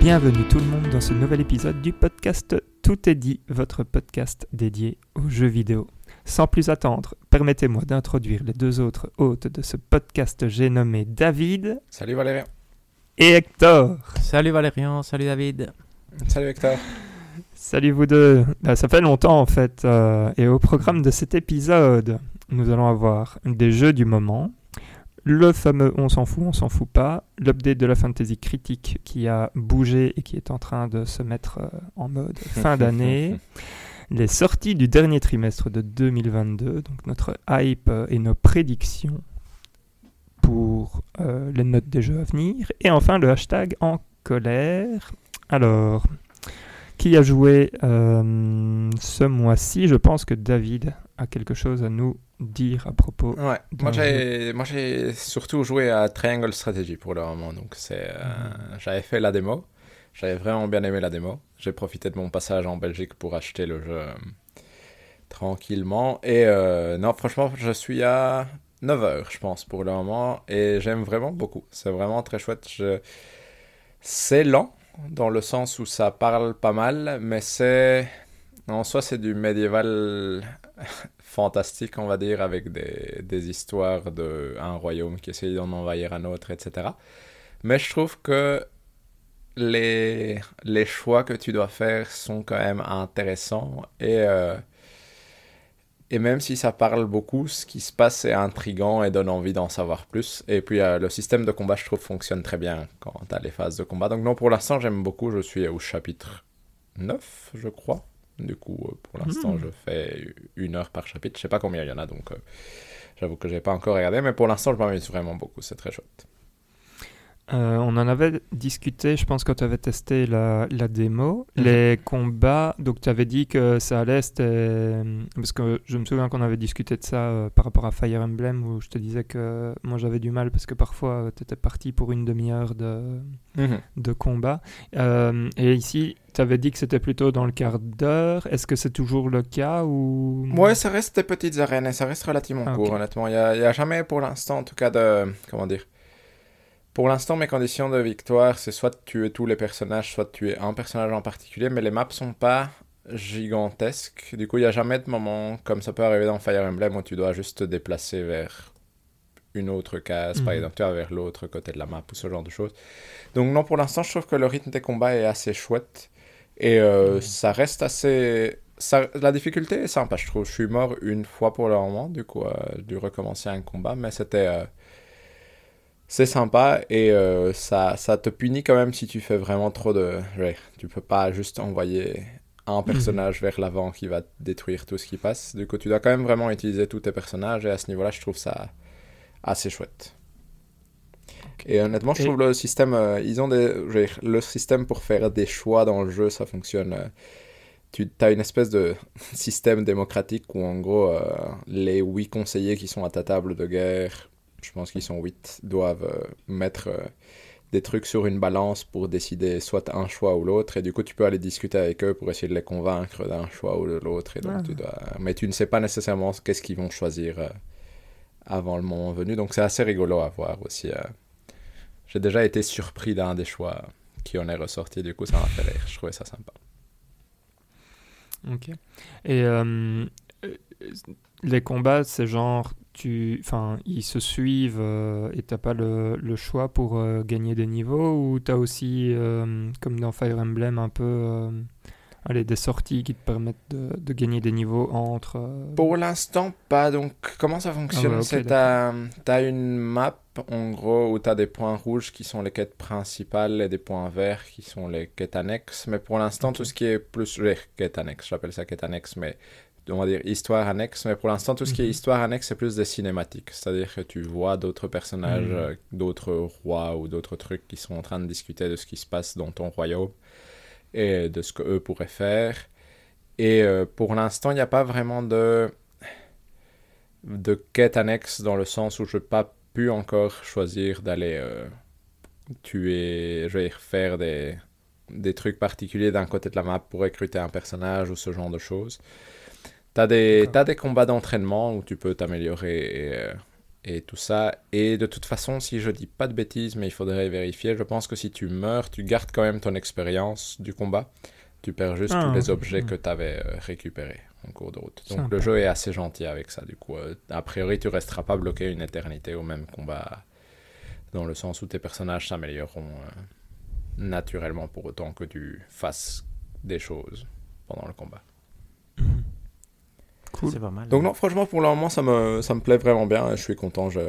Bienvenue tout le monde dans ce nouvel épisode du podcast Tout est dit, votre podcast dédié aux jeux vidéo. Sans plus attendre, permettez-moi d'introduire les deux autres hôtes de ce podcast, j'ai nommé David Salut Valérien. et Hector. Salut Valérian, salut David. Salut Hector. Salut vous deux. Bah, ça fait longtemps en fait. euh, et au programme de cet épisode, nous allons avoir des jeux du moment, le fameux on s'en fout, on s'en fout pas, l'update de la fantasy critique qui a bougé et qui est en train de se mettre euh, en mode fin d'année, les sorties du dernier trimestre de 2022, donc notre hype euh, et nos prédictions pour euh, les notes des jeux à venir, et enfin le hashtag en colère. Alors, qui a joué euh, ce mois-ci? Je pense que David a quelque chose à nous dire à propos. Ouais, moi j'ai, moi j'ai surtout joué à Triangle Strategy pour le moment. Donc c'est, euh, j'avais fait la démo, j'avais vraiment bien aimé la démo. J'ai profité de mon passage en Belgique pour acheter le jeu euh, tranquillement. Et euh, non, franchement, je suis à 9 heures, je pense, pour le moment. Et j'aime vraiment beaucoup. C'est vraiment très chouette. Je... C'est lent, dans le sens où ça parle pas mal, mais c'est. En soi, c'est du médiéval fantastique, on va dire, avec des, des histoires de un royaume qui essaye d'en envahir un autre, etc. Mais je trouve que les, les choix que tu dois faire sont quand même intéressants et, euh, et même si ça parle beaucoup, ce qui se passe est intriguant et donne envie d'en savoir plus. Et puis euh, le système de combat, je trouve, fonctionne très bien quand tu as les phases de combat. Donc non, pour l'instant, j'aime beaucoup. Je suis au chapitre 9, je crois. Du coup, euh, pour l'instant, Hmm. je fais une heure par chapitre. Je sais pas combien il y en a, donc euh, j'avoue que j'ai pas encore regardé. Mais pour l'instant, je m'amuse vraiment beaucoup. C'est très chouette. Euh, on en avait discuté, je pense, quand tu avais testé la, la démo. Mhm. Les combats, donc tu avais dit que ça allait, c'était. Parce que je me souviens qu'on avait discuté de ça euh, par rapport à Fire Emblem, où je te disais que moi j'avais du mal parce que parfois tu étais parti pour une demi-heure de, de combat. Euh, et ici, tu avais dit que c'était plutôt dans le quart d'heure. Est-ce que c'est toujours le cas ou Ouais, ça reste des petites arènes et ça reste relativement Ah, court, honnêtement. Il n'y a, il y a jamais pour l'instant, en tout cas, de. Comment dire Pour l'instant, mes conditions de victoire, c'est soit de tuer tous les personnages, soit de tuer un personnage en particulier, mais les maps sont pas gigantesques. Du coup, il n'y a jamais de moment, comme ça peut arriver dans Fire Emblem, où tu dois juste te déplacer vers une autre case, par Mhm. exemple, tu vois, vers l'autre côté de la map ou ce genre de choses. Donc, non, pour l'instant, je trouve que le rythme des combats est assez chouette. Et euh, Mhm. ça reste assez. Ça, la difficulté est sympa, je trouve. Je suis mort une fois pour le moment, du coup, euh, dû recommencer un combat, mais c'était. euh, c'est sympa et euh, ça, ça te punit quand même si tu fais vraiment trop de. Ouais, tu peux pas juste envoyer un personnage vers l'avant qui va détruire tout ce qui passe. Du coup, tu dois quand même vraiment utiliser tous tes personnages et à ce niveau-là, je trouve ça assez chouette. Et honnêtement, je Et- trouve le système, euh, ils ont des, dire, le système pour faire des choix dans le jeu, ça fonctionne. euh, tu as une espèce de système démocratique où en gros, les huit conseillers qui sont à ta table de guerre, je pense qu'ils sont huit, doivent euh, mettre euh, des trucs sur une balance pour décider soit un choix ou l'autre. Et du coup, tu peux aller discuter avec eux pour essayer de les convaincre d'un choix ou de l'autre. Et donc, Ah. tu dois... Mais tu ne sais pas nécessairement qu'est-ce qu'ils vont choisir euh, avant le moment venu. Donc, c'est assez rigolo à voir aussi. euh. J'ai déjà été surpris d'un des choix qui en est ressorti. Du coup, ça m'a fait rire. Je trouvais ça sympa. Ok. Et les combats, c'est genre, tu, enfin, ils se suivent euh, et t'as pas le, le choix pour euh, gagner des niveaux ou t'as aussi, euh, comme dans Fire Emblem, un peu, euh, allez, des sorties qui te permettent de, de gagner des niveaux entre. Pour l'instant, pas. Donc, comment ça fonctionne? Ah ouais, ok, C'est t'as t'as une map, en gros, où t'as des points rouges qui sont les quêtes principales et des points verts qui sont les quêtes annexes. Mais pour l'instant, tout ce qui est plus... Les quêtes annexes, j'appelle ça quête annexe, mais on va dire histoire annexe. Mais pour l'instant, tout ce qui est Mhm. histoire annexe, c'est plus des cinématiques. C'est-à-dire que tu vois d'autres personnages, Mhm. euh, d'autres rois ou d'autres trucs qui sont en train de discuter de ce qui se passe dans ton royaume et de ce qu'eux pourraient faire. Et euh, pour l'instant, il n'y a pas vraiment de de quête annexe dans le sens où je n'ai pas pu encore choisir d'aller euh, tuer, je vais dire, faire des, des trucs particuliers d'un côté de la map pour recruter un personnage ou ce genre de choses. T'as des, D'accord. t'as des combats d'entraînement où tu peux t'améliorer et, euh, et tout ça. Et de toute façon, si je dis pas de bêtises, mais il faudrait vérifier, je pense que si tu meurs, tu gardes quand même ton expérience du combat. Tu perds juste Ah. tous les objets que tu avais récupérés en cours de route. Donc Sympa. le jeu est assez gentil avec ça. Du coup, euh, a priori, tu resteras pas bloqué une éternité au même combat, dans le sens où tes personnages s'amélioreront euh, naturellement pour autant que tu fasses des choses pendant le combat. Cool. C'est pas mal. Donc non, franchement, pour le moment, ça me, ça me plaît vraiment bien. Je suis content. Je...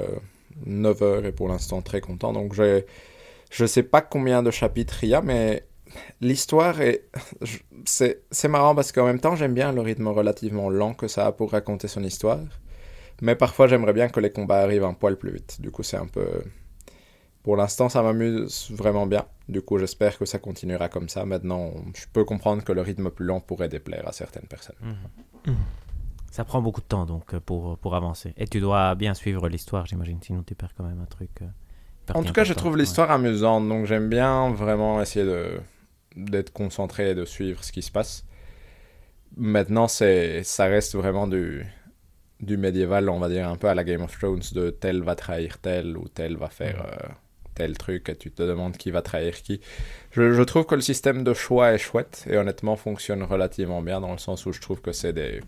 9 heures et pour l'instant très content. Donc j'ai... je sais pas combien de chapitres il y a, mais l'histoire est... C'est, c'est marrant parce qu'en même temps, j'aime bien le rythme relativement lent que ça a pour raconter son histoire. Mais parfois, j'aimerais bien que les combats arrivent un poil plus vite. Du coup, c'est un peu... Pour l'instant, ça m'amuse vraiment bien. Du coup, j'espère que ça continuera comme ça. Maintenant, je peux comprendre que le rythme plus lent pourrait déplaire à certaines personnes. Mhm. Ça prend beaucoup de temps donc euh, pour, pour avancer. Et tu dois bien suivre l'histoire, j'imagine, sinon tu perds quand même un truc. euh, En tout cas, je trouve ouais. l'histoire amusante, donc j'aime bien vraiment essayer de d'être concentré et de suivre ce qui se passe. Maintenant, c'est ça reste vraiment du du médiéval, on va dire un peu à la Game of Thrones, de tel va trahir tel ou tel va faire euh, tel truc et tu te demandes qui va trahir qui. Je, je trouve que le système de choix est chouette et honnêtement fonctionne relativement bien dans le sens où je trouve que c'est des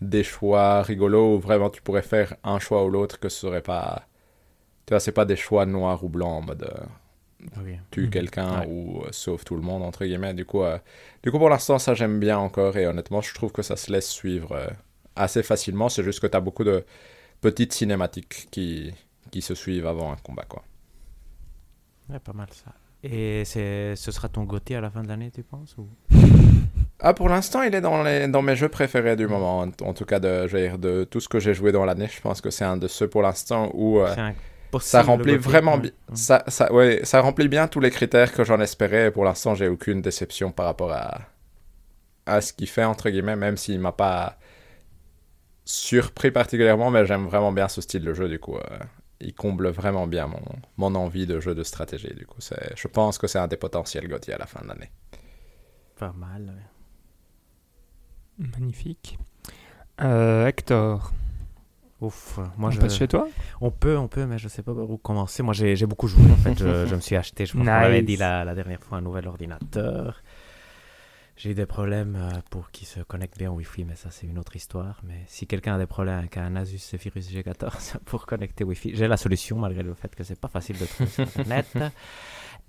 des choix rigolos où vraiment tu pourrais faire un choix ou l'autre que ce serait pas tu vois, c'est pas des choix noirs ou blancs en mode euh, tue Mhm. quelqu'un Ouais. ou euh, sauve tout le monde, entre guillemets. Du coup, euh, du coup pour l'instant, ça j'aime bien encore et honnêtement, je trouve que ça se laisse suivre assez facilement. C'est juste que tu as beaucoup de petites cinématiques qui, qui se suivent avant un combat. Quoi. Ouais, pas mal ça. Et ce sera ton goûter à la fin de l'année, tu penses ou... Ah, pour l'instant, il est dans, les, dans mes jeux préférés du moment. En, en tout cas, de, dire, de tout ce que j'ai joué dans l'année, je pense que c'est un de ceux pour l'instant où. euh, ça remplit vraiment bien. Ça, ça, ouais, ça remplit bien tous les critères que j'en espérais. Et pour l'instant, j'ai aucune déception par rapport à, à ce qu'il fait, entre guillemets, même s'il m'a pas surpris particulièrement, mais j'aime vraiment bien ce style de jeu. Du coup, euh, il comble vraiment bien mon, mon envie de jeu de stratégie. Du coup, je pense que c'est un des potentiels Gauthier à la fin de l'année. Pas mal. ouais. Magnifique. Euh, Hector, Ouf, moi on je... passe chez toi? On peut, on peut, mais je sais pas par où commencer. Moi, j'ai beaucoup joué. En fait, je, je me suis acheté, je pense qu'on l'avait Nice. dit la, la dernière fois, un nouvel ordinateur. J'ai eu des problèmes euh, pour qu'il se connecte bien au Wi-Fi, mais ça, c'est une autre histoire. Mais si quelqu'un a des problèmes avec un Asus Zephyrus G14 pour connecter Wi-Fi, j'ai la solution, malgré le fait que c'est pas facile de trouver sur Internet.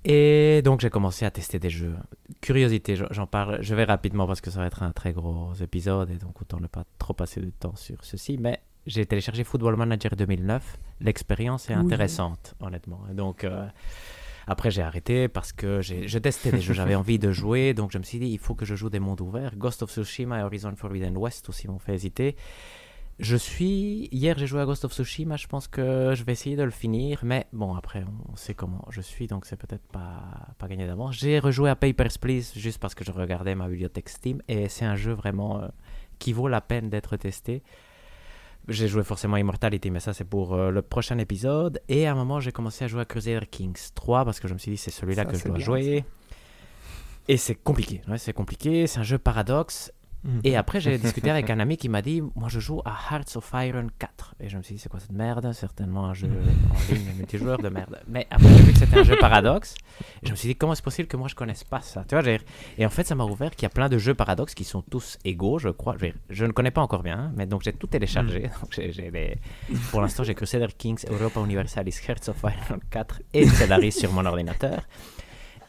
Et donc, j'ai commencé à tester des jeux. Curiosité, j'en- parle, je vais rapidement parce que ça va être un très gros épisode et donc autant ne pas trop passer de temps sur ceci. Mais j'ai téléchargé Football Manager 2009. L'expérience est Oui. intéressante, honnêtement. Et donc, euh, après, j'ai arrêté parce que j'ai- je testais des jeux, j'avais envie de jouer. Donc, je me suis dit, il faut que je joue des mondes ouverts. Ghost of Tsushima et Horizon Forbidden West aussi m'ont fait hésiter. Je suis. Hier, j'ai joué à Ghost of Tsushima. Je pense que je vais essayer de le finir. Mais bon, après, on sait comment je suis. Donc, c'est peut-être pas, pas gagné d'avance. J'ai rejoué à Papers, Please juste parce que je regardais ma bibliothèque Steam. Et c'est un jeu vraiment euh, qui vaut la peine d'être testé. J'ai joué forcément Immortality, mais ça, c'est pour euh, le prochain épisode. Et à un moment, j'ai commencé à jouer à Crusader Kings 3 parce que je me suis dit, c'est celui-là que je dois bien, jouer. Et c'est compliqué. Ouais, c'est compliqué. C'est un jeu paradoxe. Mhm. Et après, j'ai discuté avec un ami qui m'a dit Moi, je joue à Hearts of Iron 4. Et je me suis dit C'est quoi cette merde? Certainement un jeu en ligne multijoueur de merde. Mais après, j'ai vu que c'était un jeu paradoxe. Et je me suis dit Comment c'est possible que moi, je connaisse pas ça? Tu vois, Et en fait, ça m'a ouvert qu'il y a plein de jeux paradoxes qui sont tous égaux, je crois. Je, je ne connais pas encore bien, hein, mais donc j'ai tout téléchargé. Donc, j'ai- j'ai les- Pour l'instant, j'ai Crusader Kings, Europa Universalis, Hearts of Iron 4 et Stellaris sur mon ordinateur.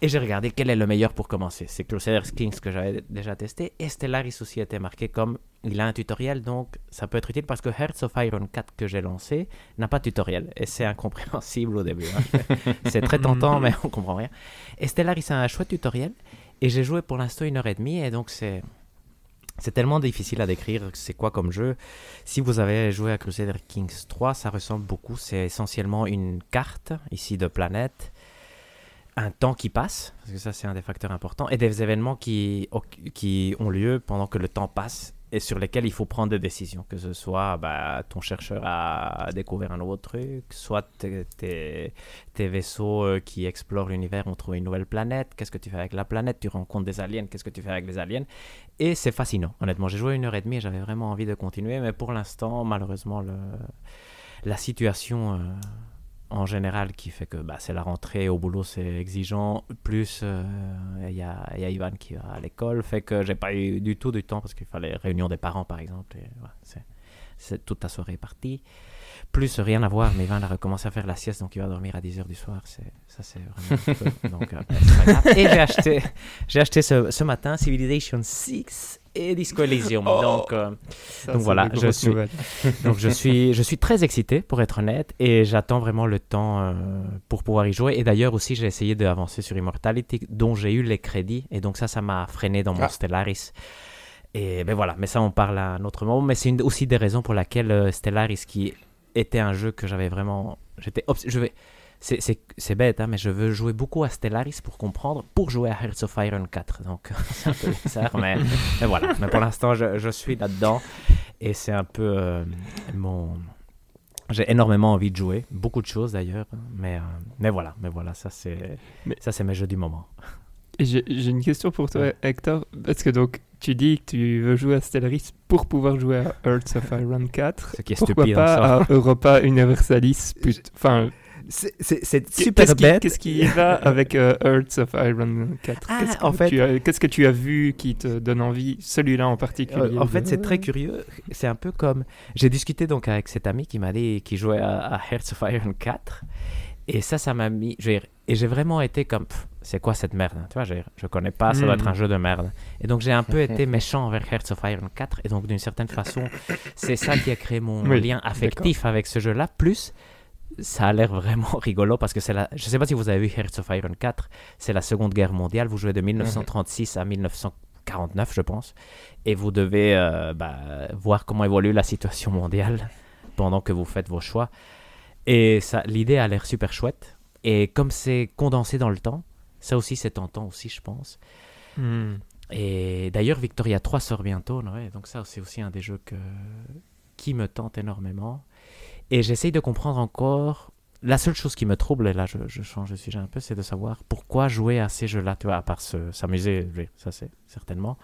Et j'ai regardé quel est le meilleur pour commencer. C'est Crusader Kings que j'avais déjà testé. Et Stellaris aussi était marqué comme il a un tutoriel, donc ça peut être utile parce que Hearts of Iron 4 que j'ai lancé n'a pas de tutoriel. Et c'est incompréhensible au début. hein. c'est très tentant, mais on comprend rien. Et Stellaris a un chouette tutoriel. Et j'ai joué pour l'instant une heure et demie. Et donc c'est. C'est tellement difficile à décrire c'est quoi comme jeu. Si vous avez joué à Crusader Kings 3, ça ressemble beaucoup. C'est essentiellement une carte, ici de planète, un temps qui passe, parce que ça c'est un des facteurs importants, et des événements qui, qui ont lieu pendant que le temps passe et sur lesquels il faut prendre des décisions, que ce soit bah, ton chercheur a découvert un nouveau truc, soit tes, vaisseaux euh, qui explorent l'univers ont trouvé une nouvelle planète, qu'est-ce que tu fais avec la planète, tu rencontres des aliens, qu'est-ce que tu fais avec les aliens, et c'est fascinant, honnêtement. J'ai joué une heure et demie j'avais vraiment envie de continuer, mais pour l'instant, malheureusement, le... la situation euh, en général qui fait que bah, c'est la rentrée au boulot, c'est exigeant. Plus euh, il y, a, y a Ivan qui va à l'école, fait que j'ai pas eu du tout du temps parce qu'il fallait réunion des parents par exemple. C'est, toute ta soirée partie. Plus rien à voir, mais Ivan a recommencé à faire la sieste, donc il va dormir à 10h du soir. C'est, ça, c'est vraiment donc, euh. Et j'ai acheté, j'ai acheté ce, ce matin Civilization 6 et Disco Elysium. Oh. Donc, euh, Ça, Donc voilà, je suis- donc je suis, je suis très excité pour être honnête et j'attends vraiment le temps euh, pour pouvoir y jouer. Et d'ailleurs aussi j'ai essayé d'avancer sur Immortality dont j'ai eu les crédits et donc ça ça m'a freiné dans mon Ah. Stellaris. Et ben voilà, mais ça on parle à un autre moment. Mais c'est une- aussi des raisons pour lesquelles euh, Stellaris qui était un jeu que j'avais vraiment, j'étais, obs- je vais, c'est, bête hein, mais je veux jouer beaucoup à Stellaris pour comprendre, pour jouer à Hearts of Iron 4. Donc c'est un peu bizarre, mais, mais voilà. Mais pour l'instant je, je suis là-dedans. Et c'est un peu euh, mon. J'ai énormément envie de jouer, beaucoup de choses d'ailleurs, mais, euh, mais voilà, mais voilà, ça c'est Mais- ça c'est mes jeux du moment. J'ai une question pour toi, Ouais. Hector. Parce que donc, tu dis que tu veux jouer à Stellaris pour pouvoir jouer à Hearts of Iron 4. Ce qui est Pourquoi stupide en pas à Europa Universalis Enfin, C'est qu'est-ce qui, qu'est-ce qui va avec euh, Hearts of Iron 4 Ah, Qu'est-ce que en fait- tu as- Qu'est-ce que tu as vu qui te donne envie? Celui-là en particulier Euh, en fait, c'est très curieux. C'est un peu comme. J'ai discuté donc avec cet ami qui m'a dit qui jouait à, à Hearts of Iron 4. Et ça, ça m'a mis. je veux dire, Et j'ai vraiment été comme. C'est quoi cette merde hein, Tu vois, je, je connais pas, ça doit être un jeu de merde. Et donc, j'ai un peu été méchant envers Hearts of Iron 4. Et donc, d'une certaine façon, c'est ça qui a créé mon Oui, lien affectif avec ce jeu-là. Plus, ça a l'air vraiment rigolo parce que c'est la. Je sais pas si vous avez vu Hearts of Iron 4. C'est la Seconde Guerre mondiale. Vous jouez de 1936 à 1949, je pense et vous devez euh, bah, voir comment évolue la situation mondiale pendant que vous faites vos choix. Et ça, l'idée a l'air super chouette. Et comme c'est condensé dans le temps, ça aussi c'est tentant aussi, je pense. Hmm. Et d'ailleurs, Victoria 3 sort bientôt, ouais, donc ça c'est aussi un des jeux que... qui me tente énormément. Et j'essaye de comprendre encore. La seule chose qui me trouble, et là je, change de sujet un peu, c'est de savoir pourquoi jouer à ces jeux-là, tu vois, à part se- s'amuser, ça c'est certainement.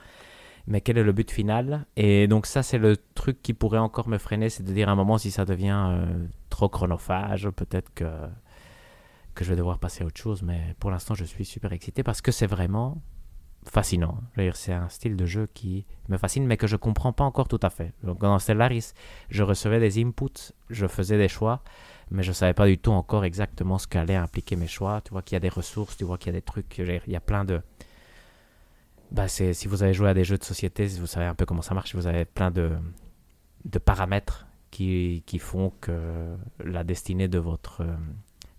Mais quel est le but final? Et donc ça c'est le truc qui pourrait encore me freiner, c'est de dire à un moment si ça devient euh, trop chronophage, peut-être que, que je vais devoir passer à autre chose. Mais pour l'instant je suis super excité parce que c'est vraiment fascinant. C'est un style de jeu qui me fascine, mais que je comprends pas encore tout à fait. Donc, dans Stellaris, je recevais des inputs, je faisais des choix, mais je savais pas du tout encore exactement ce qu'allaient impliquer mes choix. Tu vois qu'il y a des ressources, tu vois qu'il y a des trucs, il y a plein de... Bah, si vous avez joué à des jeux de société, vous savez un peu comment ça marche, vous avez plein de, de paramètres qui, qui font que la destinée de, votre,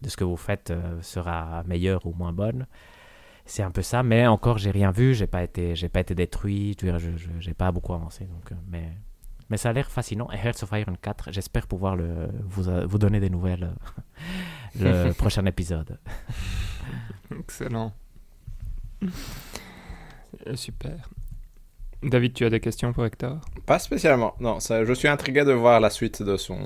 de ce que vous faites euh, sera meilleure ou moins bonne c'est un peu ça mais encore j'ai rien vu j'ai pas été j'ai pas été détruit tu vois, je je- j'ai pas beaucoup avancé donc euh, mais mais ça a l'air fascinant et Hearts of Iron 4 j'espère pouvoir le vous euh, vous donner des nouvelles euh, le prochain épisode Excellent. Super. David, tu as des questions pour Hector? Pas spécialement. Non, ça, je suis intrigué de voir la suite de son.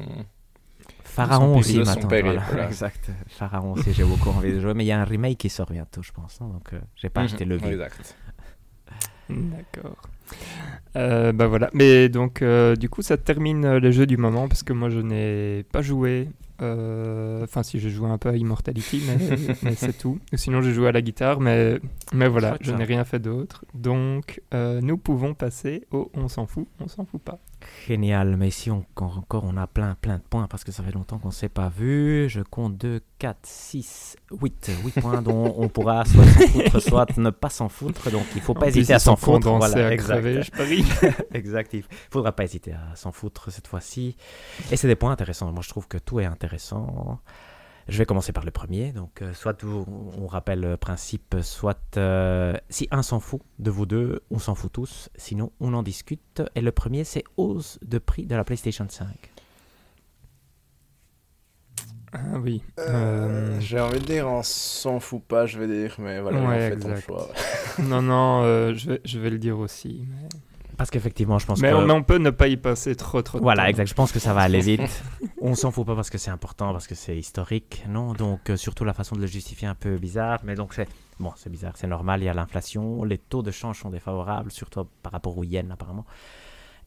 Pharaon aussi maintenant voilà, voilà. exact Pharaon aussi j'ai beaucoup envie de jouer mais il y a un remake qui sort bientôt je pense hein, donc euh, j'ai pas acheté le Mhm, vieux Exact. D'accord. Euh, bah voilà. Mais donc, euh, du coup, ça termine euh, les jeux du moment parce que moi, je n'ai pas joué. euh, Enfin, si j'ai joué un peu à Immortality, mais, mais c'est tout. Sinon, j'ai joué à la guitare, mais, mais voilà, je n'ai rien fait d'autre. Donc, euh, nous pouvons passer au on s'en fout, on s'en fout pas. Génial, mais ici on, encore, on a plein plein de points parce que ça fait longtemps qu'on ne s'est pas vu. Je compte 2, 4, 6, 8. 8 points dont on pourra soit s'en foutre, soit ne pas s'en foutre. Donc il ne faut pas En plus, hésiter à s'en foutre. Voilà, à exact. crever, je parie. exact. Il ne faudra pas hésiter à s'en foutre cette fois-ci. Et c'est des points intéressants. Moi je trouve que tout est intéressant. Je vais commencer par le premier. Donc, euh, soit vous- on rappelle le principe, soit euh, si un s'en fout de vous deux, on s'en fout tous. Sinon, on en discute. Et le premier, c'est hausse de prix de la PlayStation 5. Ah oui. Euh, Euh, J'ai envie de dire, on s'en fout pas, je vais dire, mais voilà, Ouais, on fait ton choix. non, non, euh, je, vais, je vais le dire aussi. Mais, Parce qu'effectivement, je pense mais que... on, mais on peut ne pas y passer trop, trop de Voilà, temps. exact. Je pense que ça va aller vite. On s'en fout pas parce que c'est important, parce que c'est historique, non? Donc, euh, surtout la façon de le justifier un peu bizarre. Mais donc, c'est bon, c'est bizarre, c'est normal. Il y a l'inflation, les taux de change sont défavorables, surtout par rapport au yen, apparemment.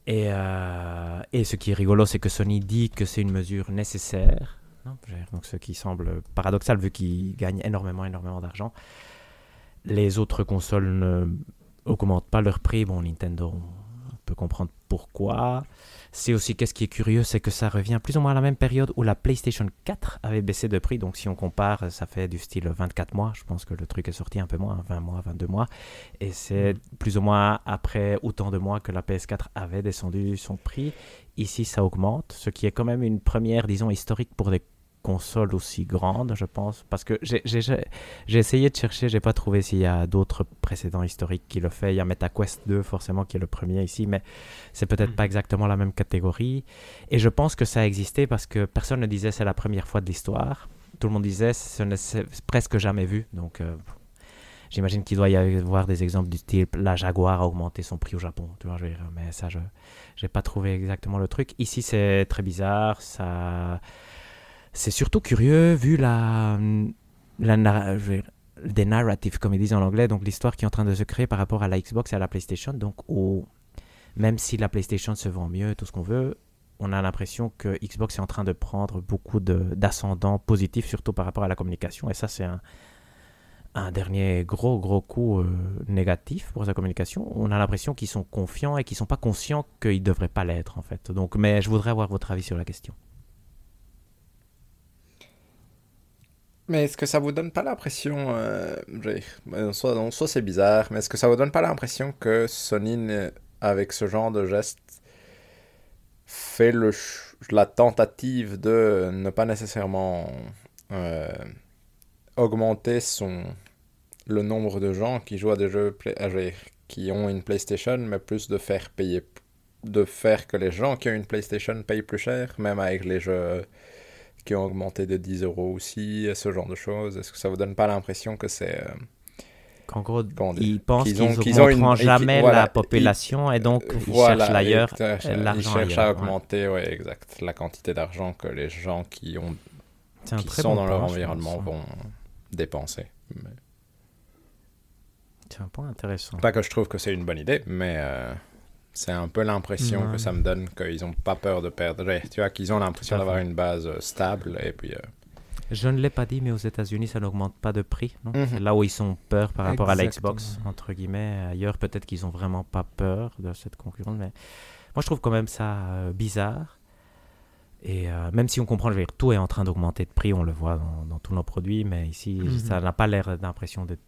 Et, euh, et ce qui est rigolo, c'est que Sony dit que c'est une mesure nécessaire. Non, donc ce qui semble paradoxal vu qu'ils gagnent énormément, énormément d'argent. Les autres consoles ne augmentent pas leur prix. Bon, Nintendo, peut comprendre pourquoi. C'est aussi, qu'est-ce qui est curieux, c'est que ça revient plus ou moins à la même période où la PlayStation 4 avait baissé de prix. Donc si on compare, ça fait du style 24 mois. Je pense que le truc est sorti un peu moins, 20 mois, 22 mois. Et c'est plus ou moins après autant de mois que la PS4 avait descendu son prix. Ici, ça augmente, ce qui est quand même une première, disons, historique pour des consoles aussi grandes, je pense. Parce que j'ai- essayé de chercher, j'ai pas trouvé s'il y a d'autres précédents historiques qui le fait. Il y a MetaQuest 2, forcément, qui est le premier ici, mais c'est peut-être Mm. pas exactement la même catégorie. Et je pense que ça a existé parce que personne ne disait c'est la première fois de l'histoire. Tout le monde disait ce n'est c'est presque jamais vu. Donc euh, j'imagine qu'il doit y avoir des exemples du style la Jaguar a augmenté son prix au Japon. Tu vois, je veux dire, mais ça, je j'ai pas trouvé exactement le truc. Ici, c'est très bizarre. Ça, c'est surtout curieux vu la, des narratives, comme ils disent en anglais, donc l'histoire qui est en train de se créer par rapport à la Xbox et à la PlayStation. Donc, même si la PlayStation se vend mieux, tout ce qu'on veut, on a l'impression que Xbox est en train de prendre beaucoup de- d'ascendant positif, surtout par rapport à la communication. Et ça, c'est un, dernier gros, gros coup euh, négatif pour sa communication. On a l'impression qu'ils sont confiants et qu'ils sont pas conscients qu'ils ne devraient pas l'être, en fait. Donc, mais je voudrais avoir votre avis sur la question. Mais est-ce que ça vous donne pas l'impression, euh, j'ai- en soi, en soi, c'est bizarre, mais est-ce que ça vous donne pas l'impression que Sony, avec ce genre de geste, fait le la tentative de ne pas nécessairement euh, augmenter son le nombre de gens qui jouent à des jeux qui ont une PlayStation, mais plus de faire payer, de faire que les gens qui ont une PlayStation payent plus cher, même avec les jeux qui ont augmenté de 10 euros aussi, ce genre de choses. Est-ce que ça vous donne pas l'impression que c'est... euh, Qu'en gros, ils pensent Qu'ils n'augmenteront qui- jamais voilà, la population et donc ils voilà, cherchent l'ailleurs. exact, euh, Ils l'argent cherchent à ailleurs, ouais. augmenter, ouais, exact, la quantité d'argent que les gens qui, ont, qui très sont bon dans leur point, environnement vont dépenser. Mais- C'est un point intéressant. Pas que je trouve que c'est une bonne idée, mais euh, c'est un peu l'impression Ouais. que ça me donne qu'ils n'ont pas peur de perdre. Tu vois, qu'ils ont l'impression d'avoir une base euh, stable et puis... euh, Je ne l'ai pas dit, mais aux États-Unis, ça n'augmente pas de prix. Mhm. C'est là où ils sont peur par rapport à la. Xbox, entre guillemets. Ailleurs, peut-être qu'ils ont vraiment pas peur de cette concurrence. Mais moi, je trouve quand même ça euh, bizarre. Et euh, même si on comprend, je veux dire, tout est en train d'augmenter de prix, on le voit dans, dans tous nos produits, mais ici, Mhm. ça n'a pas l'air d'impression d'être.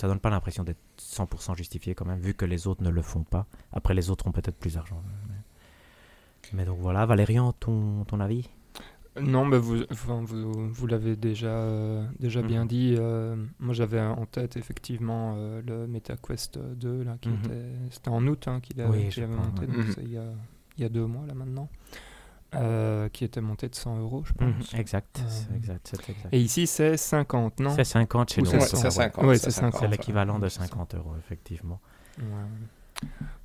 Ça donne pas l'impression d'être 100% justifié quand même, vu que les autres ne le font pas. Après, les autres ont peut-être plus d'argent. Mais... mais donc voilà, Valérian, ton, ton avis? Non, mais vous, enfin, vous, vous l'avez déjà, euh, déjà bien Mhm. dit. euh, moi, j'avais en tête effectivement euh, le MetaQuest 2, là, qui Mhm. était, c'était en août hein, qu'il a- Oui, je avait monté, donc c'est il y a, il y a deux mois là maintenant, euh, qui était monté de 100 euros, je Mhm, pense. Exact, Euh, exact. Et ici, c'est 50, non C'est 50 chez Ou nous. c'est ouais, cent, c'est ouais. 50. Ouais, c'est c'est 50, C'est ouais. l'équivalent de c'est ça. 50 euros, effectivement. Ouais.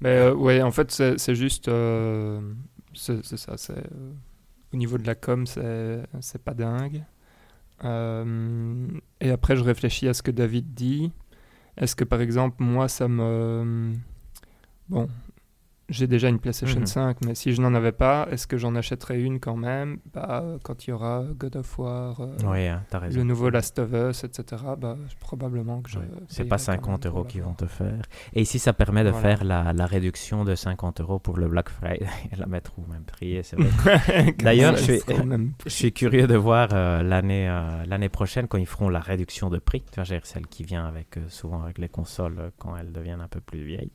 Mais euh, ouais, en fait, c'est juste. euh, c'est ça. c'est euh, au niveau de la com, c'est pas dingue. Euh, et après, je réfléchis à ce que David dit. Est-ce que par exemple, moi, ça me. Bon, j'ai déjà une PlayStation Mhm. 5, mais si je n'en avais pas, est-ce que j'en achèterais une quand même? Bah, Quand il y aura God of War, euh, Oui, hein, le nouveau Last of Us, etc., bah, probablement que je. C'est pas quand même 50 euros qu'ils vont te faire. Et ici, ça permet de Voilà. faire la, la réduction de 50 euros pour le Black Friday et la mettre au même prix. et c'est vrai. D'ailleurs, je suis- Je curieux de voir euh, l'année euh, l'année prochaine quand ils feront la réduction de prix. Tu vois, celle qui vient avec, souvent avec les consoles quand elles deviennent un peu plus vieilles.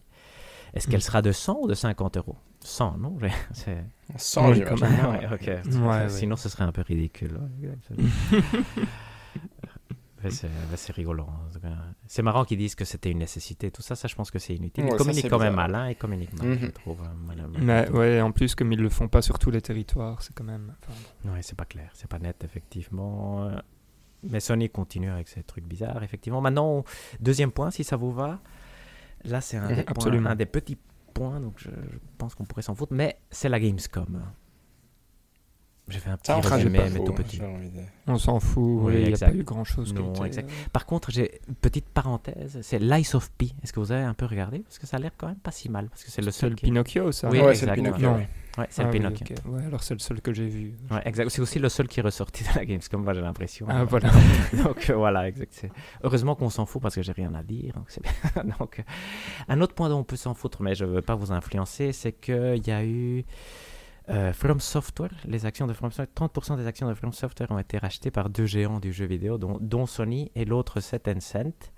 Est-ce qu'elle Mm. sera de 100 ou de 50 euros? 100, non? J'ai- c'est- Sans, Oui. Ouais. Ouais, ouais. Sinon, ce serait un peu ridicule. c'est rigolo. C'est marrant qu'ils disent que c'était une nécessité. Tout ça, ça, je pense que c'est inutile. Ouais, ils communiquent quand même bizarre. mal. hein, ils communiquent mal, Mhm. je trouve. mal- mal- Mais ouais, en plus, comme ils le font pas sur tous les territoires, c'est quand même. enfin, Ouais, c'est pas clair, c'est pas net, effectivement. Euh, Mais Sony continue avec ces trucs bizarres, effectivement. Maintenant, deuxième point, si ça vous va. Là, c'est un, un des petits points, donc je, je pense qu'on pourrait s'en foutre, mais c'est la Gamescom. J'ai fait un petit résumé, mais tout petit. On s'en fout, Oui, oui, il n'y a pas eu grand-chose. Par contre, j'ai une petite parenthèse, c'est Lies of P. Est-ce que vous avez un peu regardé? Parce que ça a l'air quand même pas si mal. Parce que c'est le C'est seul le qui- Pinocchio, ça Oui, ouais, c'est le. Pinocchio. Ouais. Ouais, c'est Ah le oui, Pinocchio. Ouais, alors c'est le seul que j'ai vu. Ouais, exact. C'est aussi le seul qui est ressorti de la Gamescom, moi j'ai l'impression. Ah, voilà. Donc euh, voilà, exact. C'est- Heureusement qu'on s'en fout parce que j'ai rien à dire. Donc, c'est bien. donc, euh, un autre point dont on peut s'en foutre, mais je ne veux pas vous influencer, c'est qu'il y a eu euh, From Software, les actions de From Software, 30% des actions de From Software ont été rachetées par deux géants du jeu vidéo, dont, dont Sony et l'autre c'est Tencent.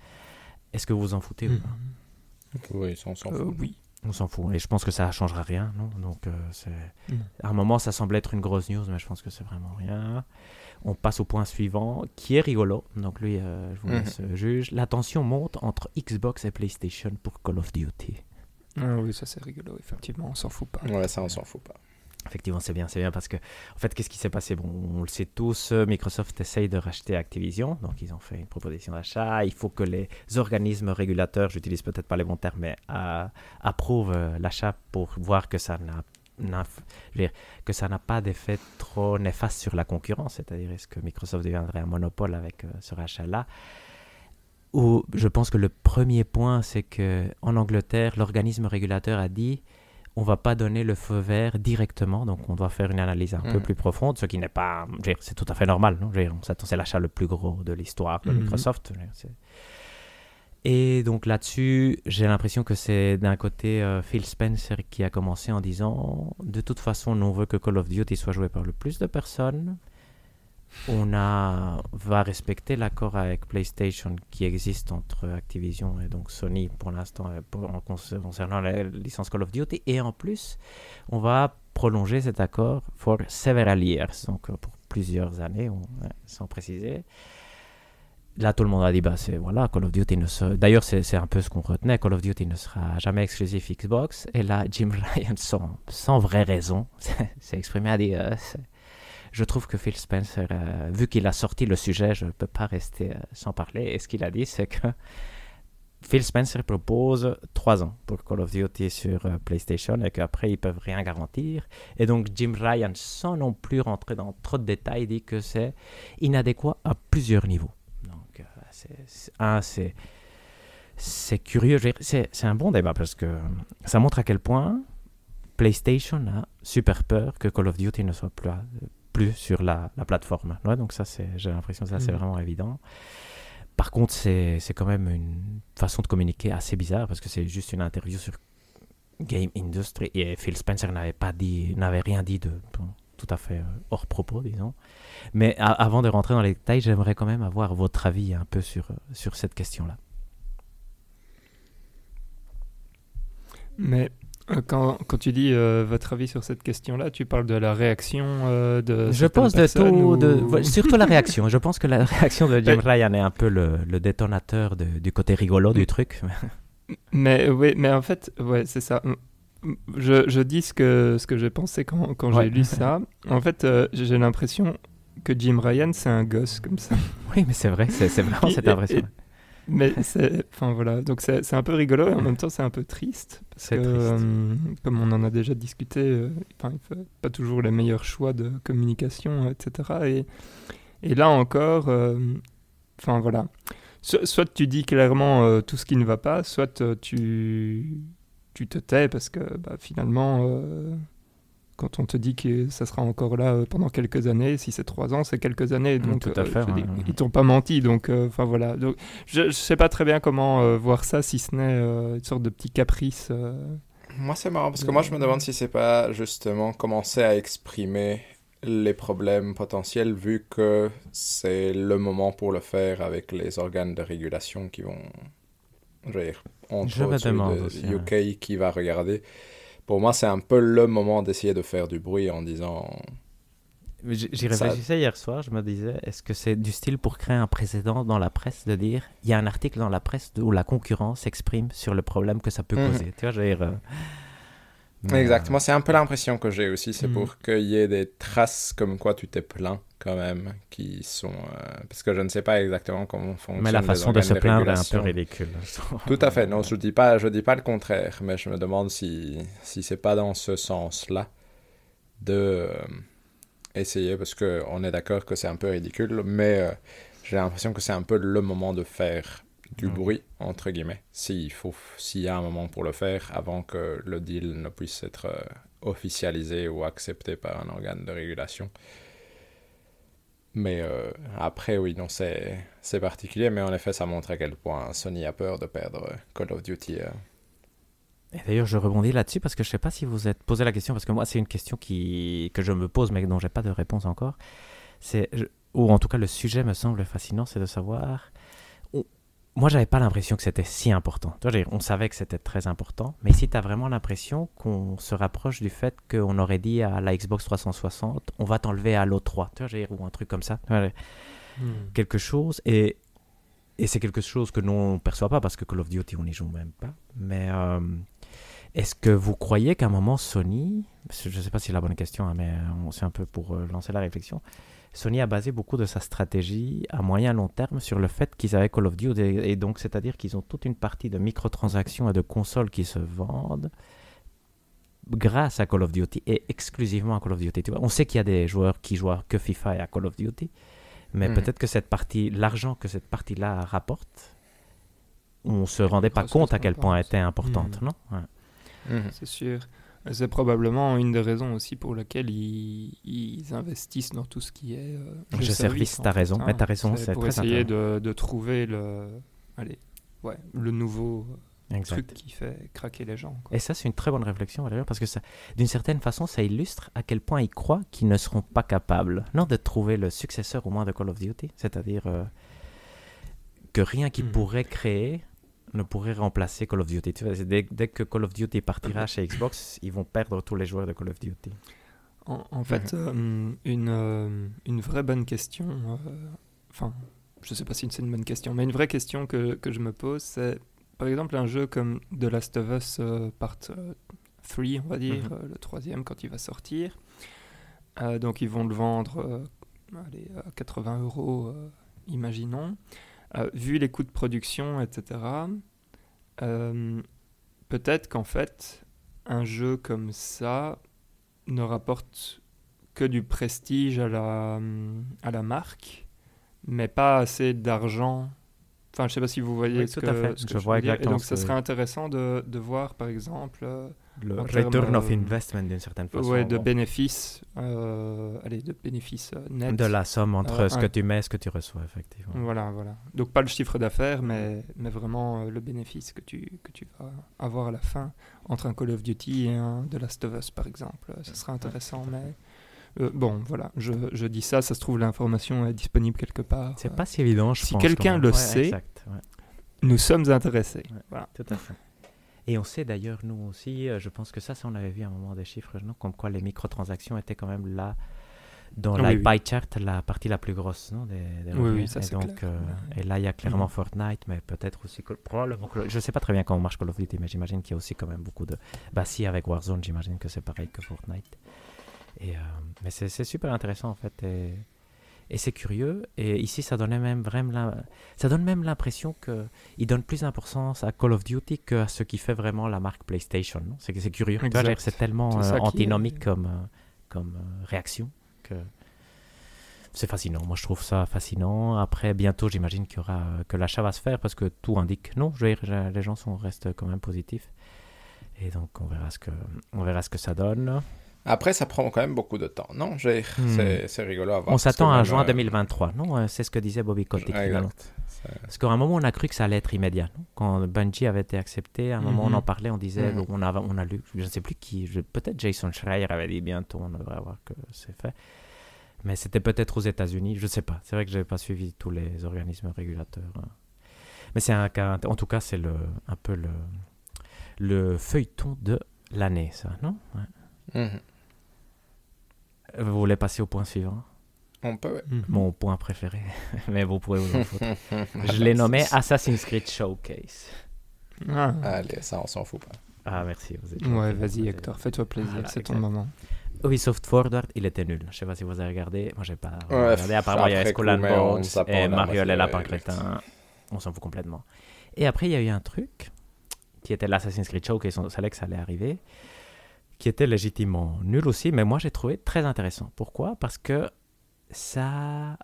Est-ce que vous vous en foutez ou pas? Oui, ça, on s'en Euh, fout. oui. On s'en fout. Et je pense que ça ne changera rien, non? Donc, euh. Non. À un moment, ça semblait être une grosse news, mais je pense que c'est vraiment rien. On passe au point suivant, qui est rigolo. Donc lui, euh, je vous Mhm. laisse juge. La tension monte entre Xbox et PlayStation pour Call of Duty. Ah oui, ça c'est rigolo, effectivement, on s'en fout pas. Ouais, ça, on s'en fout pas. Effectivement, c'est bien, c'est bien parce que, en fait, qu'est-ce qui s'est passé? Bon, on le sait tous, Microsoft essaye de racheter Activision, donc ils ont fait une proposition d'achat. Il faut que les organismes régulateurs, j'utilise peut-être pas les bons termes, mais euh, approuvent euh, l'achat pour voir que ça n'a pas d'effet trop néfaste sur la concurrence, c'est-à-dire est-ce que Microsoft deviendrait un monopole avec euh, ce rachat-là? Ou je pense que le premier point, c'est que en Angleterre, l'organisme régulateur a dit on va pas donner le feu vert directement, donc on doit faire une analyse un peu Mhm. plus profonde, ce qui n'est pas, c'est tout à fait normal. Non c'est l'achat le plus gros de l'histoire de Mhm. Microsoft. Et donc là-dessus, j'ai l'impression que c'est d'un côté euh, Phil Spencer qui a commencé en disant de toute façon, nous, on veut que Call of Duty soit joué par le plus de personnes. On va respecter l'accord avec PlayStation qui existe entre Activision et donc Sony pour l'instant euh, concernant la licence Call of Duty. Et en plus, on va prolonger cet accord euh, pour plusieurs années, on- sans préciser. Là, tout le monde a dit, bah, c'est voilà, Call of Duty ne se... D'ailleurs, c'est un peu ce qu'on retenait, Call of Duty ne sera jamais exclusif Xbox. Et là, Jim Ryan, sans, sans vraie raison, s'est exprimé, a dit, euh, je trouve que Phil Spencer, euh, vu qu'il a sorti le sujet, je ne peux pas rester euh, sans parler. Et ce qu'il a dit, c'est que Phil Spencer propose trois ans pour Call of Duty sur euh, PlayStation et qu'après, ils peuvent rien garantir. Et donc, Jim Ryan, sans non plus rentrer dans trop de détails, dit que c'est inadéquat à plusieurs niveaux. Donc, c'est, c'est- curieux. C'est, un bon débat parce que ça montre à quel point PlayStation a super peur que Call of Duty ne soit plus, plus sur la, la plateforme. Ouais, donc ça, j'ai l'impression que ça, c'est Mhm. vraiment évident. Par contre, c'est, quand même une façon de communiquer assez bizarre parce que c'est juste une interview sur Game Industry et Phil Spencer n'avait pas dit, n'avait rien dit de bon, tout à fait euh, hors propos, disons. Mais a- avant de rentrer dans les détails, j'aimerais quand même avoir votre avis un peu sur, euh, sur cette question-là. Mais quand, quand tu dis euh, votre avis sur cette question-là, tu parles de la réaction euh, de. Je pense de personnes tout, ou- de, ouais, surtout la réaction. Je pense que la réaction de Jim Ryan est un peu le, le détonateur de- du côté rigolo du truc. Mais oui, mais en fait, ouais, c'est ça. Je, je dis ce que, ce que j'ai pensé quand, quand Ouais. j'ai lu ça. En fait, euh, j'ai l'impression que Jim Ryan, c'est un gosse comme ça. Oui, mais c'est vrai, c'est vraiment Et- cette et- impression. Mais c'est, enfin voilà, donc c'est c'est un peu rigolo et en même temps c'est un peu triste parce C'est que triste. euh, comme on en a déjà discuté, euh, il fait pas toujours les meilleurs choix de communication, etc. Et, et là encore, euh, enfin voilà, soit, soit tu dis clairement euh, tout ce qui ne va pas, soit euh, tu tu te tais parce que bah, finalement euh, quand on te dit que ça sera encore là euh, pendant quelques années, si c'est trois ans, c'est quelques années. Donc, tout à euh, fait, ouais, ouais. ils t'ont pas menti. Donc, euh, enfin voilà. Donc, je, je sais pas très bien comment euh, voir ça, si ce n'est euh, une sorte de petit caprice. euh. Moi, c'est marrant parce que moi, je me demande si c'est pas justement commencer à exprimer les problèmes potentiels vu que c'est le moment pour le faire avec les organes de régulation qui vont. Je veux dire, entre Je me demande de aussi, UK qui va regarder. Pour moi, c'est un peu le moment d'essayer de faire du bruit en disant. J'y Ça- réfléchissais hier soir, je me disais, est-ce que c'est du style pour créer un précédent dans la presse de dire, il y a un article dans la presse où la concurrence s'exprime sur le problème que ça peut Mhm. causer. Tu vois, je veux dire, euh, mais, Exactement, c'est un peu l'impression que j'ai aussi. C'est Mhm. pour qu'il y ait des traces comme quoi tu t'es plaint quand même, qui sont. euh, Parce que je ne sais pas exactement comment euh, fonctionne. Mais la façon de se plaindre est un peu ridicule. Tout à fait, non, je dis pas, je dis pas le contraire, mais je me demande si, si c'est pas dans ce sens-là de, euh, essayer parce qu'on est d'accord que c'est un peu ridicule, mais euh, j'ai l'impression que c'est un peu le moment de faire du bruit, entre guillemets, s'il faut, s'il y a un moment pour le faire avant que le deal ne puisse être euh, officialisé ou accepté par un organe de régulation. Mais euh, après, oui, non, c'est c'est particulier, mais en effet, ça montre à quel point Sony a peur de perdre euh, Call of Duty. euh. Et d'ailleurs, je rebondis là-dessus parce que je ne sais pas si vous êtes posé la question, parce que moi, c'est une question qui, que je me pose, mais dont j'ai pas de réponse encore. C'est, ou en tout cas, le sujet me semble fascinant, c'est de savoir. Moi, j'avais pas l'impression que c'était si important. On savait que c'était très important, mais ici, tu as vraiment l'impression qu'on se rapproche du fait qu'on aurait dit à la Xbox 360, on va t'enlever à l'O3, tu vois, je veux dire, ou un truc comme ça. Hmm. quelque chose et, et c'est quelque chose que nous on perçoit pas parce que Call of Duty on n'y joue même pas mais euh, est-ce que vous croyez qu'à un moment Sony je sais pas si c'est la bonne question hein, mais c'est un peu pour euh, lancer la réflexion Sony a basé beaucoup de sa stratégie à moyen long terme sur le fait qu'ils avaient Call of Duty et, donc c'est-à-dire qu'ils ont toute une partie de microtransactions et de consoles qui se vendent grâce à Call of Duty et exclusivement à Call of Duty. Tu vois, on sait qu'il y a des joueurs qui jouent que FIFA et à Call of Duty, mais Mhm. peut-être que cette partie, l'argent que cette partie-là rapporte, on se rendait pas compte à quel point elle était importante, Mhm. non? Ouais. C'est sûr. C'est probablement une des raisons aussi pour laquelle ils, ils investissent dans tout ce qui est euh, Jeu service, t'as raison, hein. t'as raison, c'est pour très essayer de, de trouver le, allez, ouais, le nouveau Exact. truc qui fait craquer les gens. quoi. Et ça, c'est une très bonne réflexion, Valérie, parce que ça, d'une certaine façon, ça illustre à quel point ils croient qu'ils ne seront pas capables, non, de trouver le successeur au moins de Call of Duty, c'est-à-dire euh, que rien qu'ils Mhm. pourraient créer ne pourrait remplacer Call of Duty. Dès, dès que Call of Duty partira chez Xbox, ils vont perdre tous les joueurs de Call of Duty. En, en fait, euh, une, euh, une vraie bonne question, euh, enfin, je sais pas si c'est une bonne question, mais une vraie question que, que je me pose, c'est par exemple un jeu comme The Last of Us Part 3, on va dire, Mhm. le troisième quand il va sortir. Donc ils vont le vendre allez, à 80 euros, imaginons. Euh, vu les coûts de production, etc., euh, peut-être qu'en fait, un jeu comme ça ne rapporte que du prestige à la, à la marque, mais pas assez d'argent. Enfin, je sais pas si vous voyez Oui, ce tout que, à fait. ce que Je je vois veux dire. Et exactement donc, ce ça serait intéressant de, de voir, par exemple, Le return of euh, investment d'une certaine façon. ouais, de bon, bénéfices, euh, allez, de bénéfices euh, nets. de la somme entre Euh, ce un- que tu mets et ce que tu reçois, effectivement. Voilà, voilà. Donc pas le chiffre d'affaires, mais, mais vraiment euh, le bénéfice que tu, que tu vas avoir à la fin entre un Call of Duty et un The Last of Us, par exemple. Ça sera intéressant, mais... euh, bon, voilà, je, je dis ça, ça se trouve, l'information est disponible quelque part. C'est Euh, pas si évident, je si pense. quelqu'un quand même. le Ouais, sait, exact, ouais. Nous sommes intéressés. Ouais. Voilà. Tout à fait. Et on sait d'ailleurs, nous aussi, euh, je pense que ça, ça on avait vu à un moment des chiffres, non comme quoi les microtransactions étaient quand même là, dans Ah la oui, pie chart, la partie la plus grosse non, des, des Oui, oui, ça, et c'est donc, euh. Et là, il y a clairement Mhm. Fortnite, mais peut-être aussi, probablement, je ne sais pas très bien comment marche Call of Duty, mais j'imagine qu'il y a aussi quand même beaucoup de... Bah si, avec Warzone, j'imagine que c'est pareil que Fortnite. Et, euh, mais c'est c'est super intéressant en fait. Et, et c'est curieux. Et ici, ça donnait même vraiment, ça donne même l'impression que il donne plus d'importance à Call of Duty qu'à ce qui fait vraiment la marque PlayStation. C'est c'est curieux. C'est tellement euh, est- antinomique comme, euh, comme euh, réaction que c'est fascinant. Moi, je trouve ça fascinant. Après, bientôt, j'imagine qu'il y aura que l'achat va se faire parce que tout indique non. Je veux dire, les gens sont restent quand même positifs. Et donc, on verra ce que, on verra ce que ça donne. Après, ça prend quand même beaucoup de temps. Non, Hmm. c'est rigolo à voir. On s'attend à juin euh, 2023, non? Euh, C'est ce que disait Bobby Kotick. Parce qu'à un moment, on a cru que ça allait être immédiat. non? Quand Bungie avait été accepté, à un moment, on Mhm. en parlait, on disait, Mhm. on, a, on a lu, je ne sais plus qui, peut-être Jason Schreier avait dit bientôt, on devrait avoir que c'est fait. Mais c'était peut-être aux États-Unis, je ne sais pas. C'est vrai que je n'avais pas suivi tous les organismes régulateurs. hein. Mais c'est un cas, en tout cas, c'est le, un peu le, le feuilleton de l'année, ça, non? Ouais. Mhm. Vous voulez passer au point suivant? On peut, ouais. Mhm. Mon point préféré, mais vous pourrez vous en foutre. Je l'ai nommé Assassin's Creed Showcase. Ah. Allez, ça, on s'en fout pas. Ah, merci. Vous êtes Ouais, vas-y Hector, fais-toi plaisir, Voilà, c'est ton moment. Ubisoft Forward, il était nul. Je sais pas si vous avez regardé. Moi, j'ai pas Ouais, regardé. Apparemment, il y mais on Bones et Mario lapins ouais, crétins. On s'en fout complètement. Et après, il y a eu un truc qui était l'Assassin's Creed Show, qui savait que ça allait arriver, qui était légitimement nul aussi, mais moi j'ai trouvé très intéressant. Pourquoi? Parce que ça,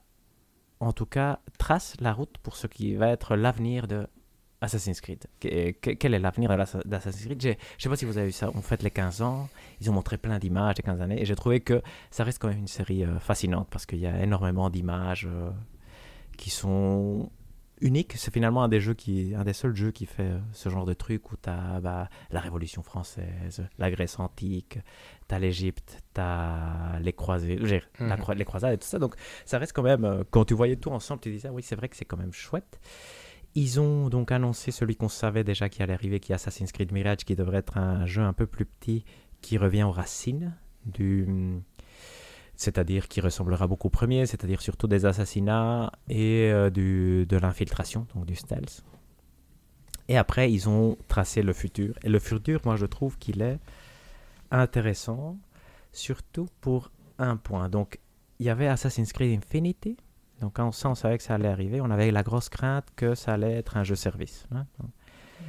en tout cas, trace la route pour ce qui va être l'avenir de Assassin's Creed. Quel est l'avenir d'Assassin's Creed? Je ne sais pas si vous avez vu ça. On fête les 15 ans. Ils ont montré plein d'images des 15 années. Et j'ai trouvé que ça reste quand même une série euh, fascinante parce qu'il y a énormément d'images euh, qui sont uniques. C'est finalement un des, jeux qui, un des seuls jeux qui fait euh, ce genre de truc où tu as bah, la Révolution française, la Grèce antique, tu as l'Égypte, tu as les croisés, mhm. les croisades et tout ça. Donc ça reste quand même, quand tu voyais tout ensemble, tu disais, oui, c'est vrai que c'est quand même chouette. Ils ont donc annoncé celui qu'on savait déjà qui allait arriver, qui est Assassin's Creed Mirage, qui devrait être un jeu un peu plus petit, qui revient aux racines du, c'est-à-dire qui ressemblera beaucoup au premier, c'est-à-dire surtout des assassinats et euh, du, de l'infiltration, donc du stealth. Et après, ils ont tracé le futur. Et le futur, moi, je trouve qu'il est intéressant, surtout pour un point. Donc, il y avait Assassin's Creed Infinity, donc quand on, savait que ça allait arriver, on avait la grosse crainte que ça allait être un jeu service. Hein.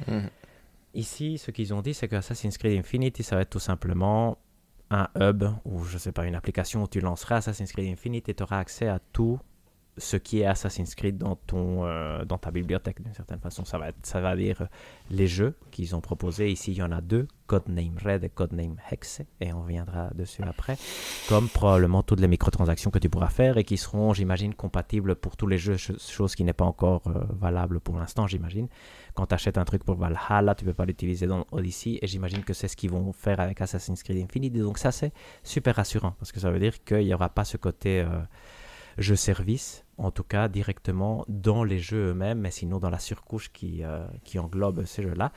Mhm. Ici, ce qu'ils ont dit, c'est que Assassin's Creed Infinity, ça va être tout simplement un hub ou je sais pas, une application où tu lanceras Assassin's Creed Infinity et tu auras accès à tout ce qui est Assassin's Creed dans, ton, euh, dans ta bibliothèque d'une certaine façon. Ça va, ça va dire euh, les jeux qu'ils ont proposés. Ici, il y en a deux, Codename Red et Codename Hexe, et on reviendra dessus après, comme probablement toutes les microtransactions que tu pourras faire et qui seront, j'imagine, compatibles pour tous les jeux, chose qui n'est pas encore euh, valable pour l'instant, j'imagine. Quand tu achètes un truc pour Valhalla, tu ne peux pas l'utiliser dans Odyssey, et j'imagine que c'est ce qu'ils vont faire avec Assassin's Creed Infinity. Donc ça, c'est super rassurant, parce que ça veut dire qu'il n'y aura pas ce côté jeu service, en tout cas directement dans les jeux eux-mêmes, mais sinon dans la surcouche qui, euh, qui englobe ces jeux-là.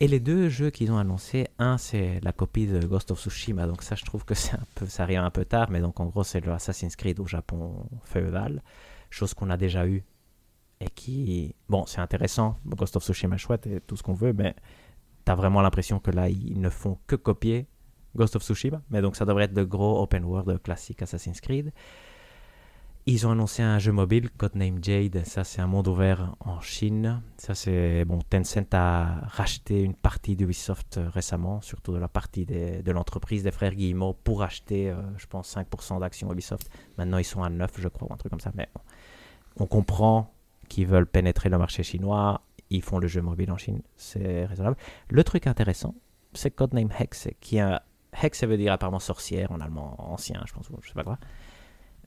Et les deux jeux qu'ils ont annoncés, un c'est la copie de Ghost of Tsushima, donc ça je trouve que c'est un peu, ça arrive un peu tard, mais donc en gros c'est le Assassin's Creed au Japon féodal, chose qu'on a déjà eu et qui, bon c'est intéressant, Ghost of Tsushima chouette et tout ce qu'on veut, mais t'as vraiment l'impression que là ils ne font que copier Ghost of Tsushima, mais donc ça devrait être le gros open world classique Assassin's Creed. Ils ont annoncé un jeu mobile, Codename Jade. Ça, c'est un monde ouvert en Chine. Ça, c'est bon. Tencent a racheté une partie d'Ubisoft euh, récemment, surtout de la partie de l'entreprise des frères Guillemot, pour acheter, euh, je pense, 5% d'actions Ubisoft. Maintenant, ils sont à 9, je crois, ou un truc comme ça. Mais on comprend qu'ils veulent pénétrer le marché chinois. Ils font le jeu mobile en Chine. C'est raisonnable. Le truc intéressant, c'est Codename Hex, qui Hex, ça veut dire apparemment sorcière en allemand ancien, je pense, je sais pas quoi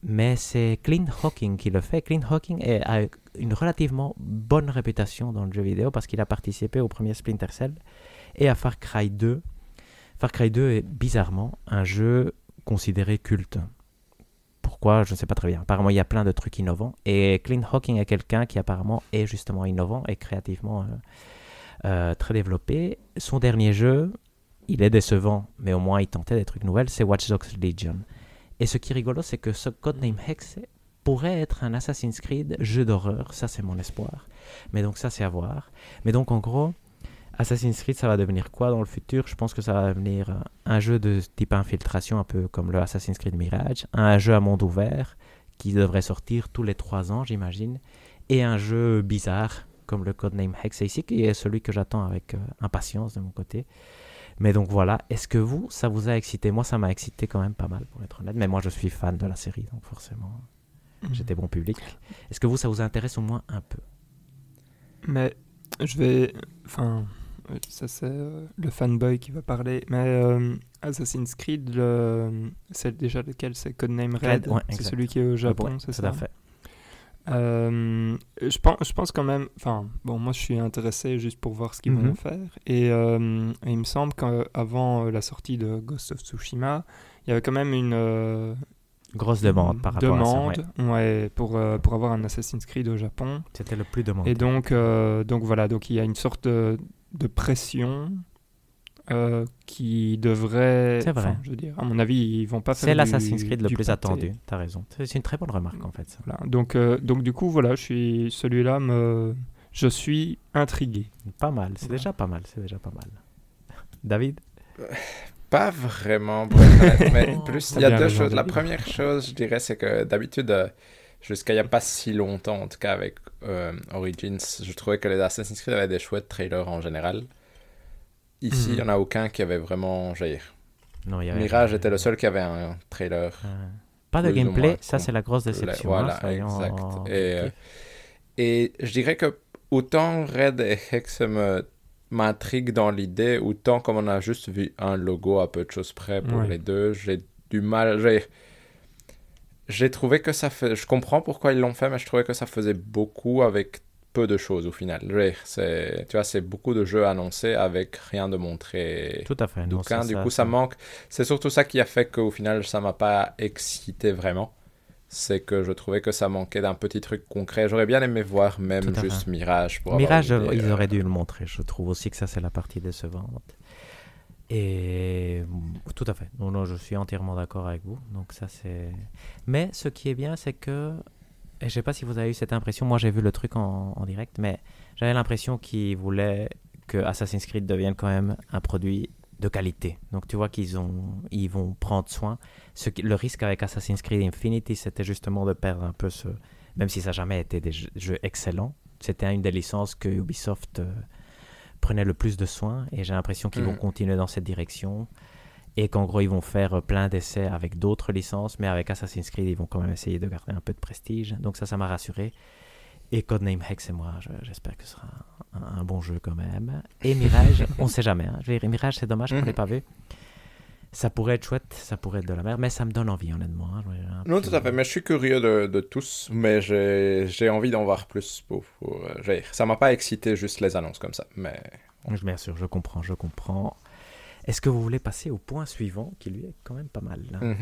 mais c'est Clint Hawking qui le fait. Clint Hawking a une relativement bonne réputation dans le jeu vidéo parce qu'il a participé au premier Splinter Cell et à Far Cry 2. Far Cry 2 est bizarrement un jeu considéré culte. Pourquoi? Je ne sais pas très bien. Apparemment, il y a plein de trucs innovants. Et Clint Hawking est quelqu'un qui apparemment est justement innovant et créativement euh, euh, très développé. Son dernier jeu, il est décevant, mais au moins il tentait des trucs nouvelles, c'est Watch Dogs Legion. Et ce qui est rigolo, c'est que ce Codename Hex pourrait être un Assassin's Creed jeu d'horreur. Ça, c'est mon espoir. Mais donc, ça, c'est à voir. Mais donc, en gros, Assassin's Creed, ça va devenir quoi dans le futur? Je pense que ça va devenir un jeu de type infiltration, un peu comme le Assassin's Creed Mirage. Un jeu à monde ouvert qui devrait sortir tous les trois ans, j'imagine. Et un jeu bizarre, comme le Codename Hex ici, qui est celui que j'attends avec euh, impatience de mon côté. Mais donc voilà, est-ce que vous, ça vous a excité? Moi, ça m'a excité quand même pas mal, pour être honnête. Mais moi, je suis fan de la série, donc forcément, mhm. j'étais bon public. Est-ce que vous, ça vous intéresse au moins un peu? Mais je vais. Enfin, ça c'est euh, le fanboy qui va parler. Mais euh, Assassin's Creed, c'est déjà lequel C'est Codename Red, Red c'est celui qui est au Japon, c'est ça? Tout à fait. Euh, je, pense, je pense quand même, enfin, bon, moi je suis intéressé juste pour voir ce qu'ils vont mhm. faire. Et, euh, il me semble qu'avant euh, la sortie de Ghost of Tsushima, il y avait quand même une. Grosse demande par rapport demande, à ça. Ouais. pour, pour avoir un Assassin's Creed au Japon. C'était le plus demandé. Et donc, donc voilà, donc il y a une sorte de, de pression euh, qui devrait. C'est vrai. Je veux dire, à mon avis, ils vont pas faire. C'est l'Assassin's Creed le plus attendu. T'as raison. C'est une très bonne remarque en fait. Voilà. Donc, euh, donc du coup, voilà, je suis celui-là me, je suis intrigué. Pas mal. C'est déjà pas mal. C'est déjà pas mal. David. Pas vraiment, mais plus il y a deux choses. La première chose, je dirais, c'est que d'habitude, euh, jusqu'à il n'y a pas si longtemps, en tout cas avec Origins, je trouvais que les Assassin's Creed avaient des chouettes trailers en général. Ici, il n'y en a aucun qui avait vraiment, Non, il y avait- Mirage était le seul qui avait un trailer. Pas de gameplay, ça c'est la grosse déception. voilà, hein, soyons- exact. Et, euh, Et je dirais que autant Red et Hex me m'intriguent dans l'idée, autant comme on a juste vu un logo à peu de choses près pour Ouais. les deux, j'ai du mal. J'ai j'ai trouvé que ça fait. Je comprends pourquoi ils l'ont fait, mais je trouvais que ça faisait beaucoup avec peu de choses au final. C'est- Tu vois, c'est beaucoup de jeux annoncés avec rien de montré. Tout à fait. non, Du ça- coup, ça manque. C'est surtout ça qui a fait qu'au final, ça m'a pas excité vraiment. C'est que je trouvais que ça manquait d'un petit truc concret. J'aurais bien aimé voir même juste fait. Mirage. Pour avoir Mirage, idée, ils euh, auraient dû le montrer. Je trouve aussi que ça, c'est la partie décevante. Et tout à fait. Non, non, je suis entièrement d'accord avec vous. Donc ça, c'est. Mais ce qui est bien, c'est que. Et je sais pas si vous avez eu cette impression. Moi, j'ai vu le truc en, en direct, mais j'avais l'impression qu'ils voulaient que Assassin's Creed devienne quand même un produit de qualité. Donc tu vois qu'ils ont, ils vont prendre soin. Ce qui- le risque avec Assassin's Creed Infinity, c'était justement de perdre un peu ce. Même si ça n'a jamais été des jeux, jeux excellents, c'était une des licences que Ubisoft euh, prenait le plus de soin. Et j'ai l'impression qu'ils vont Mhm. continuer dans cette direction. Et qu'en gros, ils vont faire euh, plein d'essais avec d'autres licences. Mais avec Assassin's Creed, ils vont quand même essayer de garder un peu de prestige. Donc ça, ça m'a rassuré. Et Codename Hex et moi, je- j'espère que ce sera un, un bon jeu quand même. Et Mirage, on sait jamais. hein. Je veux dire, Mirage, c'est dommage qu'on ne l'ait Mhm. pas vu. Ça pourrait être chouette, ça pourrait être de la merde, mais ça me donne envie, honnêtement. hein. Non, tout à fait. Mais je suis curieux de, de tous. Mais j'ai envie d'en voir plus. Pour, pour, euh, ça m'a pas excité juste les annonces comme ça. Mais Je- Bien sûr, je comprends, je comprends. Est-ce que vous voulez passer au point suivant, qui lui est quand même pas mal hein?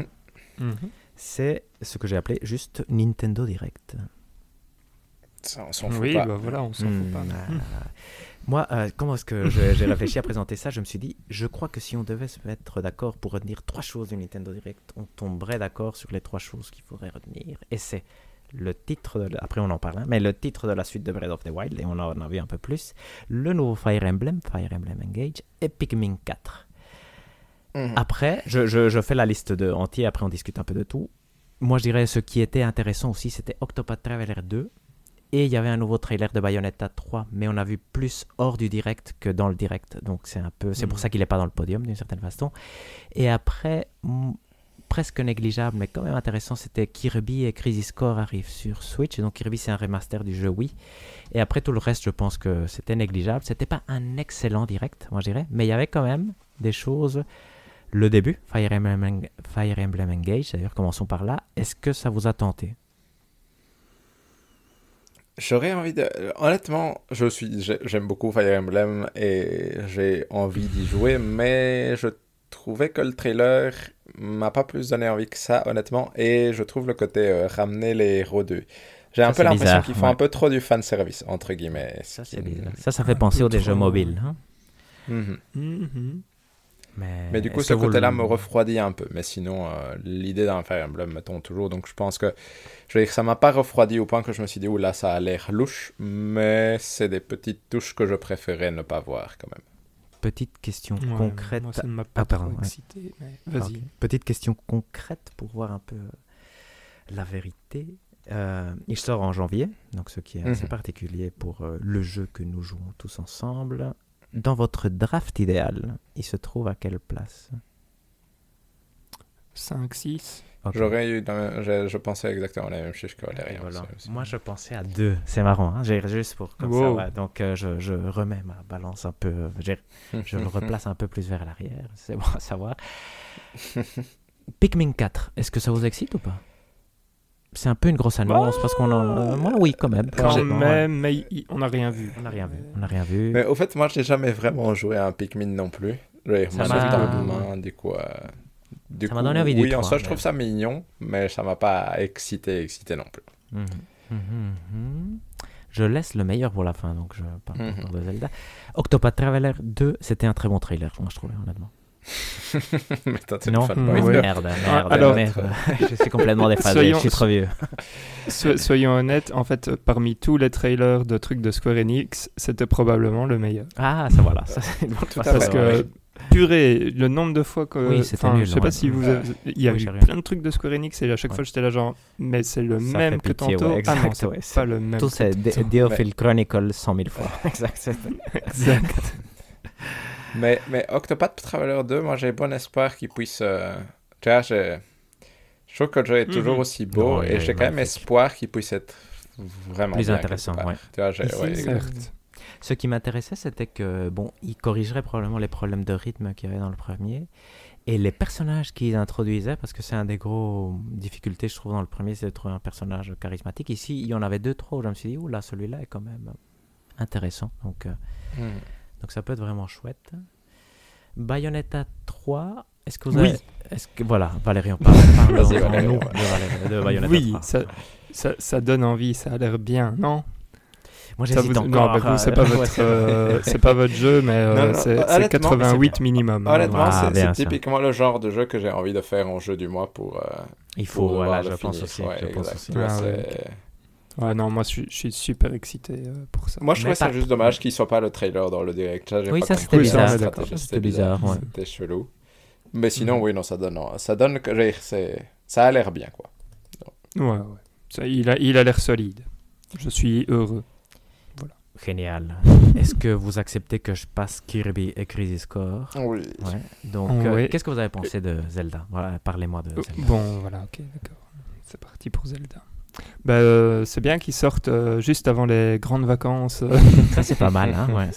Mhm. Mhm. C'est ce que j'ai appelé juste Nintendo Direct. ça, on s'en fout Oui, pas. bah voilà, on s'en Hmm, fout pas. euh, Moi, euh, comment est-ce que je- j'ai réfléchi à présenter ça? Je me suis dit, je crois que si on devait se mettre d'accord pour retenir trois choses du Nintendo Direct, on tomberait d'accord sur les trois choses qu'il faudrait retenir. Et c'est le titre, de après on en parle, hein, mais le titre de la suite de Breath of the Wild, et on en a vu un peu plus, le nouveau Fire Emblem, Fire Emblem Engage, et Pikmin 4. Mhm. Après, je, je- je fais la liste de entier, après on discute un peu de tout. Moi, je dirais ce qui était intéressant aussi, c'était Octopath Traveler 2. Et il y avait un nouveau trailer de Bayonetta 3, mais on a vu plus hors du direct que dans le direct. Donc c'est un peu, c'est pour Mhm. ça qu'il n'est pas dans le podium d'une certaine façon. Et après, presque négligeable, mais quand même intéressant, c'était Kirby et Crisis Core arrivent sur Switch. Donc Kirby c'est un remaster du jeu Wii. Et après tout le reste, je pense que c'était négligeable. C'était pas un excellent direct, moi je dirais, mais il y avait quand même des choses. Le début, Fire Emblem, Fire Emblem Engage, d'ailleurs commençons par là. Est-ce que ça vous a tenté? J'aurais envie de. Honnêtement, je suis, j'ai- j'aime beaucoup Fire Emblem et j'ai envie d'y jouer, mais je trouvais que le trailer m'a pas plus donné envie que ça, honnêtement, et je trouve le côté euh, ramener les héros de. J'ai un peu l'impression qu'ils font ouais. un peu trop du fan service entre guillemets. Ça, ce c'est bizarre. Ça, ça fait penser aux jeux mobiles. hein. Mhm. Mais, Mais du coup, ce côté-là le- me refroidit un peu. Mais sinon, euh, l'idée d'un Fire Emblem me tombe toujours. Donc je pense que. Je veux dire, ça m'a pas refroidi au point que je me suis dit, oula, ça a l'air louche. Mais c'est des petites touches que je préférais ne pas voir quand même. Petite question Ouais, concrète. Moi, ça ne m'a pas Ah, pardon, trop ouais. excité. mais Vas-y. Petite question concrète pour voir un peu la vérité. Euh, il sort en janvier, donc ce qui est assez Mhm. particulier pour euh, le jeu que nous jouons tous ensemble. Dans votre draft idéal, il se trouve à quelle place? 5, 6. Ok. J'aurais eu. dans- Je, je pensais exactement la même chose que Et Valérien. voilà. Moi, je pensais à deux. C'est marrant, hein j'ai juste pour comme ça. Wow. ouais. Donc, euh, je, je remets ma balance un peu. euh, Je le replace un peu plus vers l'arrière. C'est bon à savoir. Pikmin 4, est-ce que ça vous excite ou pas? C'est un peu une grosse annonce parce qu'on en. moi, oui, quand même. Quand J'ai- même, mais on n'a rien vu. On n'a rien vu. On n'a rien vu. Mais au fait, moi, j'ai jamais vraiment joué à un Pikmin non plus. Dire, Ça m'a- du coup. euh, Du Ça coup, m'a donné envie du oui, en soi, je trouve ça mignon, mais ça m'a pas excité, excité non plus. Mhm. Mhm, mhm. Je laisse le meilleur pour la fin, donc je parle de Zelda. Octopath Traveler 2, c'était un très bon trailer, moi je trouvais, honnêtement. Mais Non, merde, merde, alors- merde. je suis complètement déphasé, Soyons- je suis trop vieux. So- soyons honnêtes, en fait, euh, parmi tous les trailers de trucs de Square Enix, c'était probablement le meilleur. Ah, ça voilà, ça c'est de- Parce ouais. que, purée, le nombre de fois que. Oui, nul, Je sais pas ouais. si vous. avez- Il y a Oui, eu plein de trucs de Square Enix et à chaque Ouais. fois j'étais là, genre, mais c'est le Ça même que pitié, tantôt. ouais, ah non, exact, c'est pas le même. Tout c'est. Deophil Chronicle 100 000 fois. exact. c'est- Exact. Mais, mais Octopath Traveler 2, moi j'ai bon espoir qu'il puisse. euh, Tu vois, je trouve que le jeu est toujours Mhm. aussi beau Non, il et j'ai quand même espoir qu'il puisse être vraiment Plus bien intéressant, ouais. Tu vois, Ici, ouais, exact. Ce qui m'intéressait, c'était que, bon, ils corrigeraient probablement les problèmes de rythme qu'il y avait dans le premier. Et les personnages qu'ils introduisaient, parce que c'est un des gros difficultés, je trouve, dans le premier, c'est de trouver un personnage charismatique. Ici, il y en avait deux, trois. où Je me suis dit, oula, celui-là est quand même intéressant. Donc, euh, Mhm. Donc ça peut être vraiment chouette. Bayonetta 3, est-ce que vous Oui. avez... Est-ce que... Voilà, Valérie, on parle, parle Vas-y, en- en Valérie, nous ouais. de, Valérie- de Bayonetta Oui, 3. ça, ça, ça donne envie, ça a l'air bien, non? Moi, Ça j'hésite vous- encore. Non, bah, vous, c'est euh, pas, votre, c'est euh, c'est pas votre jeu, mais euh, Non, non, c'est c'est honnêtement, 88 c'est minimum. hein. Honnêtement, Ah, c'est- c'est typiquement le genre de jeu que j'ai envie de faire en jeu du mois pour. euh, Il pour faut, voilà, devoir je pense aussi. Ouais, je pense aussi. Ah, ouais. Ouais, non, moi je suis, je suis super excité euh, pour ça. Moi, je trouvais ça juste dommage qu'il soit pas le trailer dans le direct. J'ai Oui, pas ça, c'était bizarre. C'était bizarre, ouais. C'était chelou. Mais sinon, Mhm. oui, non, ça donne, ça donne que ça a l'air bien, quoi. Ouais, ouais. Ça, il a il a l'air solide. Je suis heureux. Génial. Est-ce que vous acceptez que je passe Kirby et Crisis Core? Oui. Ouais. Donc, Oh, euh, qu'est-ce que vous avez pensé de Zelda? Voilà, parlez-moi de Euh, Zelda. Bon, voilà, ok, d'accord. C'est parti pour Zelda. Bah, euh, c'est bien qu'ils sortent euh, juste avant les grandes vacances. Ça, c'est pas mal, hein ouais,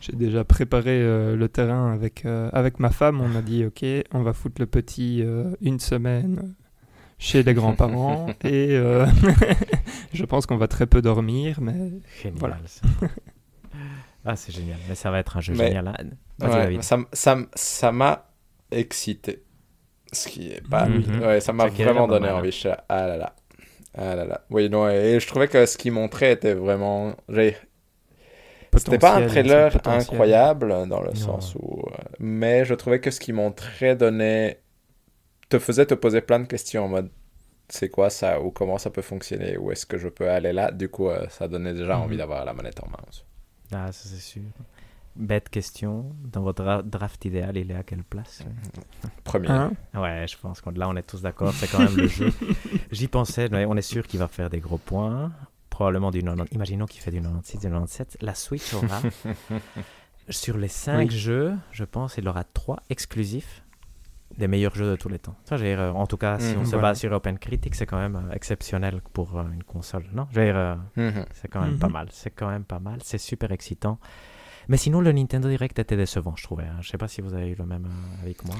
J'ai déjà préparé euh, le terrain avec, euh, avec ma femme. On a dit, ok, on va foutre le petit euh, une semaine chez les grands-parents. et euh, je pense qu'on va très peu dormir, mais Génial. Voilà. ah, c'est génial. Mais ça va être un jeu Mais- génial. hein. Ouais, ça m'a excité. Ce qui est pas. Mhm. Ouais, ça m'a vraiment donné hein. envie. Je suis là, ah là là. Ah là là. Oui, non, et je trouvais que ce qu'il montrait était vraiment. j'ai- C'était pas un trailer incroyable dans le Non. sens où. euh, mais je trouvais que ce qu'il montrait donnait. te faisait te poser plein de questions en mode. C'est quoi ça Ou comment ça peut fonctionner Où est-ce que je peux aller là? Du coup, euh, ça donnait déjà Mhm. envie d'avoir la manette en main. aussi. Ah, ça, c'est sûr. Bête question. Dans votre dra- draft idéal, il est à quelle place? Premier. Hein? Ouais, je pense que là, on est tous d'accord. C'est quand même le jeu. J'y pensais. mais On est sûr qu'il va faire des gros points. Probablement du 90. Imaginons qu'il fait du 96, du 97. La Switch aura. sur les 5 Oui. jeux, je pense, il aura 3 exclusifs des meilleurs jeux de tous les temps. Ça, dire, euh, en tout cas, si Mhm, on se voilà. base sur Open Critic, c'est quand même euh, exceptionnel pour euh, une console. Non, je veux dire, euh, Mhm. c'est quand même pas Mhm. mal. C'est quand même pas mal. C'est super excitant. Mais sinon, le Nintendo Direct était décevant, je trouvais. hein. Je sais pas si vous avez eu le même euh, que moi.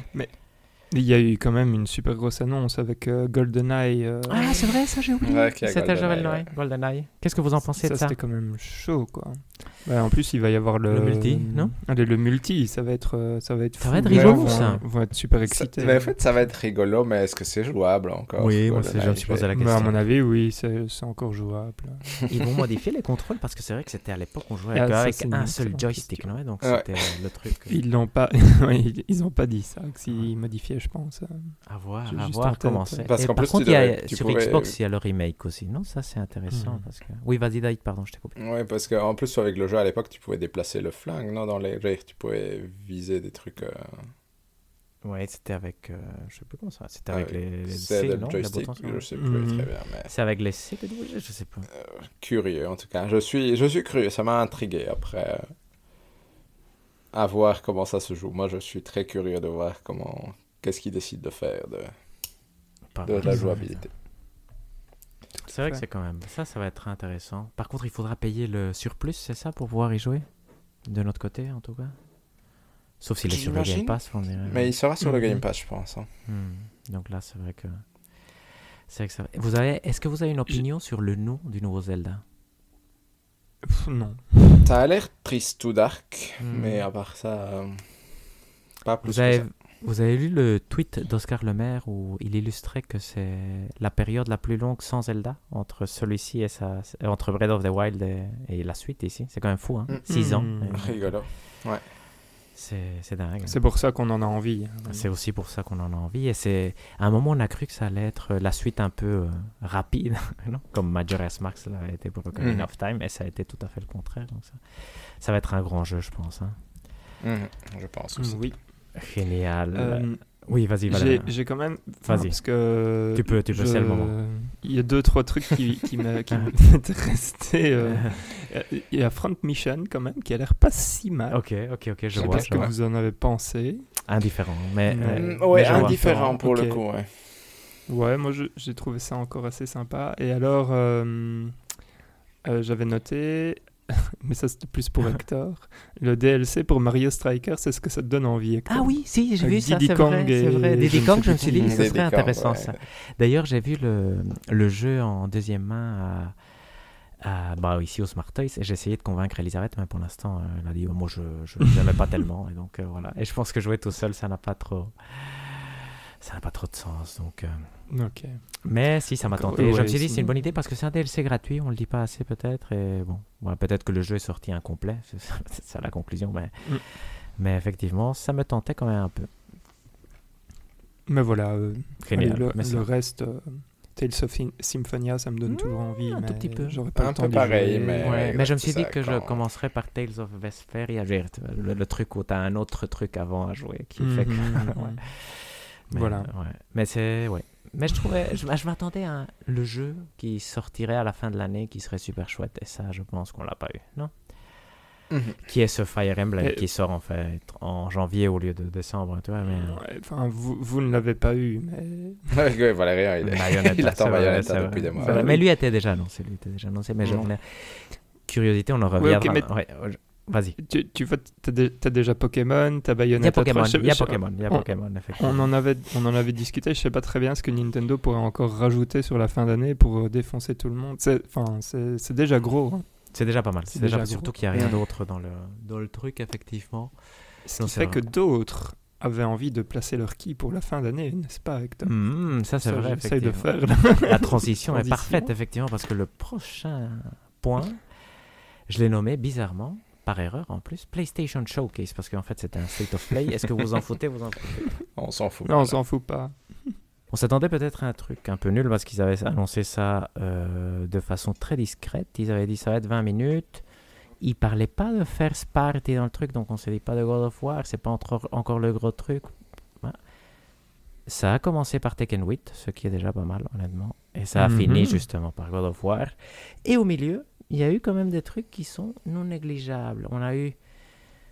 Il y a eu quand même une super grosse annonce avec euh, GoldenEye. euh, Ah, c'est vrai, ça j'ai oublié. Ouais, C'était GoldenEye, GoldenEye. ouais. GoldenEye. Qu'est-ce que vous en pensez ça, de ça? c'était quand même chaud, quoi. Bah, en plus, il va y avoir le, Le multi, non Allez, le multi, ça va être, euh, ça va être. Ça fou. va être rigolo, vont, ça. vont être super mais en fait, ça va être rigolo, mais est-ce que c'est jouable encore Oui, moi, c'est- je me suis posé la Bah, à question. mon avis, oui, c'est c'est encore jouable. Ils vont modifier les contrôles parce que c'est vrai que c'était à l'époque on jouait Ah, avec, ça, un seul joystick, non Donc Ouais. c'était euh, le truc. Ils l'ont pas, ouais, ils- ont pas dit ça, que s'ils modifiaient, je pense. euh. À voir, à voir comment ouais. c'est. Parce qu'en par plus, contre, sur Xbox, il y a le remake aussi. Non, ça c'est intéressant Mhm. parce que. Oui, vas-y, David, pardon, je t'ai coupé. Ouais, parce qu'en plus, avec le jeu à l'époque, tu pouvais déplacer le flingue, non dans les... dire, Tu pouvais viser des trucs... euh, Ouais, c'était avec. euh, je sais plus comment ça. C'était Ah avec les, les C, le non joystick, je sais plus Mhm. très bien, mais C'est avec les C que je sais pas. curieux en tout cas. Je suis, je suis curieux, ça m'a intrigué après. euh, À voir comment ça se joue. Moi, je suis très curieux de voir comment... Qu'est-ce qu'ils décident de faire de, Pas de la jouabilité. C'est vrai que c'est quand même. Ça, ça va être intéressant. Par contre, il faudra payer le surplus, c'est ça, pour pouvoir y jouer? De notre côté, en tout cas? Sauf s'il est sur le Game. Pass, on dirait. Mais il sera sur le Mhm. Game Pass, je pense. hein. Hmm. Donc là, c'est vrai que. C'est vrai que ça. va- Vous avez. Est-ce que vous avez une opinion sur le nom du nouveau Zelda? Pff, non. Ça a l'air triste ou dark, Mhm. mais à part ça... euh, Pas plus vous avez, ça. Vous avez lu le tweet d'Oscar Lemaire où il illustrait que c'est la période la plus longue sans Zelda entre celui-ci et sa, entre Breath of the Wild et, et la suite ici? C'est quand même fou, hein? Mm. 6 ans. Mm. Et Rigolo. C'est c'est dingue. C'est pour ça qu'on en a envie. hein. C'est aussi pour ça qu'on en a envie. Et c'est à un moment, on a cru que ça allait être la suite un peu euh, rapide, non? Comme Majora's Mask l'a été pour Ocarina Mhm. of Time, et ça a été tout à fait le contraire. Donc ça, ça va être un grand jeu, je pense. hein. Mhm, Je pense aussi. Oui. Génial. Euh, oui, vas-y, J'ai Valérie. j'ai quand même. Vas-y. Parce que. Tu peux, tu peux, je- c'est le moment. Il y a deux, trois trucs qui, qui me- qui m'étaient restés euh, Il y a Front Mission quand même qui a l'air pas si mal. Ok, ok, ok, je sais vois. je que vois. vous en avez pensé Indifférent, mais. Mm, euh, Mm, ouais, mais je vois. indifférent pour le coup, ouais. Ouais, moi je- j'ai trouvé ça encore assez sympa. Et alors, euh, euh, j'avais noté, mais ça c'était plus pour Hector, le DLC pour Mario Striker, c'est ce que ça te donne envie. Hector Ah oui, si, j'ai vu ça, Diddy c'est Kong vrai, c'est et vrai. Diddy Kong, je me suis dit que ce serait intéressant ouais. ça. D'ailleurs, j'ai vu le, le jeu en deuxième main à, à- bah, ici au Smart Toys et j'ai essayé de convaincre Elisabeth, mais pour l'instant, euh, elle a dit oh, moi je je n'aimais pas tellement et donc euh, voilà. Et je pense que jouer tout seul, ça n'a pas trop ça n'a pas trop de sens donc. euh, Ok. Mais si, ça m'a tenté. euh, je ouais, me suis dit, c'est une bonne idée parce que c'est un DLC gratuit, on le dit pas assez peut-être. Et bon, peut-être que le jeu est sorti incomplet, c'est ça, la conclusion. Mais, Mm. mais effectivement, ça me tentait quand même un peu. Mais voilà, euh, Génial. allez, le, mais le reste, euh, Tales of Sym- Symphonia, ça me donne Mm, toujours envie. un tout petit peu. J'aurais pas Un le temps peu pareil, jouer. mais- Ouais, ouais, mais je me suis dit que je commencerai par Tales of Vesperia, le, le truc où tu as un autre truc avant à jouer qui fait que. Mhm, Ouais. mhm. Mais, Voilà. ouais. Mais c'est. Ouais. Mais je trouvais. Je, je m'attendais à un- le jeu qui sortirait à la fin de l'année qui serait super chouette. Et ça, je pense qu'on l'a pas eu, non? Mhm. Qui est ce Fire Emblem Et- qui sort en fait en janvier au lieu de décembre, tu vois. Mais... Ouais, Enfin, vous, vous ne l'avez pas eu, mais Ouais, ouais, Valérian, il, est... Il attend Bayonetta depuis des mois. Ouais. Mais lui était déjà annoncé, lui était déjà annoncé. Mais je- Mhm. on a- curiosité, on en Ouais, reviendra. ok, mais- Ouais, je- Vas-y. tu, tu vois, t'as dé- t'as déjà Pokémon, t'as Il y a Bayonetta 3, Pokémon, je sais- il y a Pokémon, il y a on- Pokémon, effectivement. On en, avait, on en avait discuté, je sais pas très bien ce que Nintendo pourrait encore rajouter sur la fin d'année pour euh, défoncer tout le monde. C'est, enfin, c'est, c'est déjà gros. hein. C'est déjà pas mal. C'est C'est déjà, déjà surtout qu'il n'y a rien d'autre dans le, dans le truc, effectivement. Ce Non, qui fait vrai. que d'autres avaient envie de placer leur ki pour la fin d'année, n'est-ce pas, Hector? Mhm, ça, c'est Ça, vrai, j'essaye de effectivement. faire. La transition est parfaite, effectivement, parce que le prochain point, je l'ai nommé bizarrement, par erreur en plus, PlayStation Showcase, parce qu'en fait c'était un State of Play. Est-ce que vous en foutez Vous en foutez On s'en fout. non, on s'en fout pas. On s'attendait peut-être à un truc un peu nul parce qu'ils avaient annoncé ça euh, de façon très discrète. Ils avaient dit ça va être 20 minutes. Ils parlaient pas de first party dans le truc, donc on s'est dit pas de God of War, c'est pas entre- encore le gros truc. Voilà. Ça a commencé par Tekken 8, ce qui est déjà pas mal, honnêtement. Et ça a Mhm. fini justement par God of War. Et au milieu, il y a eu quand même des trucs qui sont non négligeables. On a eu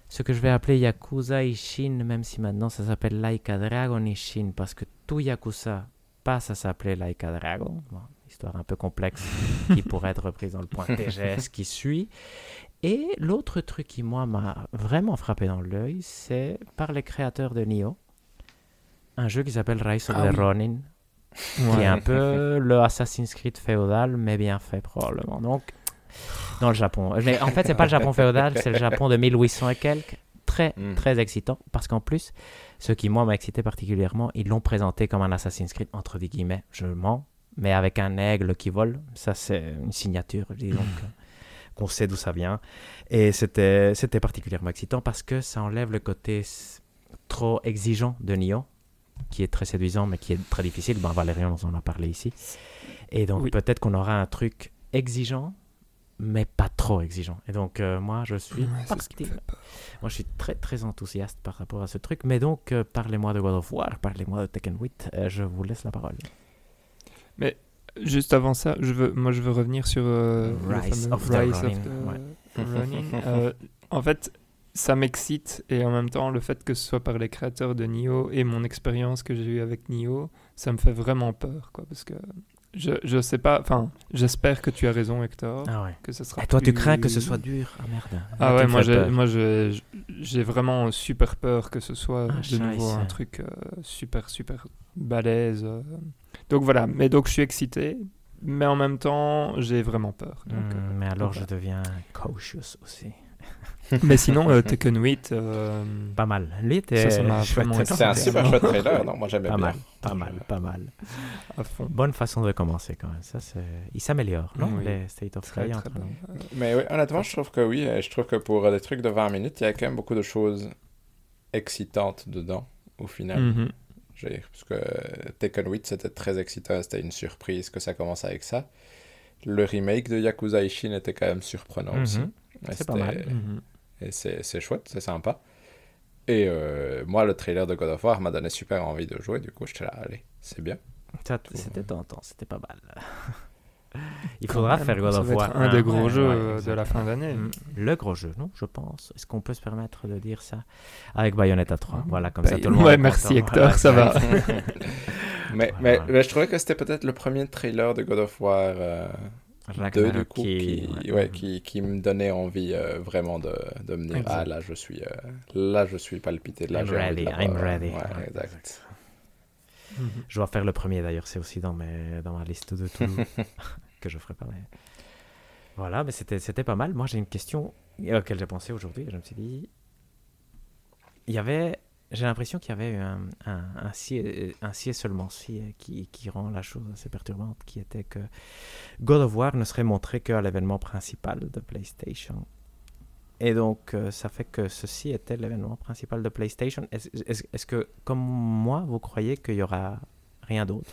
ce que je vais appeler Yakuza Ishin, même si maintenant ça s'appelle Laika Dragon Ishin, parce que tout Yakuza passe à s'appeler Laika Dragon. Bon, histoire un peu complexe qui pourrait être reprise dans le point TGS qui suit. Et l'autre truc qui, moi, m'a vraiment frappé dans l'œil, c'est par les créateurs de Nioh, un jeu qui s'appelle Rise of Ah the oui. Ronin, qui est un peu le Assassin's Creed féodal, mais bien fait probablement. Donc, dans le Japon. Mais en fait, c'est pas le Japon féodal, c'est le Japon de 1800 et quelques. Très, Mm. très excitant. Parce qu'en plus, ce qui, moi, m'a excité particulièrement, ils l'ont présenté comme un Assassin's Creed, entre des guillemets, je mens, mais avec un aigle qui vole. Ça, c'est une signature, disons, que- qu'on sait d'où ça vient. Et c'était c'était particulièrement excitant parce que ça enlève le côté trop exigeant de Nioh, qui est très séduisant, mais qui est très difficile. Ben, Valérian nous en a parlé ici. Et donc, Oui. peut-être qu'on aura un truc exigeant, mais pas trop exigeant. Et donc, euh, moi, je suis Ouais, c'est ce qui me parti- fait peur. moi, je suis très, très enthousiaste par rapport à ce truc. Mais donc, euh, parlez-moi de God of War, parlez-moi de Tekken 8. euh, je vous laisse la parole. Juste avant ça, je veux, moi je veux revenir sur euh, Rise of the Rise the Ronin. Euh, en fait, ça m'excite et en même temps, le fait que ce soit par les créateurs de Nioh et mon expérience que j'ai eue avec Nioh, ça me fait vraiment peur, quoi, parce que je, je sais pas, enfin, j'espère que tu as raison, Hector, Ah ouais. que ce sera. Et toi, tu crains que ce soit dur? Ah merde. Ah Là, ouais, moi j'ai, moi j'ai, j'ai vraiment super peur que ce soit Ah, de nouveau un truc euh, super super balèze. euh. Donc voilà, mais donc je suis excité, mais en même temps j'ai vraiment peur. Donc, Hmm, euh, mais alors, donc je deviens cautious aussi. Mais sinon, euh, Tekken 8, euh, Pas mal. Était Ça, ça C'était un super chouette trailer, non Moi j'aimais Pas bien. mal, pas mal, pas mal. à fond. Bonne façon de commencer quand même. Ça, c'est... Il s'améliore, non Oui. Les State of Play entre bon. nous? Mais oui, honnêtement, je trouve que oui. Je trouve que pour des trucs de 20 minutes, il y a quand même beaucoup de choses excitantes dedans, au final. Je veux dire, Parce que Tekken 8, c'était très excitant, c'était une surprise que ça commence avec ça. Le remake de Yakuza Ishin était quand même surprenant aussi. Mhm. Et C'est pas mal. Mhm. Et c'est c'est chouette, c'est sympa. Et euh, moi, le trailer de God of War m'a donné super envie de jouer. Du coup, j'étais là, allez, c'est bien. C'était tentant, c'était pas mal. Il faudra même, faire God of War. un des 1, gros ouais, jeux ouais, euh, de la fin d'année. Mm, Le gros jeu, non, je pense. Est-ce qu'on peut se permettre de dire ça? Avec Bayonetta 3. Voilà, comme ça tout le monde ouais, merci. Hector, Voilà, ça va. exact. mais, Voilà. mais, mais je trouvais que c'était peut-être le premier trailer de God of War euh, 2 Ragnarok du coup qui, qui- ouais, qui, qui me donnait envie euh, vraiment de, de me dire Exact. ah là je suis euh, là je suis palpité là I'm envie de ready, l'avoir. I'm ready. Ouais, Ouais, exact. Mhm. Je dois faire le premier d'ailleurs, c'est aussi dans, mes, dans ma liste de tout que je ferai pas. Mais... Voilà, mais c'était c'était pas mal. Moi j'ai une question auquel j'ai pensé aujourd'hui. Je me suis dit, il y avait, j'ai l'impression qu'il y avait un, un, si, un seulement si euh, qui, rend la chose assez perturbante, qui était que God of War ne serait montré qu'à l'événement principal de PlayStation. Et donc, euh, ça fait que ceci était l'événement principal de PlayStation. Est-ce que, comme moi, vous croyez qu'il y aura rien d'autre?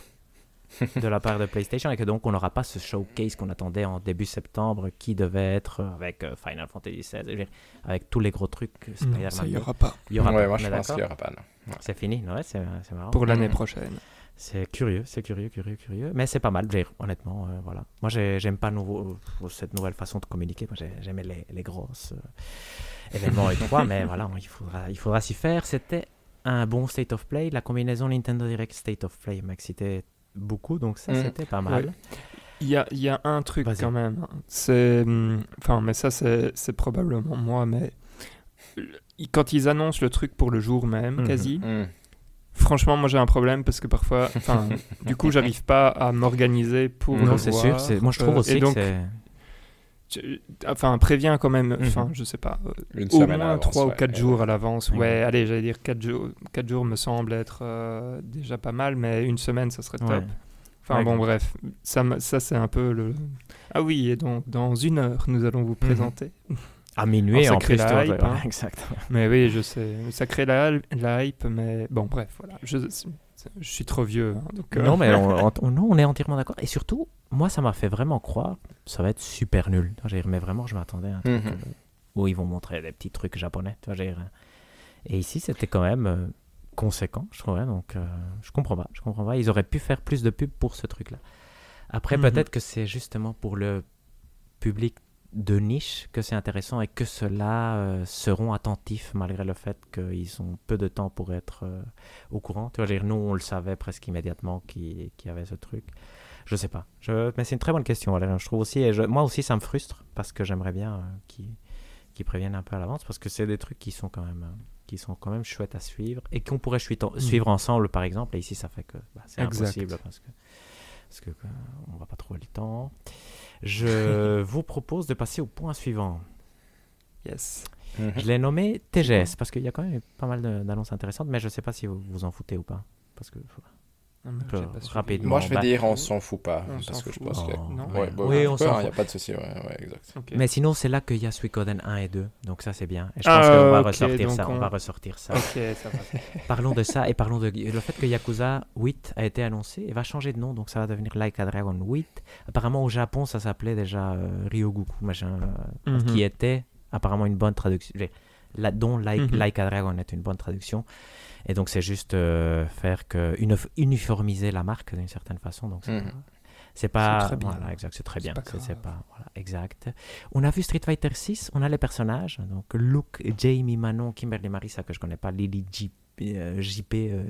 De la part de PlayStation et que donc on n'aura pas ce showcase qu'on attendait en début septembre qui devait être avec euh, Final Fantasy XVI, avec tous les gros trucs Spider-Man ça y 2. aura pas. Il y aura ouais, pas, moi je pense qu'il y aura pas non. C'est fini, ouais, c'est c'est marrant. Pour l'année prochaine. C'est curieux, c'est curieux, curieux, curieux. Mais c'est pas mal, honnêtement, euh, voilà. Moi, j'ai- j'aime pas nouveau, euh, cette nouvelle façon de communiquer. Moi, j'ai- j'aimais les, les grosses euh, événements et trois, mais voilà, il faudra, il faudra s'y faire. C'était un bon State of Play. La combinaison Nintendo Direct State of Play m'excitait beaucoup, donc ça, Mhm. c'était pas mal. Il y a, il y a un truc Vas-y. quand même. hein. C'est. hum, Enfin, mais ça, c'est c'est probablement moi, mais. Quand ils annoncent le truc pour le jour même, Mhm. quasi, Hmm. franchement, moi j'ai un problème parce que parfois. Enfin, du coup, j'arrive pas à m'organiser pour Non, c'est sûr. Moi, je trouve Euh, aussi et donc, que Enfin, préviens quand même. Enfin, Mhm. je sais pas. euh, Une au moins l'avance, 3 ou ouais. 4 jours à l'avance. Ouais. Ouais, allez, j'allais dire 4 jours, 4 jours me semble être euh, déjà pas mal, mais une semaine, ça serait top. Ouais. Enfin Ouais, bon, bref, ça, ça c'est un peu le... Ah oui, et donc dans une heure, nous allons vous présenter. À ça en crée plus. la hype, hein. exact. Mais oui, je sais, ça crée la, la hype, mais bon, bref, voilà. Je, je suis trop vieux, hein, donc... euh, Non, mais on, on- non, on est entièrement d'accord. Et surtout, moi, ça m'a fait vraiment croire, ça va être super nul. Mais vraiment, je m'attendais à un truc Mhm. euh, où ils vont montrer des petits trucs japonais. Et ici, c'était quand même euh, conséquent, je trouvais. Donc, je comprends pas. Je comprends pas. Ils auraient pu faire plus de pub pour ce truc-là. Après, Mhm. peut-être que c'est justement pour le public de niche que c'est intéressant et que ceux-là euh, seront attentifs malgré le fait qu'ils ont peu de temps pour être euh, au courant. Tu vois, dire, nous, on le savait presque immédiatement qu'il qu'il y avait ce truc. Je sais pas. Je... Mais c'est une très bonne question, Valérie. Je trouve aussi, et je- moi aussi, ça me frustre parce que j'aimerais bien euh, qu'ils préviennent un peu à l'avance parce que c'est des trucs qui sont quand même euh, qui sont quand même chouettes à suivre et qu'on pourrait suivre, suivre ensemble, par exemple. Et ici, ça fait que bah, c'est impossible parce que parce que euh, on va pas trouver le temps. Je vous propose de passer au point suivant. Yes. Mhm. Je l'ai nommé TGS parce qu'il y a quand même pas mal d'annonces intéressantes, mais je sais pas si vous vous en foutez ou pas. Parce que Ah, mais pas rapidement. Moi je vais bah- dire on s'en fout pas On parce que je fout. pense que non. ouais, Oui, on s'en hein, y a fout. pas de souci ouais, ouais exact. Ok. Mais sinon, c'est là qu'il y a Suikoden 1 et 2, donc ça c'est bien. Et je Ah, pense qu'on va ressortir ça. On... on- va ressortir ça. Ok, ça va. parlons de ça et parlons de le fait que Yakuza 8 a été annoncé et va changer de nom, donc ça va devenir Like a Dragon 8. Apparemment au Japon, ça s'appelait déjà euh, Ryogoku, machin, euh, Mhm. qui était apparemment une bonne traduction. La, dont like, Mhm. like a Dragon est une bonne traduction. Et donc c'est juste euh, faire que une, uniformiser la marque d'une certaine façon. Donc c'est pas- c'est pas C'est très bien. voilà exact c'est très C'est bien. pas c'est c'est grave. pas voilà exact. On a vu Street Fighter 6 on a les personnages. Donc Luke Jamie Manon Kimberly Marissa que je connais pas Lily J- euh, JP euh,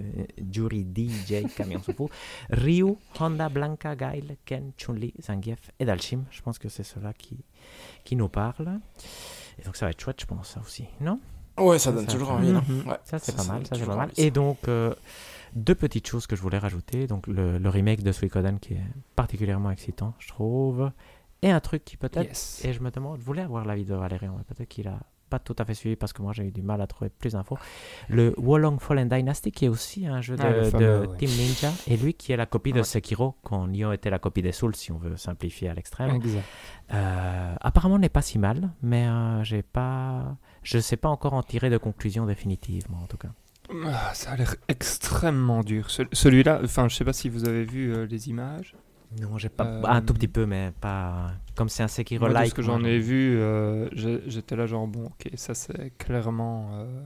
Jury DJ Camille on s'en fout. Ryu Honda Blanca Guile Ken Chun-Li Zangief et Dalshim je pense que c'est cela qui qui nous parle. Et donc ça va être chouette je pense ça aussi non? Ouais, ça Ça, donne ça toujours envie, non. Ouais, ça, c'est pas mal, ça, c'est pas. Et donc, euh, deux petites choses que je voulais rajouter. Donc, le, le remake de Suikoden qui est particulièrement excitant, je trouve. Et un truc qui peut-être, Yes. et je me demande, je voulais avoir l'avis de Valérian, mais peut-être qu'il a pas tout à fait suivi parce que moi j'ai eu du mal à trouver plus d'infos. Le Wolong Fallen Dynasty qui est aussi un jeu de, Ah, de ouais. Team Ninja et lui qui est la copie de. Sekiro quand Nioh était la copie des Souls si on veut simplifier à l'extrême. Euh, apparemment n'est pas si mal, mais euh, j'ai pas, je sais pas encore en tirer de conclusion définitive, moi en tout cas. Ah, ça a l'air extrêmement dur. Ce- Celui-là, enfin, je sais pas si vous avez vu euh, les images. Non, j'ai pas, Euh, un tout petit peu, mais pas comme c'est un Sekiro Moi, de like. ce que j'en je- ai vu, euh, j'étais là genre bon, ok, ça c'est clairement, euh,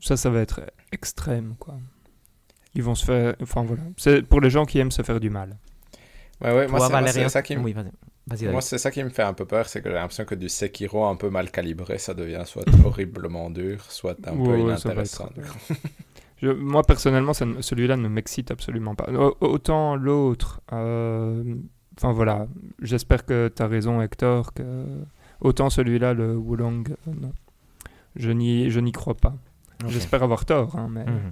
ça, ça va être extrême quoi. Ils vont se faire, enfin voilà, c'est pour les gens qui aiment se faire du mal. Ouais, ouais, moi, Toi, c'est- moi, Valérian c'est ça qui me Oui, Moi, c'est ça qui me fait un peu peur, c'est que j'ai l'impression que du Sekiro un peu mal calibré, ça devient soit horriblement dur, soit un Ouais, peu inintéressant. Je- moi personnellement, celui-là ne m'excite absolument pas. Au- Autant l'autre. euh, Enfin voilà, j'espère que tu as raison Hector, que autant celui-là, le Wulong, euh, non. Je n'y, je n'y crois pas. J'espère avoir tort, hein, mais... Mhm.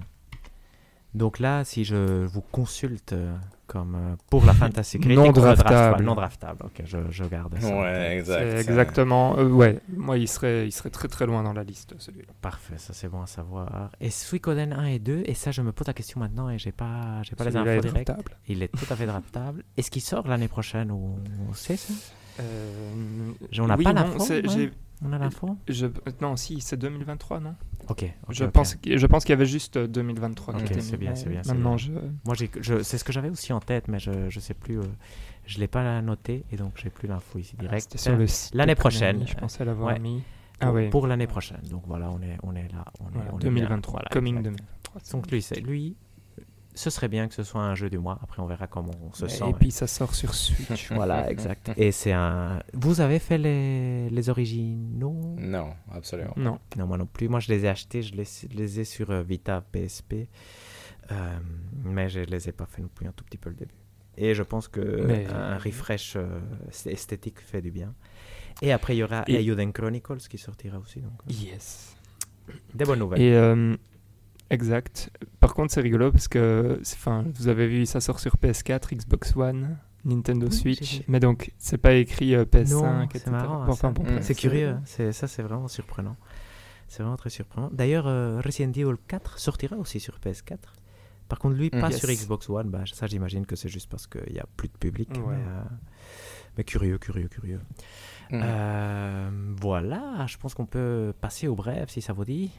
Donc là, si je vous consulte euh, comme euh, pour la Fantasy Critic, Non draft draftable. Non draftable, ok, je, je garde ça. Ouais, exact. Exactement... euh, ouais, moi il serait, il serait très très loin dans la liste, celui-là. Parfait, ça c'est bon à savoir. Et Suikoden 1 et 2, et ça je me pose la question maintenant et j'ai pas, j'ai pas les infos directes. draftable. Il est tout à fait draftable. Est-ce qu'il sort l'année prochaine ou on sait ça? Euh, On n'a oui, pas l'info, On a l'info? je- Non, si, c'est 2023, non? Ok. je, ok. Pense, je pense qu'il y avait juste euh, 2023 qui Ok, c'est bien, c'est bien, Maintenant, bien. je... Moi, je, c'est ce que j'avais aussi en tête, mais je, je sais plus. euh, je l'ai pas noté et donc j'ai plus l'info ici Ah, direct. C'était sur le site. L'année prochaine. Je pensais l'avoir Ouais. mis. pour, Ah oui. pour l'année prochaine. Donc voilà, on est, on est là. On est, Voilà, on est bien. 2023. Voilà, coming exact. 2023. Donc lui, c'est, lui, ce serait bien que ce soit un jeu du mois. Après, on verra comment on se Et sent. puis ça sort sur Switch. Voilà, exact. Et c'est un. Vous avez fait les, les originaux? Non, absolument. non. Non, moi non plus. Moi, je les ai achetés, je les, je les ai sur euh, Vita PSP. euh, mais je les ai pas fait non plus un tout petit peu le début. Et je pense que Mais- un refresh euh, esthétique fait du bien. Et après, il y aura Et- Eiyuden Chronicles qui sortira aussi. Donc, euh, Yes. des bonnes nouvelles. Et euh, exact. Par contre, c'est rigolo parce que, enfin, vous avez vu, ça sort sur PS4, Xbox One, Nintendo Oui, Switch, mais donc c'est pas écrit euh, PS5, Non, etc. c'est marrant. Enfin, ça. bon, Mm. c'est curieux. hein. C'est, ça, c'est vraiment surprenant. C'est vraiment très surprenant. D'ailleurs, euh, Resident Evil 4 sortira aussi sur PS4. Par contre, lui, pas Mm. sur Yes. Xbox One. Bah, ça, j'imagine que c'est juste parce qu'il n'y a plus de public. Ouais. Mais, euh, mais curieux, curieux, curieux. Mm. Euh, voilà, je pense qu'on peut passer au bref si ça vous dit.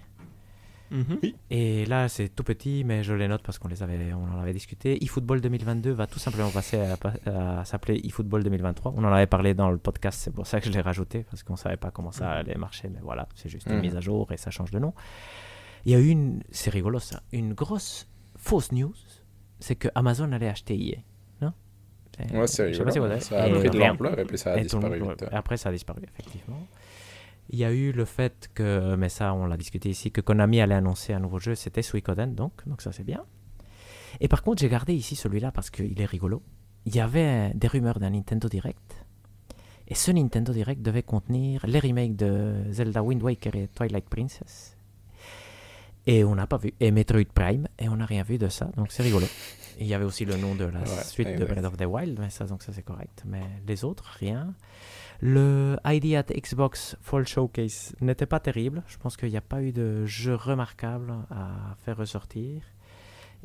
Mhm. Et là, c'est tout petit, mais je les note parce qu'on les avait, on en avait discuté. eFootball 2022 va tout simplement passer à, s'appeler eFootball 2023. On en avait parlé dans le podcast, c'est pour ça que je l'ai rajouté parce qu'on savait pas comment ça allait marcher, mais voilà, c'est juste une Mhm. mise à jour et ça change de nom. Il y a eu une, c'est rigolo ça, une grosse fausse news, c'est que Amazon allait acheter EA, non? Ouais, c'est je sais pas si vous rigolo. avez- Ça a et pris de l'ampleur et puis ça a disparu monde- Après, ça a disparu, effectivement. Il y a eu le fait que, mais ça, on l'a discuté ici, que Konami allait annoncer un nouveau jeu, c'était Suikoden, donc, donc ça c'est bien. Et par contre, j'ai gardé ici celui-là parce qu'il est rigolo. Il y avait des rumeurs d'un Nintendo Direct. Et ce Nintendo Direct devait contenir les remakes de Zelda Wind Waker et Twilight Princess. Et on n'a pas vu. Et Metroid Prime, et on n'a rien vu de ça, donc c'est rigolo. Il y avait aussi le nom de la Ouais, suite de. Breath of the Wild, mais ça, donc ça c'est correct. Mais les autres, rien. Le ID at Xbox Fall Showcase n'était pas terrible. Je pense qu'il n'y a pas eu de jeu remarquable à faire ressortir.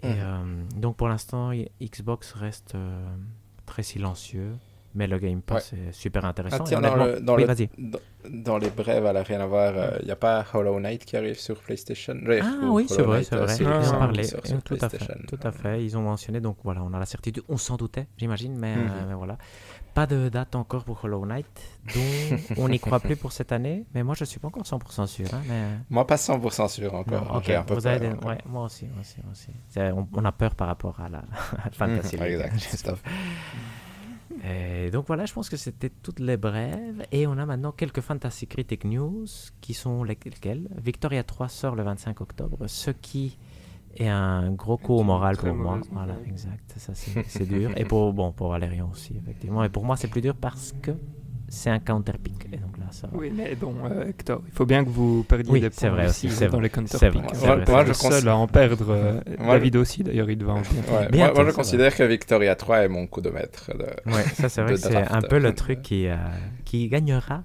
Et Mhm. euh, donc pour l'instant, Xbox reste euh, très silencieux. Mais le Game Pass est super intéressant. Ah, tiens, dans, honnêtement- le, dans, oui, le- vas-y. dans, dans les brèves, elle n'a rien à voir. Il n'y a pas Hollow Knight qui arrive sur PlayStation Ah Ou oui, c'est vrai, c'est euh, vrai. Ils en parlaient. Euh, sur Tout à fait. PlayStation. Tout à fait. Ils ont mentionné. Donc voilà, on a la certitude. On s'en doutait, j'imagine, mais, Mhm. euh, mais voilà. Pas de date encore pour Hollow Knight, dont on n'y croit plus pour cette année. Mais moi, je suis pas encore 100% sûr. hein, mais... Moi, pas 100% sûr encore. Non, ok, J'ai un peu vous avez peur des- encore. ouais, moi aussi, moi aussi, moi aussi. On, on a peur par rapport à la à Fantasy Mhm, League, exact, Et donc voilà, je pense que c'était toutes les brèves. Et on a maintenant quelques Fantasy Critic News qui sont lesquelles? Victoria 3 sort le 25 octobre, ce qui est un gros coup au moral pour moi. Voilà, exact. Ça, c'est dur. Et pour, bon, pour Valérian aussi, effectivement. Et pour moi, c'est plus dur parce que c'est un counter-pick. Et donc là, ça va. Oui, mais bon, euh, Hector, il faut bien que vous perdiez Oui, des c'est points vrai aussi dans vrai. les C'est counterpicks. vrai, c'est vrai, êtes vrai. le je seul à en perdre. euh, Moi, David aussi, d'ailleurs, il devait en perdre. Ouais, moi, moi, je considère que Victoria 3 est mon coup de maître. de- Ouais, ça c'est vrai que c'est un peu le truc qui, euh, qui gagnera.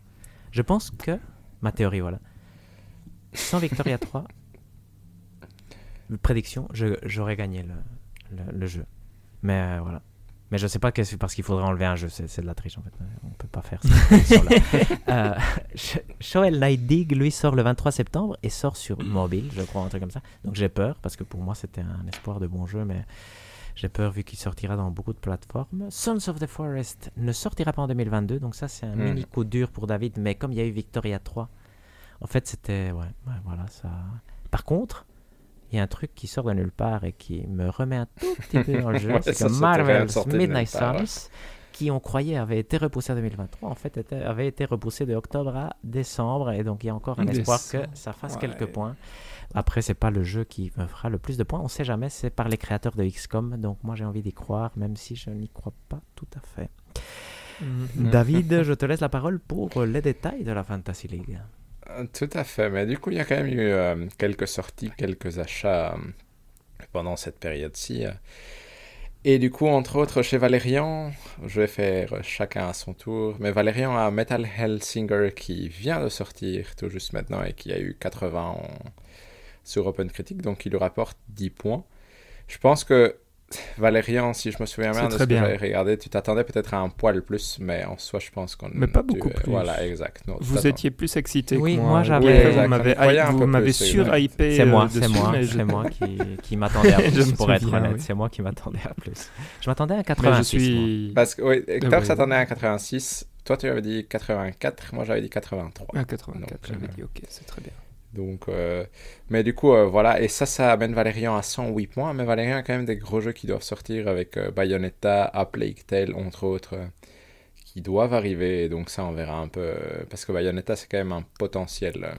Je pense que, ma théorie, voilà. Sans Victoria 3, prédiction, j'aurais gagné le, le, le jeu. Mais euh, voilà. Mais je sais pas que c'est parce qu'il faudrait enlever un jeu, c'est de la triche en fait. On peut pas faire prédiction-là. euh, Sh- Shovel Knight Dig, lui, sort le 23 septembre et sort sur mobile, je crois, un truc comme ça. Donc j'ai peur parce que pour moi c'était un espoir de bon jeu, mais j'ai peur vu qu'il sortira dans beaucoup de plateformes. Sons of the Forest ne sortira pas en 2022, donc ça c'est un Hmm. mini coup dur pour David, mais comme il y a eu Victoria 3, en fait c'était... Ouais, ouais, voilà, ça... Par contre, il y a un truc qui sort de nulle part et qui me remet un tout petit peu dans le jeu. Ouais, c'est que Marvel's Midnight ouais. Suns, qui on croyait avait été repoussé à 2023, en fait était- avait été repoussé de octobre à décembre. Et donc il y a encore un espoir que ça fasse ouais. quelques points. Après, c'est pas le jeu qui me fera le plus de points. On sait jamais, c'est par les créateurs de XCOM. Donc moi j'ai envie d'y croire, même si je n'y crois pas tout à fait. Mhm. David, je te laisse la parole pour les détails de la Fantasy League. Euh, Tout à fait, mais du coup, il y a quand même eu euh, quelques sorties, quelques achats euh, pendant cette période-ci. Et du coup, entre autres, chez Valérian, je vais faire chacun à son tour, mais Valérian a Metal Hellsinger qui vient de sortir tout juste maintenant et qui a eu 80 en- sur Open Critic, donc il lui rapporte 10 points. Je pense que Valérian, si je me souviens bien de ce que j'avais regardé, tu t'attendais peut-être à un poil plus, mais en soi, je pense qu'on... Mais pas tu- beaucoup plus. Voilà, exact. Non, Vous étiez plus excité Oui, que moi, moi. j'avais- Oui, vous m'avez surhypé C'est euh, moi, c'est moi, c'est moi qui, qui m'attendais à Je plus, me pour être souviens, honnête. oui. C'est moi qui m'attendais à plus. Je m'attendais à Mais je 86. suis Parce que oui, Hector Ah oui. s'attendait à 86, toi tu avais dit 84, moi j'avais dit 83. à 84, Donc, j'avais euh, dit ok, c'est très bien. Donc, euh, mais du coup, euh, voilà, et ça, ça amène Valérian à 108 points. Mais Valérian a quand même des gros jeux qui doivent sortir avec euh, Bayonetta, A Plague Tale, entre autres, qui doivent arriver. Donc, ça, on verra un peu. parce que Bayonetta, c'est quand même un potentiel.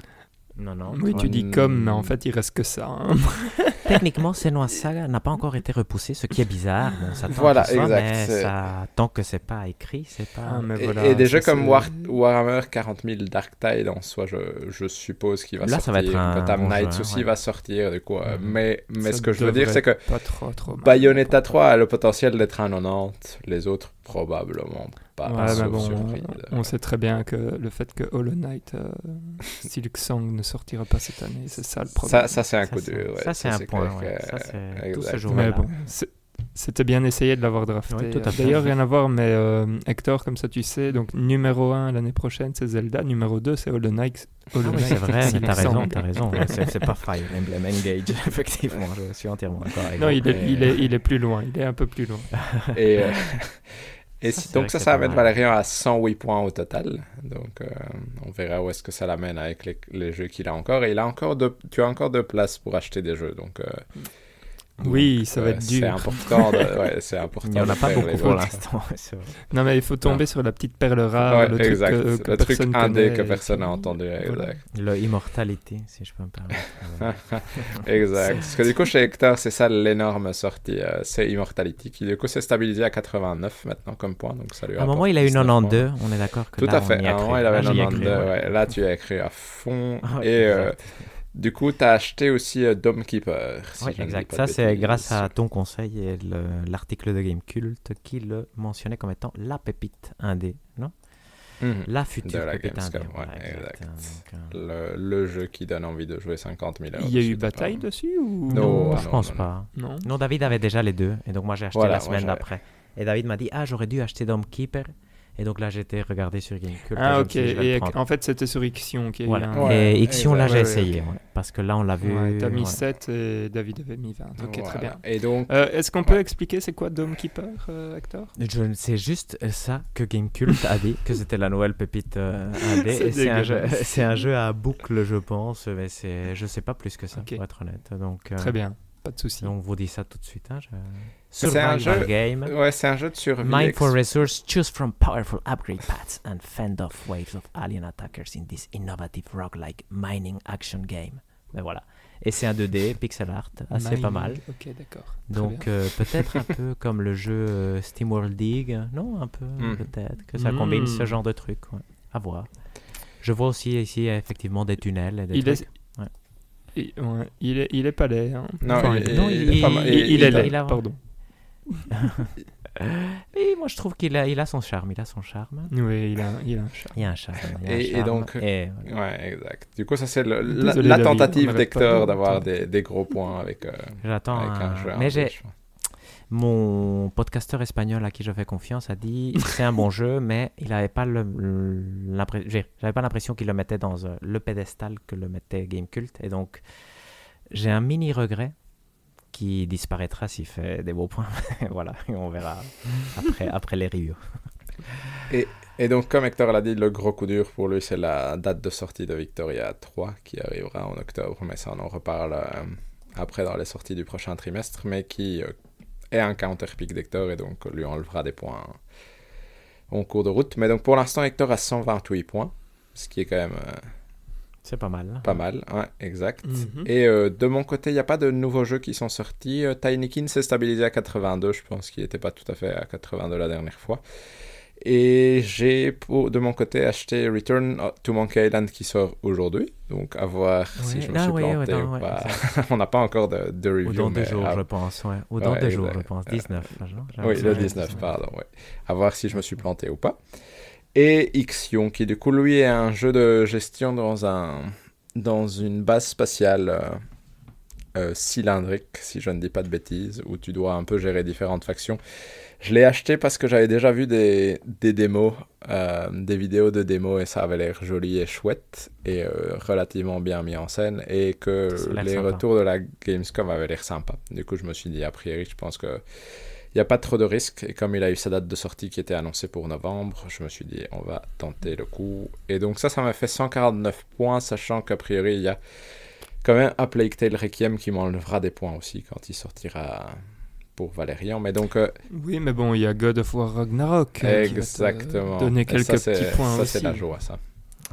Euh. Non, non. Oui, tu dis comme, mais en fait, il reste que ça. hein. Techniquement, Senua Saga n'a pas encore été repoussé, ce qui est bizarre. Bon, ça tente Voilà, exact, Mais c'est- ça, tant que c'est pas écrit, c'est pas. Ah, mais Et, voilà, et des jeux comme War- Warhammer 40 000 Dark Tide, en soi, je, je suppose qu'il va Là, ça sortir. va être un Gotham bon Knights jeu, aussi ouais. va sortir, du coup. euh, Mhm. Mais, mais Ça ce que je veux dire, c'est que Pas trop, trop mal. Bayonetta 3 a le potentiel d'être un 90, les autres probablement pas. Ouais, sauf mais bon, surprise. on sait très bien que le fait que Hollow Knight, euh, Silksong ne sortira pas cette année, c'est ça le problème. Ça, ça c'est un Ça, coup c'est- dur. ouais, ça, c'est un point, ouais. Ça, c'est- tout mais bon, c'est- c'était bien essayé de l'avoir drafté. D'ailleurs, rien à voir, mais euh, Hector, comme ça tu sais, donc numéro 1 l'année prochaine c'est Zelda, numéro 2 c'est Hollow Knight. Ah Hollow oui, c'est Knight, vrai, mais t'as raison, t'as raison. C'est c'est pas Fire Emblem Engage, effectivement, je suis entièrement d'accord avec Non, il est, Mais- il, est, il est plus loin, il est un peu plus loin. Et, euh, et Ça, si- donc ça, ça amène mal. Valérian à 108 points au total. Donc euh, on verra où est-ce que ça l'amène avec les, les jeux qu'il a encore. Et il a encore tu as encore de place pour acheter des jeux. Donc, euh, Oui, donc, ça va euh, être C'est dur. important. De, ouais, c'est important. Il n'y en a pas beaucoup pour l'instant. c'est. Non, mais il faut tomber sur la petite perle rare, Ouais, le truc exact. que, le truc personne indé que personne n'a entendu. Voilà. Exact. Le Immortality, si je peux me permettre. Exact. Parce que du coup, chez Hector, c'est ça l'énorme sortie. euh, c'est Immortality qui, du coup, s'est stabilisé à 89 maintenant comme point. Donc, ça lui À un moment, il a eu 90, on est d'accord que Tout là, à fait. À un moment, il avait Là, j'y ai 92. cru, ouais. ouais. Là, tu as écrit à fond. Ouais, Et euh. Du coup, tu as acheté aussi euh, Dome Keeper. si Oui, exact. pas Ça, c'est grâce à ton conseil et le- l'article de Game Cult qui le mentionnait comme étant la pépite indé, non? Mhm. La future De la pépite indé. Gamescom, voilà, ouais, exact. Donc, euh, Le, le jeu qui donne envie de jouer 50 000 heures. Il y a eu bataille totalement. dessus ou Non, non, je pense non, pas. Non. Non, David avait déjà les deux. Et donc, moi, j'ai acheté Voilà, la semaine d'après. Et David m'a dit Ah, j'aurais dû acheter Dome Keeper. Et donc là, j'ai été regarder sur Game Cult. et Ah ok, et en fait c'était sur Ixion eu Voilà. un- Ouais, et Ixion, là, j'ai Ouais, essayé. Parce que là, on l'a vu. Ouais, T'as mis ouais. 7 et David avait mis 20. Ok, très bien. Et donc, Euh, Est-ce qu'on peut expliquer c'est quoi Dome Keeper, euh, Hector? Je ne sais juste ça que Game Cult a dit, que c'était la nouvelle pépite euh. C'est un, jeu, un à boucle, je pense, mais c'est, je sais pas plus que ça, Ok. pour être honnête. Donc, euh, Très bien, pas de souci. donc, vous dit ça tout de suite. Hein, je... C'est un jeu- game. ouais, c'est un jeu de survie. Mine for resource, choose from powerful upgrade paths and fend off waves of alien attackers in this innovative roguelike mining action game. Mais voilà. Et c'est un 2D, pixel art, assez pas mal. Ok, d'accord. Donc euh, peut-être un peu comme le jeu euh, SteamWorld Dig, non Un peu, Mhm. peut-être, que ça combine ce Mhm. genre de truc, ouais. à voir. Je vois aussi ici effectivement des tunnels et des il, trucs. est... Il, ouais, il est... il est pas laid. Hein. Non, Enfin, il, non, il- il- il est laid, pardon. Et moi je trouve qu'il a, il a son charme, il a son charme. Oui, il a, il a un chat. Il y a un charme. il a un Et- et charme, donc- et voilà. Ouais, exact. Du coup, ça, c'est la, la tentative d'Hector d'avoir des, des gros points avec, euh, J'attends. avec un Mais j'ai. Mon podcasteur espagnol à qui je fais confiance a dit c'est un bon jeu, mais il n'avait pas j'avais pas l'impression qu'il le mettait dans euh, le pédestal que le mettait Gamecult, et donc j'ai un mini regret qui disparaîtra s'il fait des beaux points. voilà, et on verra après, après les reviews. Et donc, comme Hector l'a dit, le gros coup dur pour lui, c'est la date de sortie de Victoria 3 qui arrivera en octobre, mais ça, on en reparle euh, après dans les sorties du prochain trimestre, mais qui euh, est un counter pick d'Hector et donc lui enlevera des points en cours de route. Mais donc pour l'instant, Hector a 128 points, ce qui est quand même euh, C'est pas mal. pas mal. Ouais, exact. Mhm. Et euh, de mon côté, il n'y a pas de nouveaux jeux qui sont sortis. Euh, Tinykin s'est stabilisé à 82, je pense qu'il n'était pas tout à fait à 82 la dernière fois. Et j'ai de mon côté acheté Return to Monkey Island qui sort aujourd'hui. Donc à voir si je me là, suis planté ou pas. On n'a pas encore de, de Ou review. dans deux jours, à- je pense. Ouais. Ou dans Ouais, deux jours, je pense. 19. là, non J'ai Oui, le ouais, 19, pardon. À voir si je me suis planté ou pas. Et Ixion, qui du coup, lui, est un jeu de gestion dans, un, dans une base spatiale euh, euh, cylindrique, si je ne dis pas de bêtises, où tu dois un peu gérer différentes factions. Je l'ai acheté parce que j'avais déjà vu des, des démos, euh, des vidéos de démos, et ça avait l'air joli et chouette, et euh, relativement bien mis en scène, et que les sympa. retours de la Gamescom avaient l'air sympa. Du coup, je me suis dit, a priori, je pense que il n'y a pas trop de risques. Et comme il a eu sa date de sortie qui était annoncée pour novembre, je me suis dit, on va tenter le coup. Et donc ça, ça m'a fait 149 points, sachant qu'a priori, il y a quand même A Plague Tale Requiem qui m'enlèvera des points aussi quand il sortira pour Valérian. Mais donc, euh, Oui, mais bon, il y a God of War Ragnarok. euh, qui va te exactement. Donner Et quelques ça, c'est- petits points Ça, c'est la joie, ça.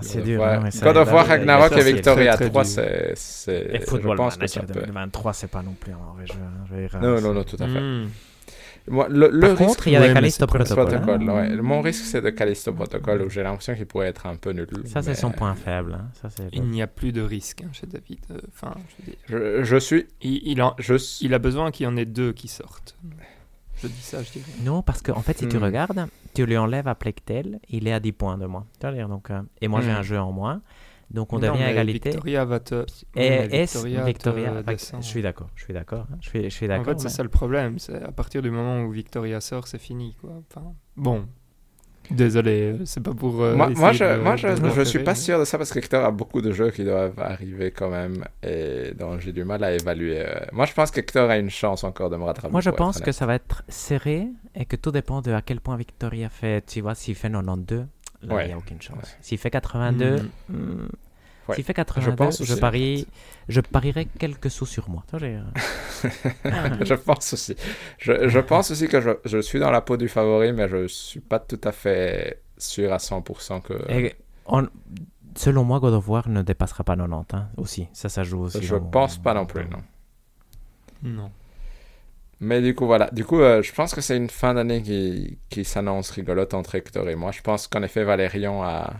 C'est God dur. hein, God of War Ragnarok et c'est Victoria très, très 3, dur. c'est... c'est- Je pense que Manager ça peut... 2023, c'est pas non plus un mauvais jeu. hein, je Non, euh, non, non, tout à fait. Hmm. Moi, le, le Par risque- contre, il y a ouais, Callisto Protocol. hein. Ouais. Mon risque, c'est de Callisto Protocol, où j'ai l'impression qu'il pourrait être un peu nul. Ça, c'est mais son point faible. hein. Ça, Il n'y a plus de risque hein, chez David. Euh, Enfin, je veux dire, Je, je suis... il, il, en- Je suis... il a besoin qu'il y en ait deux qui sortent. Je dis ça, je dirais. Non, parce qu'en fait, si tu Hmm. regardes, tu lui enlèves à Plectel, il est à 10 points de moins. Tu vas dire, donc, euh, et moi, j'ai Hmm. un jeu en moins. Donc, on Non, devient égalité. Victoria va te. Et Victoria Victoria, te. Je suis d'accord, je suis d'accord. hein. Je suis, je suis En fait, c'est mais- ça le problème. C'est à partir du moment où Victoria sort, c'est fini. Quoi. Enfin, bon. Désolé, c'est pas pour. euh, moi, moi, je, de- moi je, de je l'enterrer, suis pas sûr de ça parce que Hector a beaucoup de jeux qui doivent arriver quand même et dont j'ai du mal à évaluer. euh. Moi, je pense qu'Hector a une chance encore de me rattraper. Moi, je pense que ça va être serré et que tout dépend de à quel point Victoria fait. Tu vois, s'il fait 92, là, il Ouais. n'y a aucune chance. Ouais. S'il fait 82, Hmm. Ouais. s'il fait 82, je, pense aussi, en parie, je parierais quelques sous sur moi. Euh, je pense aussi. Je, je pense aussi que je, je suis dans la peau du favori, mais je suis pas tout à fait sûr à 100% que. Et on- selon moi, God of War ne dépassera pas 90 hein, aussi. Ça, ça joue aussi. je mon- pense pas non plus, non. Non. Mais du coup, voilà. Du coup, euh, je pense que c'est une fin d'année qui, qui s'annonce rigolote entre Hector et moi. Je pense qu'en effet, Valérian a...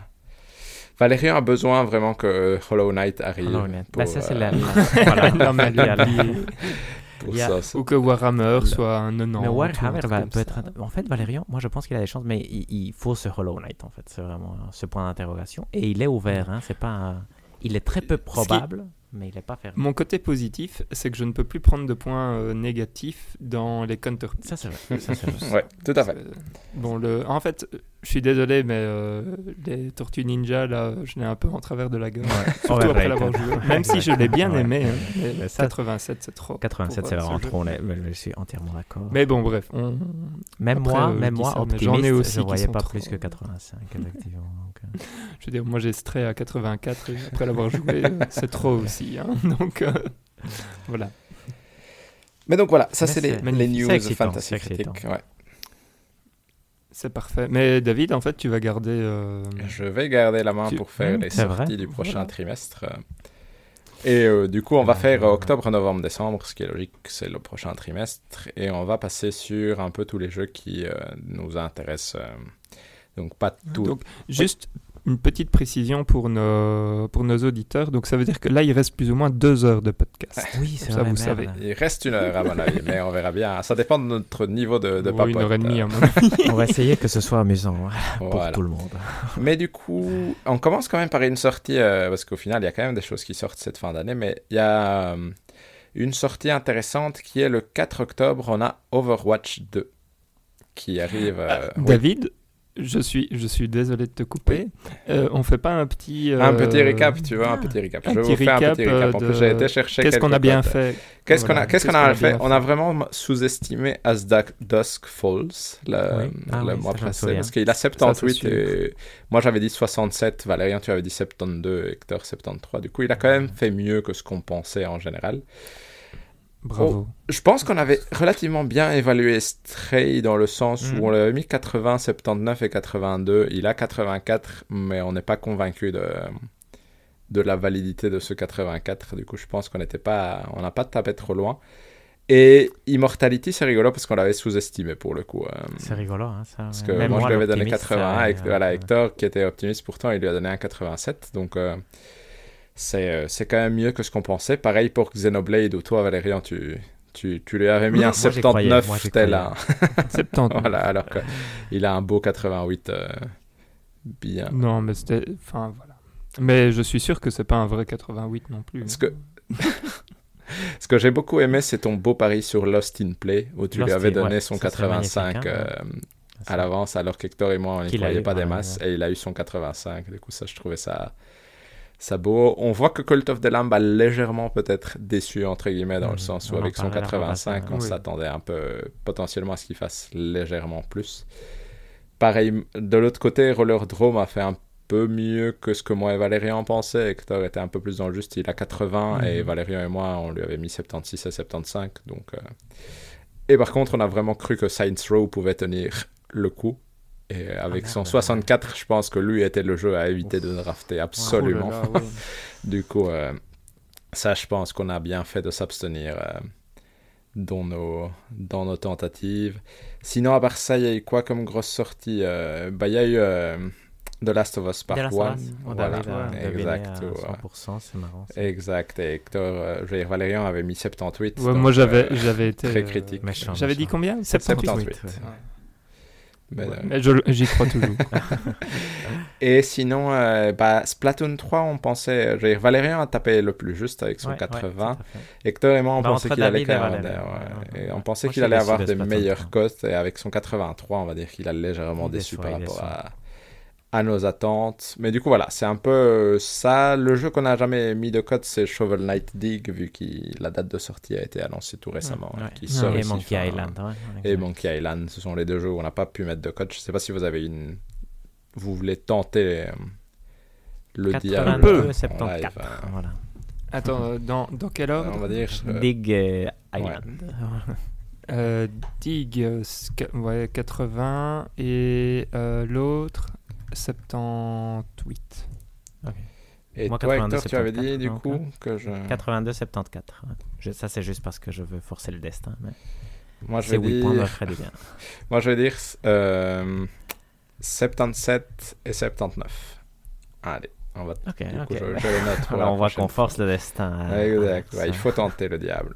Valérian a besoin vraiment que Hollow Knight arrive. Hollow Knight. pour, Bah, ça, c'est euh, la- voilà. Non, pour il y a- ça, c'est- Ou que Warhammer soit un 90. Mais Warhammer va- peut être. En fait, Valérian, moi je pense qu'il a des chances, mais il, il faut ce Hollow Knight en fait. C'est vraiment ce point d'interrogation. Et il est ouvert, hein, c'est pas. un- Il est très peu probable, mais il n'est pas fermé. Mon côté positif, c'est que je ne peux plus prendre de points euh, négatifs dans les counter Ça, c'est vrai. Ça, vrai. Ouais, tout à fait. Euh, Bon, le... en fait, euh, je suis désolé, mais euh, les Tortues Ninja, là, je l'ai un peu en travers de la gueule. Surtout après l'avoir joué. Même si je l'ai bien Ouais. aimé. hein, mais Mais ça- 87, c'est trop. 87, pour, c'est euh, vraiment trop. on est- mais Je suis entièrement d'accord. Mais bon, bref. on- Même après, moi, euh, même moi, ça, mais j'en ai optimiste, aussi je qui voyais pas trop- plus que 85, effectivement. Je veux dire, moi, j'ai stray à 84 et après l'avoir joué, euh, c'est trop aussi. hein. Donc, euh, voilà. Mais donc voilà, ça c'est les, les news fantasy critiques. Ouais. C'est parfait. Mais David, en fait, tu vas garder. euh, Je vais garder la main Tu- pour faire Mmh, les sorties vrai. du prochain Voilà. trimestre. Et euh, du coup, on va faire euh, octobre, novembre, décembre, ce qui est logique, c'est le prochain trimestre. Et on va passer sur un peu tous les jeux qui euh, nous intéressent. Donc pas tout. Donc, juste une petite précision pour nos, pour nos auditeurs. Donc, ça veut dire que là, il reste plus ou moins deux heures de podcast. Oui, c'est ça, vrai. vous merde. savez. Il reste une heure à mon avis, mais on verra bien. Ça dépend de notre niveau de, de Ou papote. une heure et demie, à mon avis. On va essayer que ce soit amusant hein, pour voilà. tout le monde. Mais du coup, on commence quand même par une sortie, euh, parce qu'au final, il y a quand même des choses qui sortent cette fin d'année, mais il y a euh, une sortie intéressante qui est le 4 octobre, on a Overwatch 2 qui arrive. euh, oui. Je suis, je suis désolé de te couper. Euh, on fait pas un petit. Un euh, petit récap, tu vois, un petit récap. un Je petit vous fais un petit récap. En euh, plus, j'ai été chercher Qu'est-ce qu'on a bien fait Qu'est-ce qu'on a, qu'est-ce qu'on a fait On a vraiment sous-estimé As Dusk- Dusk Falls le, Oui. Ah le oui, mois passé, parce qu'il a Ça, 78 c'est et moi j'avais dit 67, Valérian tu avais dit 72, Hector 73. Du coup, il a quand même fait mieux que ce qu'on pensait en général. Bravo. Je pense qu'on avait relativement bien évalué Stray dans le sens où Mhm. on l'avait mis 80, 79 et 82. Il a 84, mais on n'est pas convaincu de, de la validité de ce 84. Du coup, je pense qu'on n'était pas, on n'a pas tapé trop loin. Et Immortality, c'est rigolo parce qu'on l'avait sous-estimé pour le coup. euh, C'est rigolo, hein, ça. parce que Même moi, je lui avais donné l'optimiste, 80. ça, et, voilà, euh, Hector, qui était optimiste pourtant, il lui a donné un 87. Donc, euh, c'est euh, c'est quand même mieux que ce qu'on pensait. Pareil pour Xenoblade, où toi, Valérian, tu, tu, tu lui avais mis un Moi, j'y croyais, 79 moi, j'y tel croyais. un. 70. voilà, alors qu'il a un beau 88 euh, bien. Non, mais c'était. Enfin, voilà. Mais je suis sûr que c'est pas un vrai 88 non plus. Parce que- Ce que j'ai beaucoup aimé, c'est ton beau pari sur Lost in Play, où tu lui avais donné ouais, son ça, c'est magnifique, 85 hein. euh, à l'avance, alors qu'Hector et moi, on n'y croyait pas des ouais, masses, et il a eu son 85. Du coup, ça, je trouvais ça, On voit que Cult of the Lamb a légèrement peut-être déçu, entre guillemets, dans le Mhm. sens où On en avec son parlera 85, on Oui. s'attendait un peu potentiellement à ce qu'il fasse légèrement plus. Pareil, de l'autre côté, Roller Drome a fait un peu mieux que ce que moi et Valérian pensaient. Hector était un peu plus dans le juste, il a 80 et Mhm. Valérian et moi, on lui avait mis 76 et 75. Donc, euh, Et par contre, on a vraiment cru que Saints Row pouvait tenir le coup. Et avec merde, son ouais. 64, je pense que lui était le jeu à éviter de drafter absolument. Oh là. Du coup, euh, ça, je pense qu'on a bien fait de s'abstenir euh, dans, nos, dans nos tentatives. Sinon, à part ça, il y a eu quoi comme grosse sortie Euh, bah, Il y a eu euh, The Last of Us Part De la 1. Savas, on Voilà, avait exact. à ouais. 100%, c'est marrant. ça. Exact. Et Hector, euh, Valérian avait mis 78. Ouais, donc, moi j'avais euh, j'avais été très critique. Méchant, J'avais dit combien? 78. 78. ouais. Ouais, euh, j'y crois toujours. Et sinon, euh, bah, Splatoon 3, on pensait. Je veux dire, Valérian a tapé le plus juste avec son Ouais, ouais, 80. tout à fait. Hector et moi, on Bah, pensait qu'il allait et ouais, ouais, ouais. on pensait qu'il allait avoir des de Splatoon meilleures 3. cotes. Et avec son 83, on va dire qu'il a légèrement déçu par rapport à, à nos attentes. Mais du coup, voilà, c'est un peu euh, ça. Le jeu qu'on n'a jamais mis de cote, c'est Shovel Knight Dig, vu que la date de sortie a été annoncée tout récemment. Ouais. hein, qui sort Et ici Monkey fin- Island. ouais, Et. Monkey Island, ce sont les deux jeux où on n'a pas pu mettre de code. Je sais pas si vous avez une. Vous voulez tenter euh, le diable 82, en live, 74. hein. Voilà. Attends, euh, dans, dans quel ordre? On va dire. euh, Dig euh, Island. Euh, Dig, euh, ouais, 80 et euh, l'autre? 78. Et Moi, toi, 82, Hector, tu avais dit 74, du coup hein. que je. 82, 74. ouais. Je- ça, c'est juste parce que je veux forcer le destin. Mais Moi, je vais 8 points me dire. Moi, je vais dire euh, 77 et 79. Allez, on va. Ok, Du coup, ok. je, je les note pour la Alors, on voit qu'on force le destin. à- Exact, ouais, il faut tenter le diable.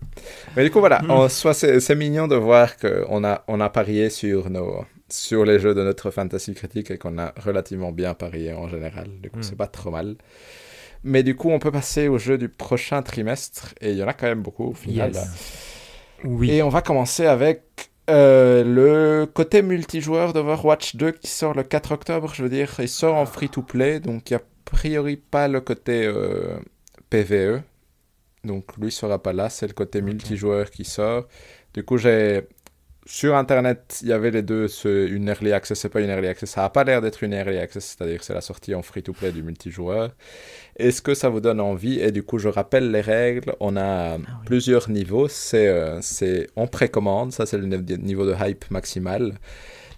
Mais du coup, voilà, en soi, c'est c'est mignon de voir qu'on a, on a parié sur, nos, sur les jeux de notre fantasy critique et qu'on a relativement bien parié en général. Du coup, Mm. c'est pas trop mal. Mais du coup, on peut passer aux jeux du prochain trimestre et il y en a quand même beaucoup au final. Yes. Oui. Et on va commencer avec euh, le côté multijoueur d'Overwatch 2 qui sort le 4 octobre, je veux dire. Il sort en free-to-play, donc il n'y a priori pas le côté euh, PVE. Donc lui sera pas là, c'est le côté multijoueur qui sort. Du coup, j'ai sur internet, il y avait les deux, ce- une early access et pas une early access. Ça n'a pas l'air d'être une early access, c'est-à-dire c'est la sortie en free-to-play du multijoueur. Est-ce que ça vous donne envie? Et du coup, je rappelle les règles. On a oui. plusieurs niveaux. C'est euh, c'est en précommande, ça c'est le ni- niveau de hype maximal.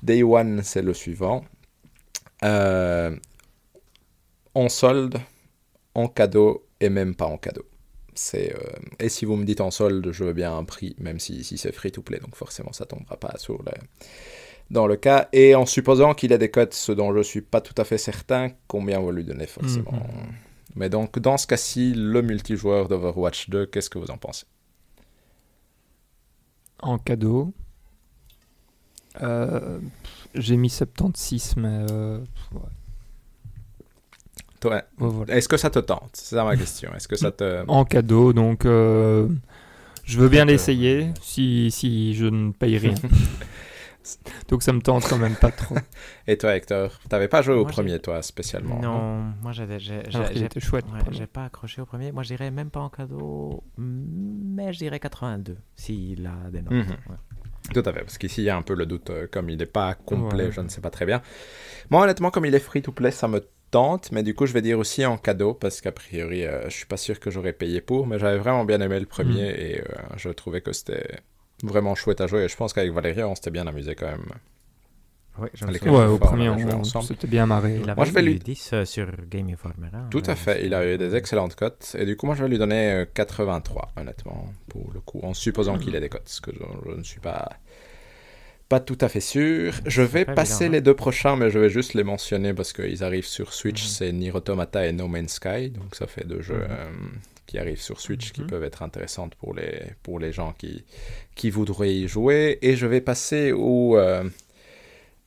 Day one, c'est le suivant. Euh, en solde, en cadeau et même pas en cadeau. C'est euh, et si vous me dites en solde, je veux bien un prix, même si, si c'est free to play, donc forcément ça tombera pas sur le dans le cas. Et en supposant qu'il ait des cotes, ce dont je suis pas tout à fait certain, combien vous lui donnez forcément. Mhm. Mais donc dans ce cas-ci, le multijoueur d'Overwatch 2, qu'est-ce que vous en pensez? En cadeau. Euh, J'ai mis 76, mais euh, ouais. Toi, voilà. est-ce que ça te tente? C'est ça ma question. Est-ce que ça te En cadeau, donc euh, je veux bien l'essayer si, si je ne paye rien. donc ça me tente quand même pas trop. Et toi, Hector, t'avais pas joué au Moi, premier, toi, spécialement Non, moi, j'avais- j'ai chouette. ouais, j'ai pas accroché au premier. Moi, je dirais même pas en cadeau, mais je dirais 82, s'il a des notes. Mhm. ouais. Tout à fait, parce qu'ici, il y a un peu le doute, euh, comme il n'est pas complet, Ouais. je ne sais pas très bien. Moi, honnêtement, comme il est free-to-play, ça me tente, mais du coup, je vais dire aussi en cadeau, parce qu'a priori, euh, je suis pas sûr que j'aurais payé pour, mais j'avais vraiment bien aimé le premier Mm. et euh, je trouvais que c'était vraiment chouette à jouer. Et je pense qu'avec Valérie, on s'était bien amusé quand même. Oui. Ouais, au premier, on, s'était bien marré. Il avait Moi, je vais eu lui- 10 euh, sur Game Informer. hein, Tout à fait, il a eu des excellentes cotes, et du coup, moi, je vais lui donner euh, 83, honnêtement, pour le coup, en supposant Hmm. qu'il ait des cotes, ce que je, je ne suis pas, pas tout à fait sûr. Je vais pas passer évident, hein. les deux prochains, mais je vais juste les mentionner parce qu'ils arrivent sur Switch, Mhm. c'est Nier Automata et No Man's Sky, donc ça fait deux jeux Mhm. euh, qui arrivent sur Switch qui Mhm. peuvent être intéressantes pour les, pour les gens qui, qui voudraient y jouer. Et je vais passer au, euh,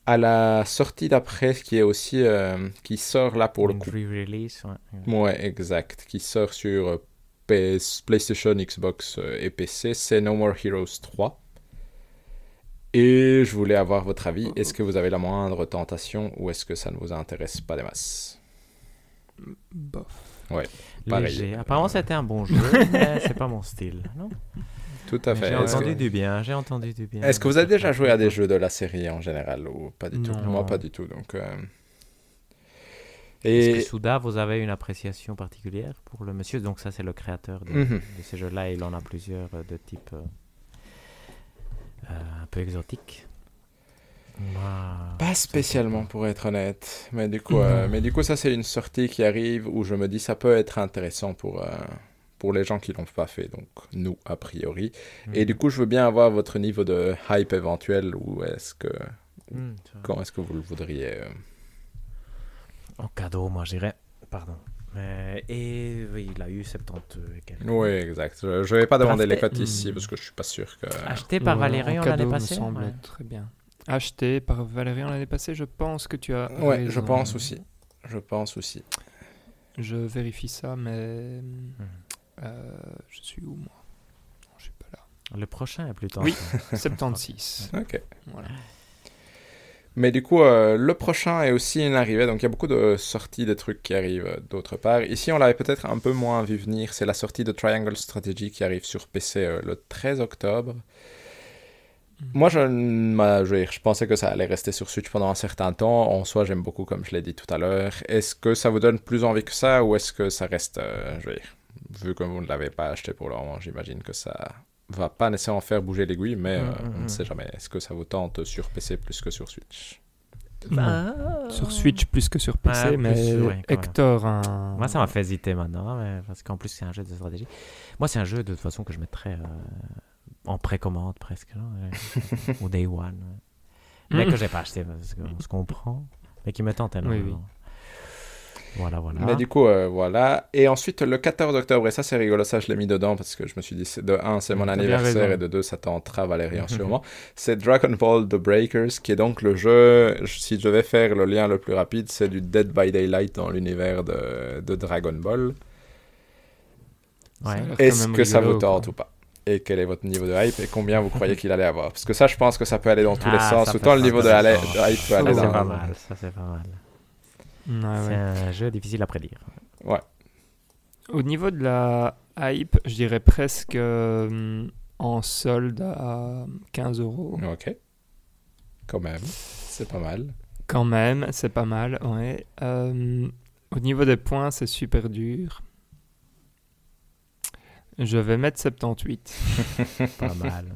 à la sortie d'après, qui est aussi, euh, qui sort là pour le coup. re-release, ouais. Ouais, exact. Qui sort sur PS, PlayStation, Xbox et PC. C'est No More Heroes 3. Et je voulais avoir votre avis. Est-ce que vous avez la moindre tentation ou est-ce que ça ne vous intéresse pas des masses? Bof. Pareil. Léger. Apparemment, c'était un bon jeu, mais c'est pas mon style. Non? Tout à Mais fait. J'ai entendu que, du bien, j'ai entendu du bien. est-ce que vous avez déjà joué à des jeux de la série en général ou pas du tout? Non. Moi, pas du tout. Donc, euh, Est-ce que Et Souda, vous avez une appréciation particulière pour le monsieur? Donc ça, c'est le créateur de, Mhm. de ces jeux-là. Il en a plusieurs euh, de type euh, un peu exotique. Pas spécialement me pour être honnête, mais du coup, euh, mais du coup ça c'est une sortie qui arrive où je me dis ça peut être intéressant pour euh, pour les gens qui l'ont pas fait, donc nous a priori. Et du coup je veux bien avoir votre niveau de hype éventuel ou est-ce que va. quand est-ce que vous le voudriez euh, En cadeau, moi, j'irais. Pardon. Mais- et oui, il a eu 70 et quelques. Oui exact. Je, je vais pas demander les cotes ici Hmm. parce que je suis pas sûr que. Acheté par Ouais, Valérian en l'année passée me semble ouais. très bien. Acheté par Valérian l'année passée, je pense que tu as. Ouais, je pense aussi. Je pense aussi. Je vérifie ça, mais. Hmm. euh, je suis où, moi? Non, Je suis pas là. Le prochain est plutôt. Oui. 76. Ok. voilà. Mais du coup, euh, le prochain est aussi une arrivée, donc il y a beaucoup de sorties de trucs qui arrivent euh, d'autre part. Ici, on l'avait peut-être un peu moins vu venir, c'est la sortie de Triangle Strategy qui arrive sur PC euh, le 13 octobre. Moi, je, je, pensais que ça allait rester sur Switch pendant un certain temps. En soi, j'aime beaucoup, comme je l'ai dit tout à l'heure. Est-ce que ça vous donne plus envie que ça, ou est-ce que ça reste, euh, je veux dire, vu que vous ne l'avez pas acheté pour le moment, j'imagine que ça va pas nécessairement faire bouger l'aiguille, mais Mm, euh, mm, on ne mm. sait jamais. Est-ce que ça vous tente sur PC plus que sur Switch? Bah, Sur Switch plus que sur PC, plus, mais ouais. Hector, un... Moi, ça m'a fait hésiter maintenant, mais parce qu'en plus, c'est un jeu de stratégie. Moi, c'est un jeu de toute façon que je mettrais euh, en précommande presque, non Ouais. au day one. ouais. Mais que j'ai pas acheté parce qu'on se comprend, mais qui me tente énormément. Voilà, voilà. Mais du coup, euh, voilà. Et ensuite, le 14 octobre, et ça c'est rigolo, ça je l'ai mis dedans parce que je me suis dit, c'est- de 1, c'est mon anniversaire, et de 2, ça tentera Valérian sûrement. C'est Dragon Ball The Breakers, qui est donc le jeu, si je devais faire le lien le plus rapide, c'est du Dead by Daylight dans l'univers de, de Dragon Ball. Ça Ouais. Est-ce que ça vous tente ou pas? Et quel est votre niveau de hype et combien vous croyez qu'il allait avoir? Parce que ça, je pense que ça peut aller dans tous les Ah, sens. ça Autant le niveau de, intéressant. la- de hype peut Ça, aller c'est dans... pas mal. Ça, c'est pas mal. Ouais, ouais. C'est un jeu difficile à prédire. Au niveau de la hype, je dirais presque euh, en solde à 15 euros. Ok. Quand même. C'est pas mal. Quand même, c'est pas mal, ouais. Euh, au niveau des points, c'est super dur. Je vais mettre 78. Pas mal.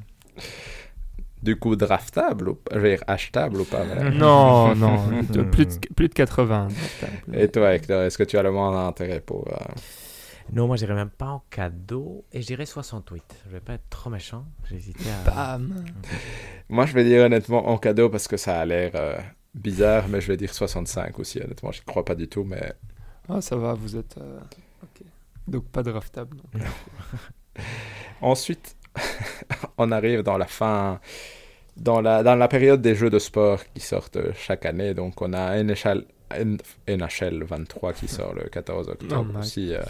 Du coup, draftable ou pas Je veux dire, achetable ou pas voilà. non, non, de- plus, de, plus de 80. Et toi, Hector, est-ce que tu as le moins d'intérêt pour... euh, Non, moi, j'irais même pas en cadeau et je dirais 68. Je vais pas être trop méchant. J'ai hésité à. Bam. Moi, je vais dire honnêtement en cadeau parce que ça a l'air euh, bizarre, mais je vais dire 65 aussi, honnêtement. Je crois pas du tout, mais... Ah, ça va, vous êtes. euh. Donc pas draftable. non. Ensuite, on arrive dans la fin... Dans la, dans la période des jeux de sport qui sortent chaque année. Donc, on a NHL, NHL 23 qui sort le 14 octobre Oh aussi. euh,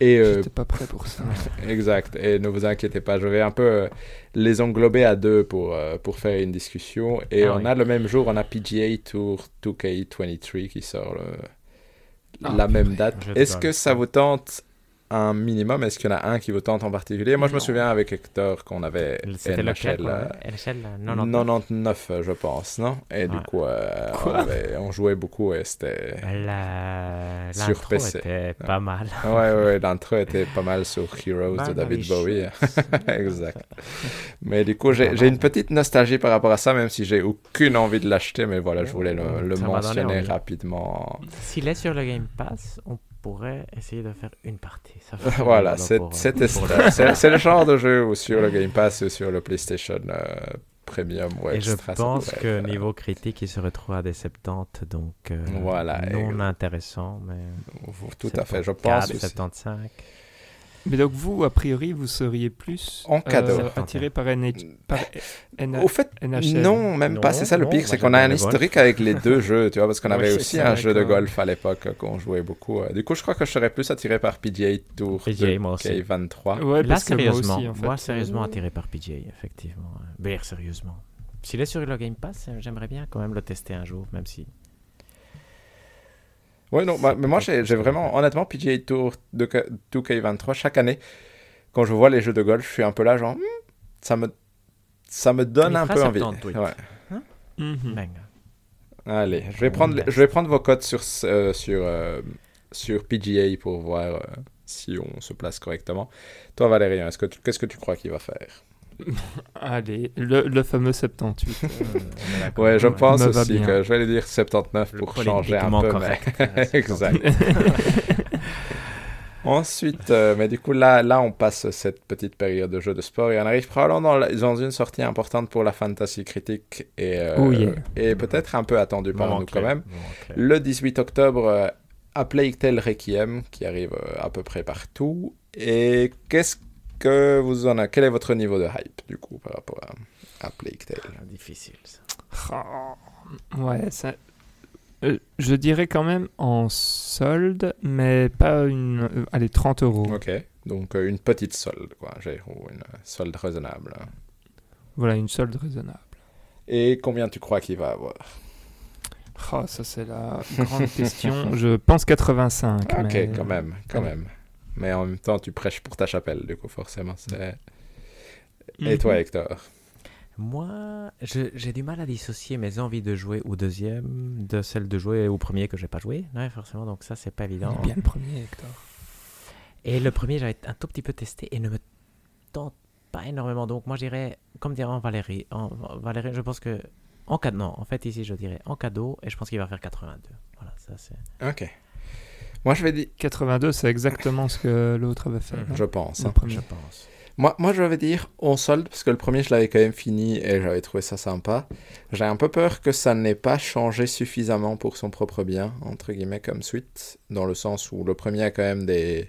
et euh, J'étais pas prêt pour ça. Exact. Et ne vous inquiétez pas, je vais un peu euh, les englober à deux pour, euh, pour faire une discussion. Et Ah on oui. a le même jour, on a PGA Tour 2K23 qui sort le- Ah, la même date. Est-ce que ça vous tente un minimum Est-ce qu'il y en a un qui vous tente en particulier? Moi, je me souviens avec Hector qu'on avait C'était lequel NHL, quoi, euh, ouais LHL, euh, 99. 99, euh, je pense, non? Et du coup, euh, on, Quoi? avait- on jouait beaucoup et c'était... La- Sur PC. était pas mal. Ouais, ouais, ouais, l'intro était pas mal sur Heroes Bah, de David Bowie. exact. Mais du coup, j'ai une petite nostalgie par rapport à ça, même si j'ai aucune envie de l'acheter, mais voilà, je voulais le, Oh, le mentionner rapidement. S'il est sur le Game Pass, on pourrait essayer de faire une partie. Ça Voilà, c'est euh, le- le genre de jeu où sur le Game Pass ou sur le PlayStation euh, Premium Et je pense que euh, niveau critique, il se retrouve à des 70, donc euh, Voilà, non et- intéressant, mais Tout à fait, je 74, pense aussi. 75. Mais donc vous, a priori, vous seriez plus En cadeau. euh, attiré par, NH... par N- Au fait, NHL. non, même pas. C'est ça le non, pire, moi, c'est qu'on a un historique avec les deux jeux, tu vois, parce qu'on Ouais, avait aussi un jeu de golf à l'époque qu'on jouait beaucoup. euh. Du coup, je crois que je serais plus attiré par PGA Tour PGA, moi aussi. K23. Ouais, Là, parce que moi sérieusement, aussi, en fait. moi, sérieusement attiré par PJ, effectivement. BR, sérieusement. S'il est sur le Game Pass, j'aimerais bien quand même le tester un jour, même si. Ouais, non, bah, mais moi, j'ai j'ai vraiment, honnêtement, PGA Tour de K- 2K23, chaque année, quand je vois les jeux de golf, je suis un peu là, genre, Hmm, ça me, ça me donne Il un peu envie. 78. Ouais. Mhm. Bang. Allez, je vais, prendre, je vais prendre vos cotes sur, euh, sur, euh, sur PGA pour voir euh, si on se place correctement. Toi, Valérien, est-ce que tu- qu'est-ce que tu crois qu'il va faire? Allez, le, le fameux 78. Euh. Ouais, je pense aussi bien. que je vais lui dire 79 Le pour changer un peu. correct, mais- exact. Ensuite, euh, mais du coup, là, là, on passe cette petite période de jeux de sport et on arrive probablement dans, la- dans une sortie importante pour la fantasy critique et, euh, Oh yeah. et peut-être un peu attendue par Moment nous quand même. Le 18 octobre, euh, A Plague Tale Requiem, qui arrive euh, à peu près partout. Et qu'est-ce que vous en avez Quel est votre niveau de hype, du coup, par rapport à, à Plague Tale? Ah, Difficile, ça. Oh, ouais, ça... euh, je dirais quand même en solde, mais pas une... euh, allez, 30 euros. Ok, donc euh, une petite solde, quoi, j'ai- ou une solde raisonnable. Voilà, une solde raisonnable. Et combien tu crois qu'il va avoir? Oh, ça c'est la grande question. Je pense 85. Ok, mais... quand même, quand Ouais. même. Mais en même temps, tu prêches pour ta chapelle, du coup, forcément. c'est- Mhm. Et toi, Hector? Moi, je- j'ai du mal à dissocier mes envies de jouer au deuxième de celles de jouer au premier que j'ai pas joué. Ouais, forcément, donc ça, c'est pas évident. bien le premier, Hector. Et le premier, j'avais un tout petit peu testé et ne me tente pas énormément. Donc, moi, je dirais, comme dirait en Valérie, en, Valérie, je pense que. En cadeau, non, en fait, ici, je dirais en cadeau et je pense qu'il va faire 82. Voilà, ça, c'est. Ok. Moi, je vais dire, 82, c'est exactement ce que l'autre avait fait. Je pense. Hein. Je pense. Moi, moi, je vais dire on solde, parce que le premier, je l'avais quand même fini et j'avais trouvé ça sympa. J'ai un peu peur que ça n'ait pas changé suffisamment pour son propre bien, entre guillemets, comme suite, dans le sens où le premier a quand même des...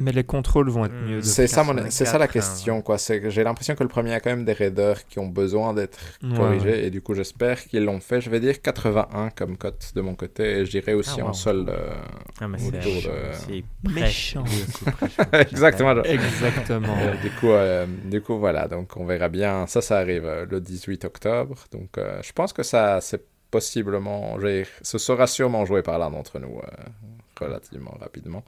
Mais les contrôles vont être Hmm. mieux. C'est ça, mon- c'est ça la 84, question, quoi. C'est que j'ai l'impression que le premier a quand même des raideurs qui ont besoin d'être Ouais, corrigés, ouais. et du coup, j'espère qu'ils l'ont fait. Je vais dire 81 comme cote de mon côté, et je dirais aussi Ah, en wow. solde. euh, Ah, mais Autour c'est de- c'est Méchant. Exactement. Exactement. Euh, du, coup, euh, du coup, voilà, donc on verra bien. Ça, ça arrive euh, le 18 octobre. Donc, euh, je pense que ça, c'est possiblement. Ce sera sûrement joué par l'un d'entre nous euh, relativement rapidement.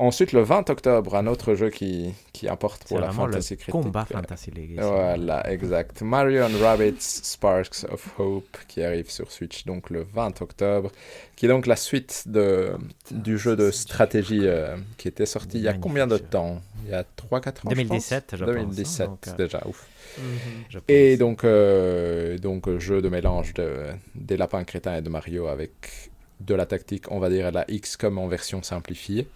Ensuite, le 20 octobre, un autre jeu qui, qui importe pour la le Fantasy Critique. combat Fantasy League. Voilà, exact. Mario and Rabbids Sparks of Hope qui arrive sur Switch donc le 20 octobre, qui est donc la suite de, du jeu de stratégie euh, qui était sorti il y a combien de temps? Il y a 3-4 ans 2017, je pense, hein, 2017, donc, euh, déjà, ouf. Mhm. Et donc, euh, donc jeu de mélange de, des lapins crétins et de Mario avec de la tactique, on va dire, à la XCOM en version simplifiée.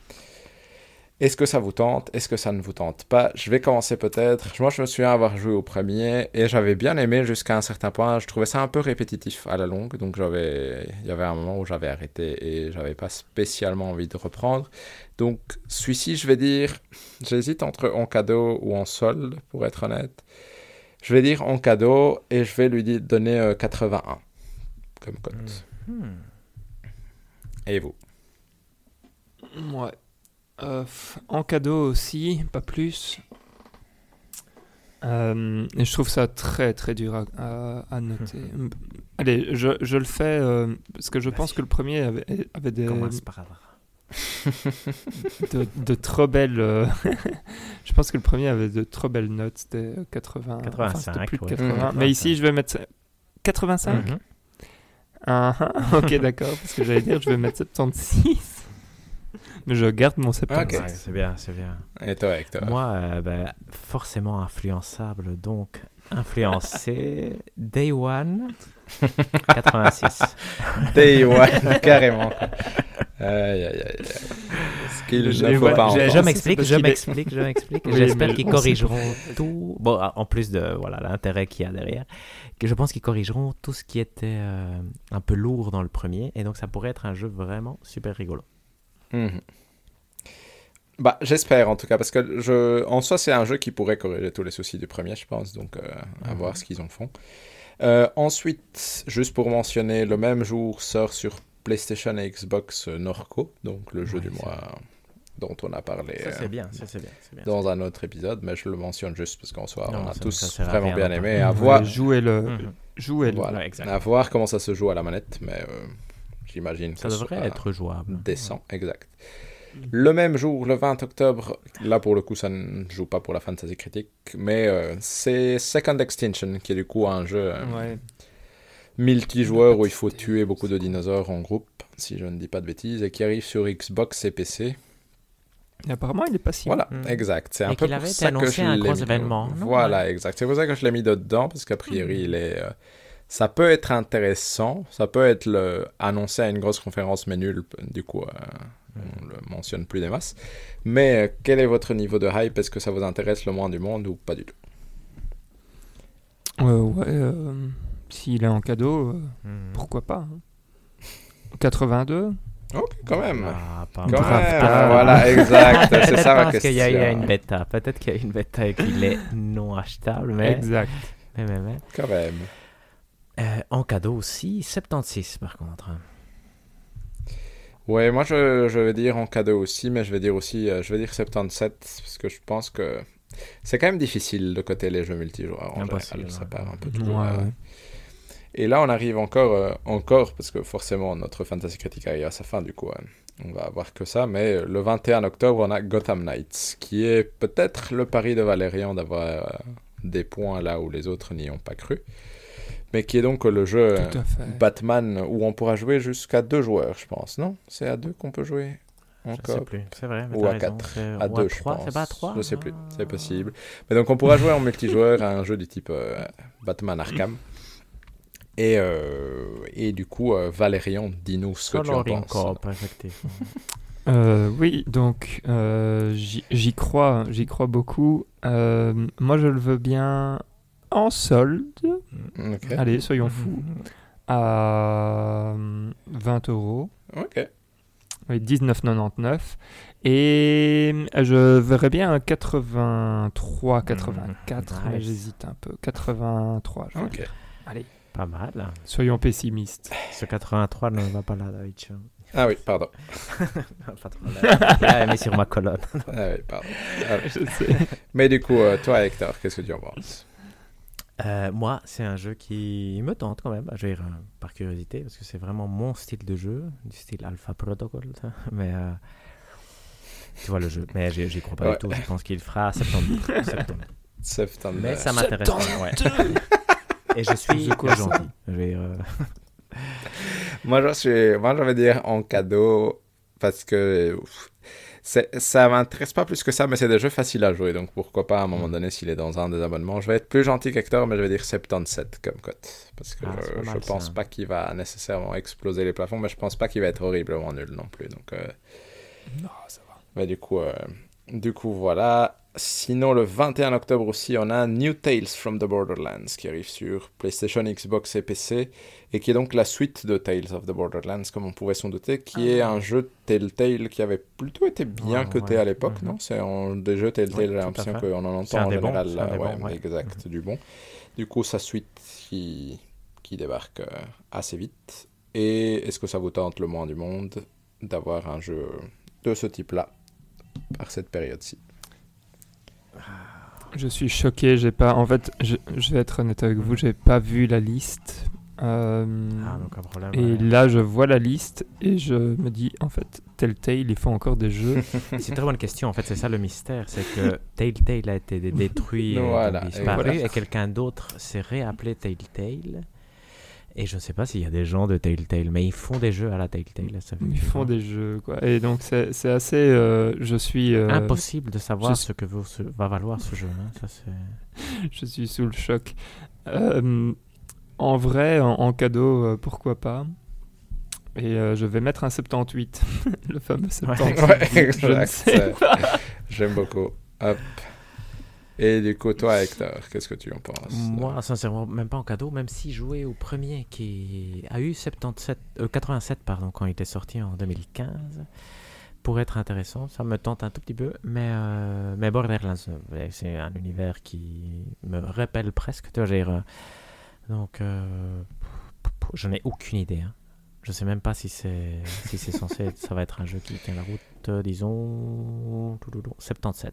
Est-ce que ça vous tente? Est-ce que ça ne vous tente pas? Je vais commencer peut-être. Moi, je me souviens avoir joué au premier et j'avais bien aimé jusqu'à un certain point. Je trouvais ça un peu répétitif à la longue, donc j'avais, il y avait un moment où j'avais arrêté et j'avais pas spécialement envie de reprendre. Donc, celui-ci, je vais dire, j'hésite entre en cadeau ou en solde, pour être honnête. Je vais dire en cadeau et je vais lui donner euh, 81 comme cote. Hmm. Et vous? Ouais. Euh, en cadeau aussi, pas plus. Euh, et je trouve ça très très dur à, à- à noter. Allez, je, je le fais euh, parce que je pense que le premier avait, avait des. Commence par avoir. de, de trop belles. euh, je pense que le premier avait de trop belles notes. C'était 80. enfin, 85, c'était plus de ouais. 80. Mhm. Mais ici, je vais mettre. 85 Mhm. Ah, ah, Ok, d'accord. Parce que j'allais dire, je vais mettre 76. Mais je garde mon 76. Ok. Ouais, c'est bien, c'est bien. Et toi, Hector? Moi, euh, ben, forcément influençable, donc influencé. Day One, 86. Day One, carrément. Aïe, aïe, aïe. Ce qu'il Je- ne faut pas Je, je m'explique, je m'explique, je m'explique. Oui, J'espère qu'ils corrigeront tout. Bon, en plus de voilà l'intérêt qu'il y a derrière, je pense qu'ils corrigeront tout ce qui était euh, un peu lourd dans le premier, et donc ça pourrait être un jeu vraiment super rigolo. Mhm. Bah, j'espère en tout cas, parce que je... en soi, c'est un jeu qui pourrait corriger tous les soucis du premier, je pense, donc euh, à Mhm. voir ce qu'ils en font. Euh, ensuite, juste pour mentionner, le même jour sort sur PlayStation et Xbox euh, Norco, donc le jeu Ouais, du mois dont on a parlé Ça c'est bien, ça c'est bien, c'est bien. dans un autre épisode, mais je le mentionne juste parce qu'en soi, Non, on a ça- tous vraiment bien aimé. À voir, Jouez-le. Jouez-le. voilà, Ouais, exact. à voir comment ça se joue à la manette, mais euh, j'imagine Ça devrait être jouable. décent, exact. Le même jour, le 20 octobre, là pour le coup ça ne joue pas pour la fantasy critique, mais euh, c'est Second Extinction qui est du coup un jeu euh, Ouais. multijoueur où il faut tuer beaucoup de dinosaures en groupe, si je ne dis pas de bêtises, et qui arrive sur Xbox et PC. Et apparemment, il est pas si. Voilà, Mm. exact. C'est un Et peu qu'il pour ça que annoncé je un gros événement, non? Voilà, exact. C'est pour ça que je l'ai mis dedans, parce qu'a priori, il est... euh, ça peut être intéressant, ça peut être le... annoncé à une grosse conférence, mais nul, du coup, euh, on le mentionne plus des masses. Mais euh, quel est votre niveau de hype? Est-ce que ça vous intéresse le moins du monde ou pas du tout? Euh, ouais. euh, S'il est en cadeau, euh, Mhm. pourquoi pas hein. 82 Ok, quand même. Ah, pas Quand même, voilà, exact. C'est ça ma Parce question. qu'il y a eu une bêta. Peut-être qu'il y a une bêta et qu'il est non achetable, mais. Exact. mais, mais, mais. Quand même. Euh, en cadeau aussi, 76 par contre. Ouais, moi je, je vais dire en cadeau aussi, mais je vais dire aussi, euh, je vais dire 77, parce que je pense que c'est quand même difficile de coter les jeux multijoueurs en Impossible, général, ça ouais. part un peu Ouais, trop. euh. ouais. Et là on arrive encore, euh, encore, parce que forcément notre fantasy critique arrive à sa fin du coup, hein. on va avoir que ça, mais le 21 octobre on a Gotham Knights, qui est peut-être le pari de Valérian d'avoir euh, des points là où les autres n'y ont pas cru, mais qui est donc le jeu... euh. Batman où on pourra jouer jusqu'à deux joueurs, je pense, non? C'est à deux qu'on peut jouer Je sais encore plus. C'est vrai. mais Ou à raison, 4 c'est- À ou 2, je 3, pense. C'est pas à 3 Je sais plus, c'est possible. Mais donc on pourra jouer en multijoueur à un jeu du type euh, Batman Arkham. Et, euh, et du coup, euh, Valérian, dis-nous ce que tu en penses. Corp, effectivement. Euh, oui, donc euh, j'y j'y crois, j'y crois beaucoup. Euh, moi, je le veux bien en solde. Ok. Allez, soyons fous. À euh, 20 euros. Ok. Oui, 19,99. Et je verrais bien un 83, 84, mais nice. j'hésite un peu. 83, je vais Ok. dire. Allez, Pas mal. soyons pessimistes. Ce 83 ne va pas là, David. Ah oui, pardon. pas trop là. Mis sur ma colonne. Ah oui, pardon. Ah, je sais. Mais du coup, euh, toi, Hector, qu'est-ce que tu en penses? Euh, moi, c'est un jeu qui me tente quand même, je vais dire, euh, par curiosité, parce que c'est vraiment mon style de jeu, du style Alpha Protocol. Mais euh, tu vois le jeu, mais j'y crois pas Ouais. du tout. Je pense qu'il fera 70. 70. Septembre. Mais ça m'intéresse. ouais. Et je suis quoi gentil. Je vais dire, euh, Moi, je suis... Moi, je vais dire en cadeau parce que ouf, ça m'intéresse pas plus que ça, mais c'est des jeux faciles à jouer. Donc pourquoi pas à un moment donné s'il est dans un des abonnements. Je vais être plus gentil qu'Hector, mais je vais dire 77 comme cote. Parce que Ah, je mal, pense ça. pas qu'il va nécessairement exploser les plafonds, mais je pense pas qu'il va être horriblement nul non plus. Donc, euh, Non, ça va. mais du coup, euh, du coup, voilà. Sinon, le 21 octobre aussi, on a New Tales from the Borderlands qui arrive sur PlayStation, Xbox et PC et qui est donc la suite de Tales of the Borderlands, comme on pouvait s'en douter, qui est un jeu Telltale qui avait plutôt été bien Ouais, coté ouais. à l'époque, Mhm. non? C'est un des jeux Telltale, j'ai l'impression qu'on en entend en bons, général. un des ouais, bons, ouais. exact, du bon. Du coup, sa suite qui, qui débarque euh, assez vite. Et est-ce que ça vous tente le moins du monde d'avoir un jeu de ce type-là par cette période-ci? Je suis choqué, j'ai pas. En fait, je, je vais être honnête avec vous, j'ai pas vu la liste. Euh, Ah, donc un problème. et ouais. là, je vois la liste et je me dis, en fait, Telltale, ils font encore des jeux. C'est une très bonne question. En fait, c'est ça le mystère. C'est que Telltale a été dé- détruit, et Voilà, et disparu, voilà. et quelqu'un d'autre s'est réappelé Telltale. Et je ne sais pas s'il y a des gens de Telltale, mais ils font des jeux à la Telltale. ça Ils font des jeux, quoi. Et donc, c'est c'est assez. euh, je suis. euh, Impossible de savoir je- ce que vaut ce- va valoir ce jeu. hein. Ça, c'est... je suis sous le choc. Euh, en vrai, en, en cadeau, euh, pourquoi pas Et euh, je vais mettre un 78, le fameux 78. Ouais, je ne exact. sais pas. J'aime beaucoup. Hop. Et du coup, toi, Hector, qu'est-ce que tu en penses Moi, sincèrement, même pas en cadeau, même si jouer au premier qui a eu 77, euh, 87 pardon, quand il était sorti en 2015, pourrait être intéressant. Ça me tente un tout petit peu, mais, euh, Borderlands, euh, c'est un univers qui me rappelle presque. Tu j'ai, euh, donc, je n'ai aucune idée. hein. Je sais même pas si c'est si censé ça va être un jeu qui tient la route, euh, disons 77.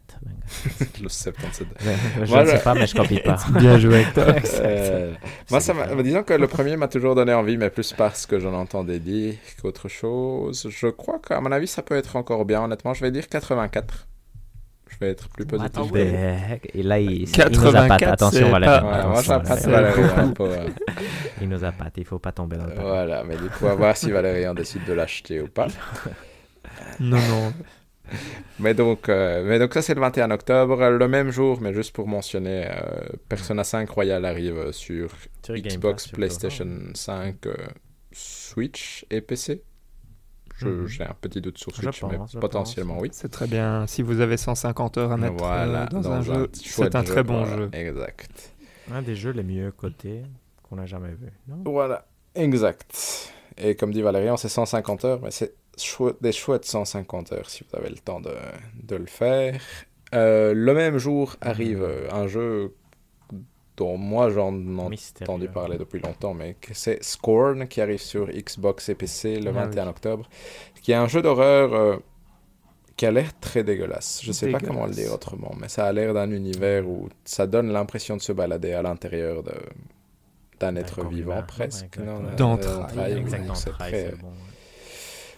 Le 77. Je Moi, ne sais pas, mais je copie pas. Bien joué, Hector. Euh, moi, ça m'a- différent. disons que le premier m'a toujours donné envie, mais plus parce que j'en entendais dire qu'autre chose. Je crois qu'à mon avis, ça peut être encore bien, honnêtement. Je vais dire 84. Je vais être plus positif. the heck? Et là, il, il nous a pas 84, attention, Valérie. pas- Ouais, moi, attention, Valérie. Valérie, hein, pour, euh, Il nous il faut pas tomber dans le panneau. Voilà, mais du coup, à voir si Valérian décide de l'acheter ou pas. Non, non. Mais donc, euh, mais donc ça, c'est le 21 octobre. Le même jour, mais juste pour mentionner, euh, Persona 5 Royal arrive sur Sur Xbox, Pass. PlayStation 5, euh, Switch et PC. Mhm. J'ai un petit doute sur Switch, mais pense, potentiellement oui. C'est très bien. Si vous avez 150 heures à mettre Voilà, euh, dans, dans un jeu, c'est un jeu, très bon voilà, jeu. Exact. Un des jeux les mieux cotés qu'on a jamais vu. Non? Voilà, exact. Et comme dit Valérian, c'est 150 heures, mais c'est des chouettes 150 heures si vous avez le temps de, de le faire. Euh, le même jour arrive euh, un jeu dont moi j'en ai Mystérieux. entendu parler depuis longtemps, mais que c'est Scorn qui arrive sur Xbox et PC le Ah 21 octobre, qui est un jeu d'horreur euh, qui a l'air très dégueulasse. Je sais pas comment le dire autrement, mais ça a l'air d'un univers où ça donne l'impression de se balader à l'intérieur d'un être vivant humain, presque. D'entrailles, oui, Exactement, c'est Trail, très- c'est bon.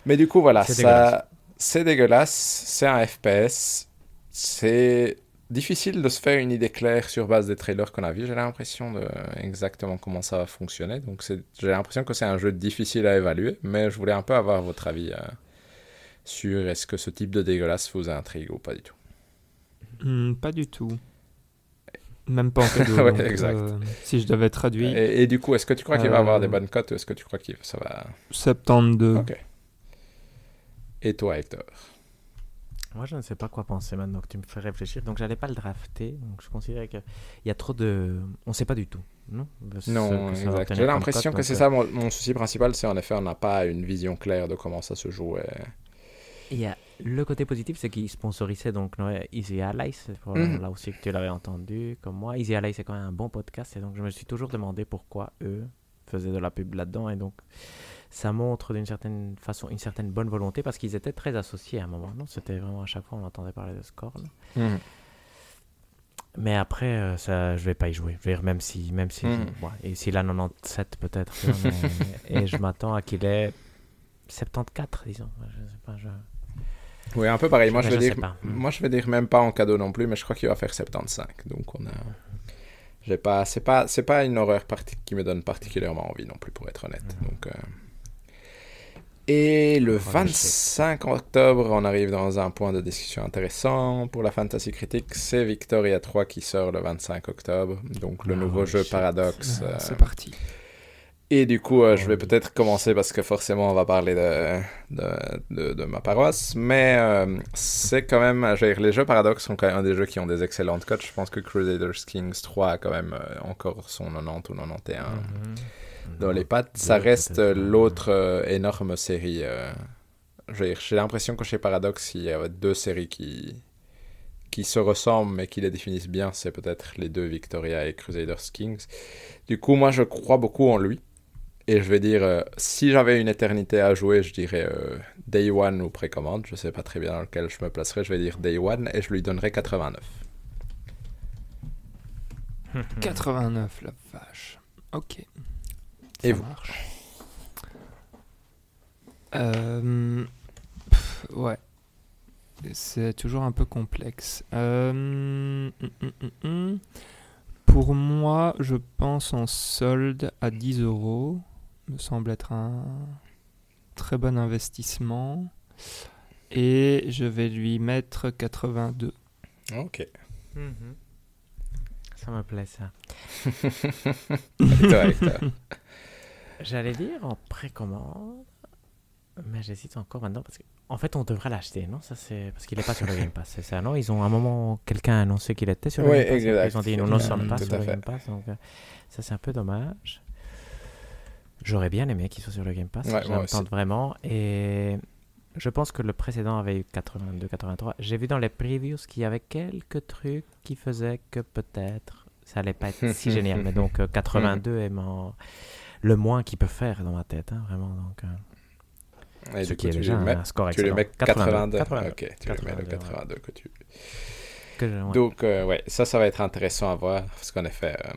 Mais du coup, voilà, C'est ça, dégueulasse. c'est dégueulasse, c'est un FPS, c'est difficile de se faire une idée claire sur base des trailers qu'on a vus. J'ai l'impression de exactement comment ça va fonctionner, donc c'est- j'ai l'impression que c'est un jeu difficile à évaluer, mais je voulais un peu avoir votre avis euh, sur est-ce que ce type de dégueulasse vous intrigue ou pas du tout. Hmm, pas du tout. Même pas en cadeau. Ouais, donc, exact. euh, si je devais traduire, Et, et du coup, est-ce que tu crois qu'il va avoir Euh, des bonnes cotes ou est-ce que tu crois que ça va... 72. Ok. Et toi, Hector Moi, je ne sais pas quoi penser maintenant que tu me fais réfléchir. Donc, j'allais pas le drafter. Donc, je considérais qu'il y a trop de. On ne sait pas du tout. Non, Non, J'ai l'impression que c'est donc, ça mon, mon souci principal, c'est en effet on n'a pas une vision claire de comment ça se joue. Il y a le côté positif, c'est qu'ils sponsorisaient donc Easy Allies, Mhm. là aussi que tu l'avais entendu, comme moi. Easy Allies, c'est quand même un bon podcast, et donc je me suis toujours demandé pourquoi eux faisaient de la pub là-dedans, et donc ça montre d'une certaine façon une certaine bonne volonté, parce qu'ils étaient très associés à un moment, non C'était vraiment à chaque fois on entendait parler de Scorn. Mais après, euh, ça, je vais pas y jouer. Je veux dire, même si, même si, Mhm. ouais, et s'il a 97 peut-être, et je m'attends à qu'il ait 74, disons. Je sais pas, je... Oui, un peu pareil. Moi, Je- je vais je dire, sais pas. moi, je vais dire même pas en cadeau non plus, mais je crois qu'il va faire 75. Donc, on a. J'ai pas, c'est pas, c'est pas une horreur parti- qui me donne particulièrement envie non plus, pour être honnête. Mhm. Donc. euh, Et le Oh, le 25 octobre, on arrive dans un point de discussion intéressant pour la Fantasy Critique. C'est Victoria 3 qui sort le 25 octobre, donc le Ah, nouveau jeu shit. Paradox. Ah, euh, C'est parti. Et du coup, euh, je vais Oui. peut-être commencer parce que forcément, on va parler de, de, de, de ma paroisse. Mais euh, c'est quand même. je veux dire, les jeux Paradox sont quand même un des jeux qui ont des excellentes cotes. Je pense que Crusaders Kings 3 a quand même encore son 90 ou 91 Mhm. Dans les pattes. Ça reste l'autre euh, énorme série. euh, J'ai l'impression que chez Paradox, il y a deux séries qui, qui se ressemblent mais qui les définissent bien. C'est peut-être les deux Victoria et Crusaders Kings. Du coup, moi, je crois beaucoup en lui. Et je vais dire, euh, si j'avais une éternité à jouer, je dirais euh, Day One ou précommande. Je sais pas très bien dans lequel je me placerai. Je vais dire Day One et je lui donnerai 89. 89, la vache. Ok. Et Ça vous marche. Euh, pff, ouais. C'est toujours un peu complexe. Euh, hum, hum, hum. Pour moi, je pense en solde à 10 euros. Me semble être un très bon investissement. Et je vais lui mettre 82. Ok. Ça me plaît ça. Et toi, J'allais dire en précommande, mais j'hésite encore maintenant parce que en fait on devrait l'acheter, non? Ça c'est parce qu'il n'est pas sur le Game Pass, c'est ça, non? Ils ont à un moment quelqu'un a annoncé qu'il était sur le Oui, Game Pass. exact. Ils ont dit nous ne Mm, sommes pas sur le. Game Pass, donc euh, ça c'est un peu dommage. J'aurais bien aimé qu'il soit sur le Game Pass, Ouais, tente vraiment et je pense que le précédent avait eu 82, 83. J'ai vu dans les previews qu'il y avait quelques trucs qui faisaient que peut-être ça allait pas être si génial, mais donc euh, 82 est mon- le moins qu'il peut faire dans ma tête, hein, vraiment. Donc, euh, ce qui est tu déjà un score tu excellent. mets 82. 82. Ok, tu lui mets le 82, ouais. 82 que tu... Que je- ouais. Donc, euh, ouais, ça, ça va être intéressant à voir. Parce qu'en effet, euh,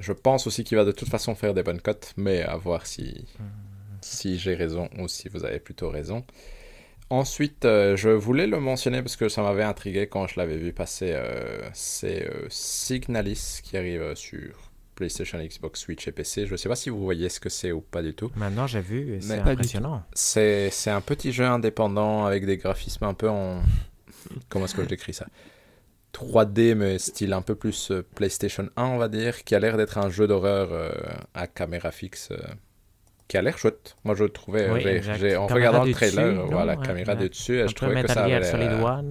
je pense aussi qu'il va de toute façon faire des bonnes cotes, mais à voir si, Hmm. si j'ai raison ou si vous avez plutôt raison. Ensuite, euh, je voulais le mentionner parce que ça m'avait intrigué quand je l'avais vu passer. euh, c'est euh, Signalis qui arrive sur PlayStation, Xbox, Switch et PC. Je ne sais pas si vous voyez ce que c'est ou pas du tout. Maintenant, j'ai vu c'est impressionnant. C'est c'est un petit jeu indépendant avec des graphismes un peu en. Comment est-ce que je décris ça? 3D, mais style un peu plus euh, PlayStation 1, on va dire, qui a l'air d'être un jeu d'horreur euh, à caméra fixe, euh, qui a l'air chouette. Moi, je le trouvais, Oui, en Caméra regardant le trailer, dessus, non? Voilà, caméra ouais. de dessus, je trouvais que ça avait l'air.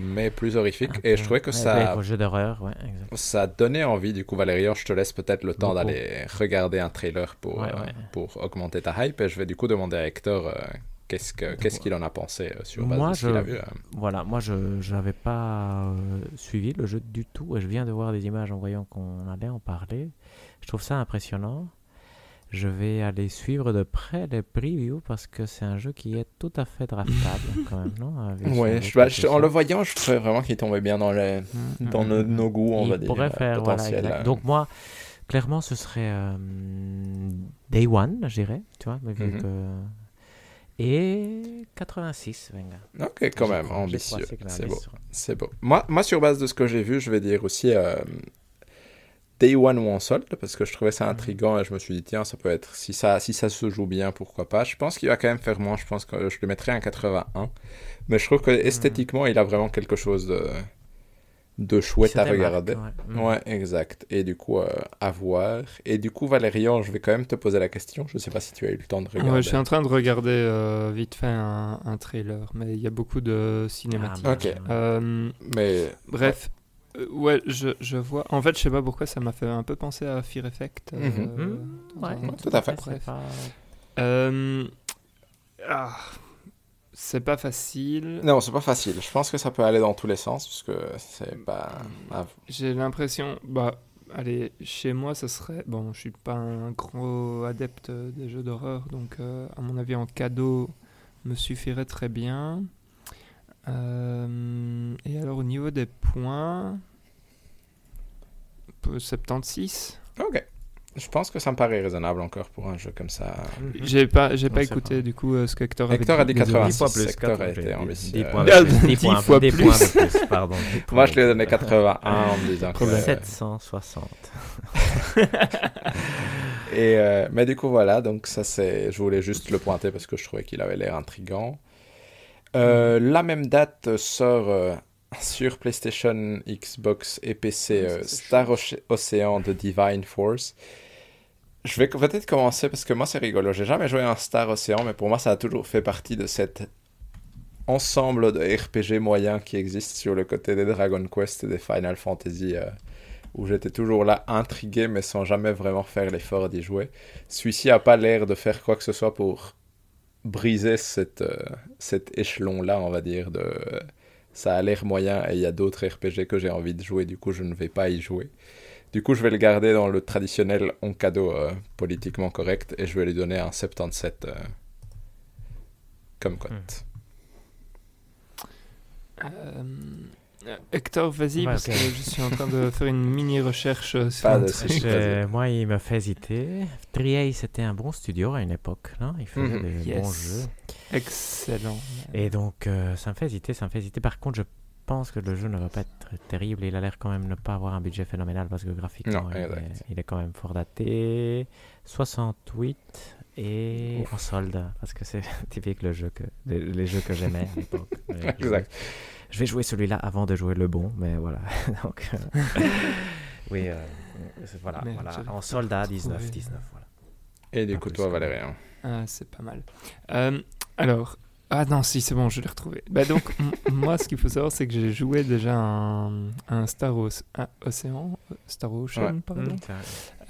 Mais plus horrifique, un et je trouvais que ça, jeux d'horreur, ouais, ça donnait envie. Du coup, Valérian, je te laisse peut-être le temps d'aller regarder un trailer pour, Ouais, euh, ouais. pour augmenter ta hype, et je vais du coup demander à Hector euh, qu'est-ce que- qu'est-ce qu'il en a pensé euh, sur base Moi, de ce qu'il a vu. euh. Voilà, moi je n'avais pas euh, suivi le jeu du tout et je viens de voir des images en voyant qu'on allait en parler. Je trouve ça impressionnant. Je vais aller suivre de près les previews parce que c'est un jeu qui est tout à fait draftable quand même, non son Ouais, je- bah, je- réputation. en le voyant, je trouvais vraiment qu'il tombait bien dans, les, Mm, dans mm, nos, mm, nos goûts, on Il va dire. pourrait euh, faire, voilà, potentiels, exact. euh. Donc moi, clairement, ce serait euh, Day One, je dirais, tu vois, mais vu Mhm. que... Et 86, venga. Ok, quand même, ambitieux. C'est beau. C'est beau. Moi, moi, sur base de ce que j'ai vu, je vais dire aussi euh, Day One ou en solde, parce que je trouvais ça Mhm. intriguant et je me suis dit, tiens, ça peut être, si ça, si ça se joue bien, pourquoi pas. Je pense qu'il va quand même faire moins, je pense que je le mettrais un 81. Mais je trouve Mhm. que esthétiquement, il a vraiment quelque chose de, de chouette à regarder. ouais. Mm. Ouais, exact. Et du coup, euh, à voir. Et du coup, Valérian, je vais quand même te poser la question. Je sais pas si tu as eu le temps de regarder. Ouais, je suis en train de regarder euh, vite fait un, un trailer, mais il y a beaucoup de cinématiques. Ah, Ok. ouais. Euh, Mais bref, euh, ouais, je, je vois. En fait, je sais pas pourquoi ça m'a fait un peu penser à Fear Effect. euh, Mhm. Ouais, un- tout à fait. c'est Bref. pas- Euh, ah, c'est pas facile. non, c'est pas facile. Je pense que ça peut aller dans tous les sens parce que c'est pas. J'ai l'impression, bah, allez, chez moi, ça serait, bon, je suis pas un gros adepte des jeux d'horreur, donc euh, à mon avis, en cadeau, me suffirait très bien. Euh, niveau des points, peu- 76. Ok. Je pense que ça me paraît raisonnable encore pour un jeu comme ça. J'ai pas, j'ai pas écouté pas- du coup euh, ce qu'Hector avait Hector a dit désolé. 86. 10 fois plus, secteur a 4, été j'ai- ambitieux. 10 points de plus, 10 10 points, fois 10 plus. points de plus, pardon. 10 points Moi, je lui ai donné 81 en me disant que. 760. Et, euh, mais du coup, voilà. Donc, ça, c'est. Je voulais juste le pointer parce que je trouvais qu'il avait l'air intrigant. Euh, la même date sort euh, sur PlayStation, Xbox et PC euh, Star Oce- Ocean de Divine Force. Je vais peut-être commencer parce que moi c'est rigolo. J'ai jamais joué à un Star Ocean, mais pour moi ça a toujours fait partie de cet ensemble de RPG moyens qui existent sur le côté des Dragon Quest et des Final Fantasy euh, où j'étais toujours là intrigué mais sans jamais vraiment faire l'effort d'y jouer. Celui-ci a pas l'air de faire quoi que ce soit pour briser cette, euh, cet échelon-là, on va dire, de ça a l'air moyen et il y a d'autres RPG que j'ai envie de jouer, du coup je ne vais pas y jouer. Du coup je vais le garder dans le traditionnel on cadeau euh, politiquement correct et je vais lui donner un 77 euh, comme cote. Euh, Euh, Hector, vas-y, Ouais, parce que je suis en train de faire une mini recherche euh, sur Pas un de truc. moi, il me fait hésiter. Trier, c'était un bon studio à une époque. Là. Il faisait Mhm. des Yes. bons jeux. Excellent. Et donc, euh, ça me fait hésiter, ça me fait hésiter. Par contre, je pense que le jeu ne va pas être terrible. Il a l'air quand même ne pas avoir un budget phénoménal parce que graphiquement, Non, il, est, il est quand même fort daté. 68 et en solde. Parce que c'est typique le jeu que, les, les jeux que j'aimais à l'époque. Euh, Exact. Je vais jouer celui-là avant de jouer le bon, mais voilà. donc, euh, oui, euh, voilà, voilà. En soldat, retrouvé. 19, 19. Voilà. Et du coup, toi. Valérien. Ah, c'est pas mal. Euh, alors, ah non, si, c'est bon, je l'ai retrouvé. Bah donc, moi, ce qu'il faut savoir, c'est que j'ai joué déjà un, un Star Oce- un Océan, Star Ocean, Ouais. pardon. Mm,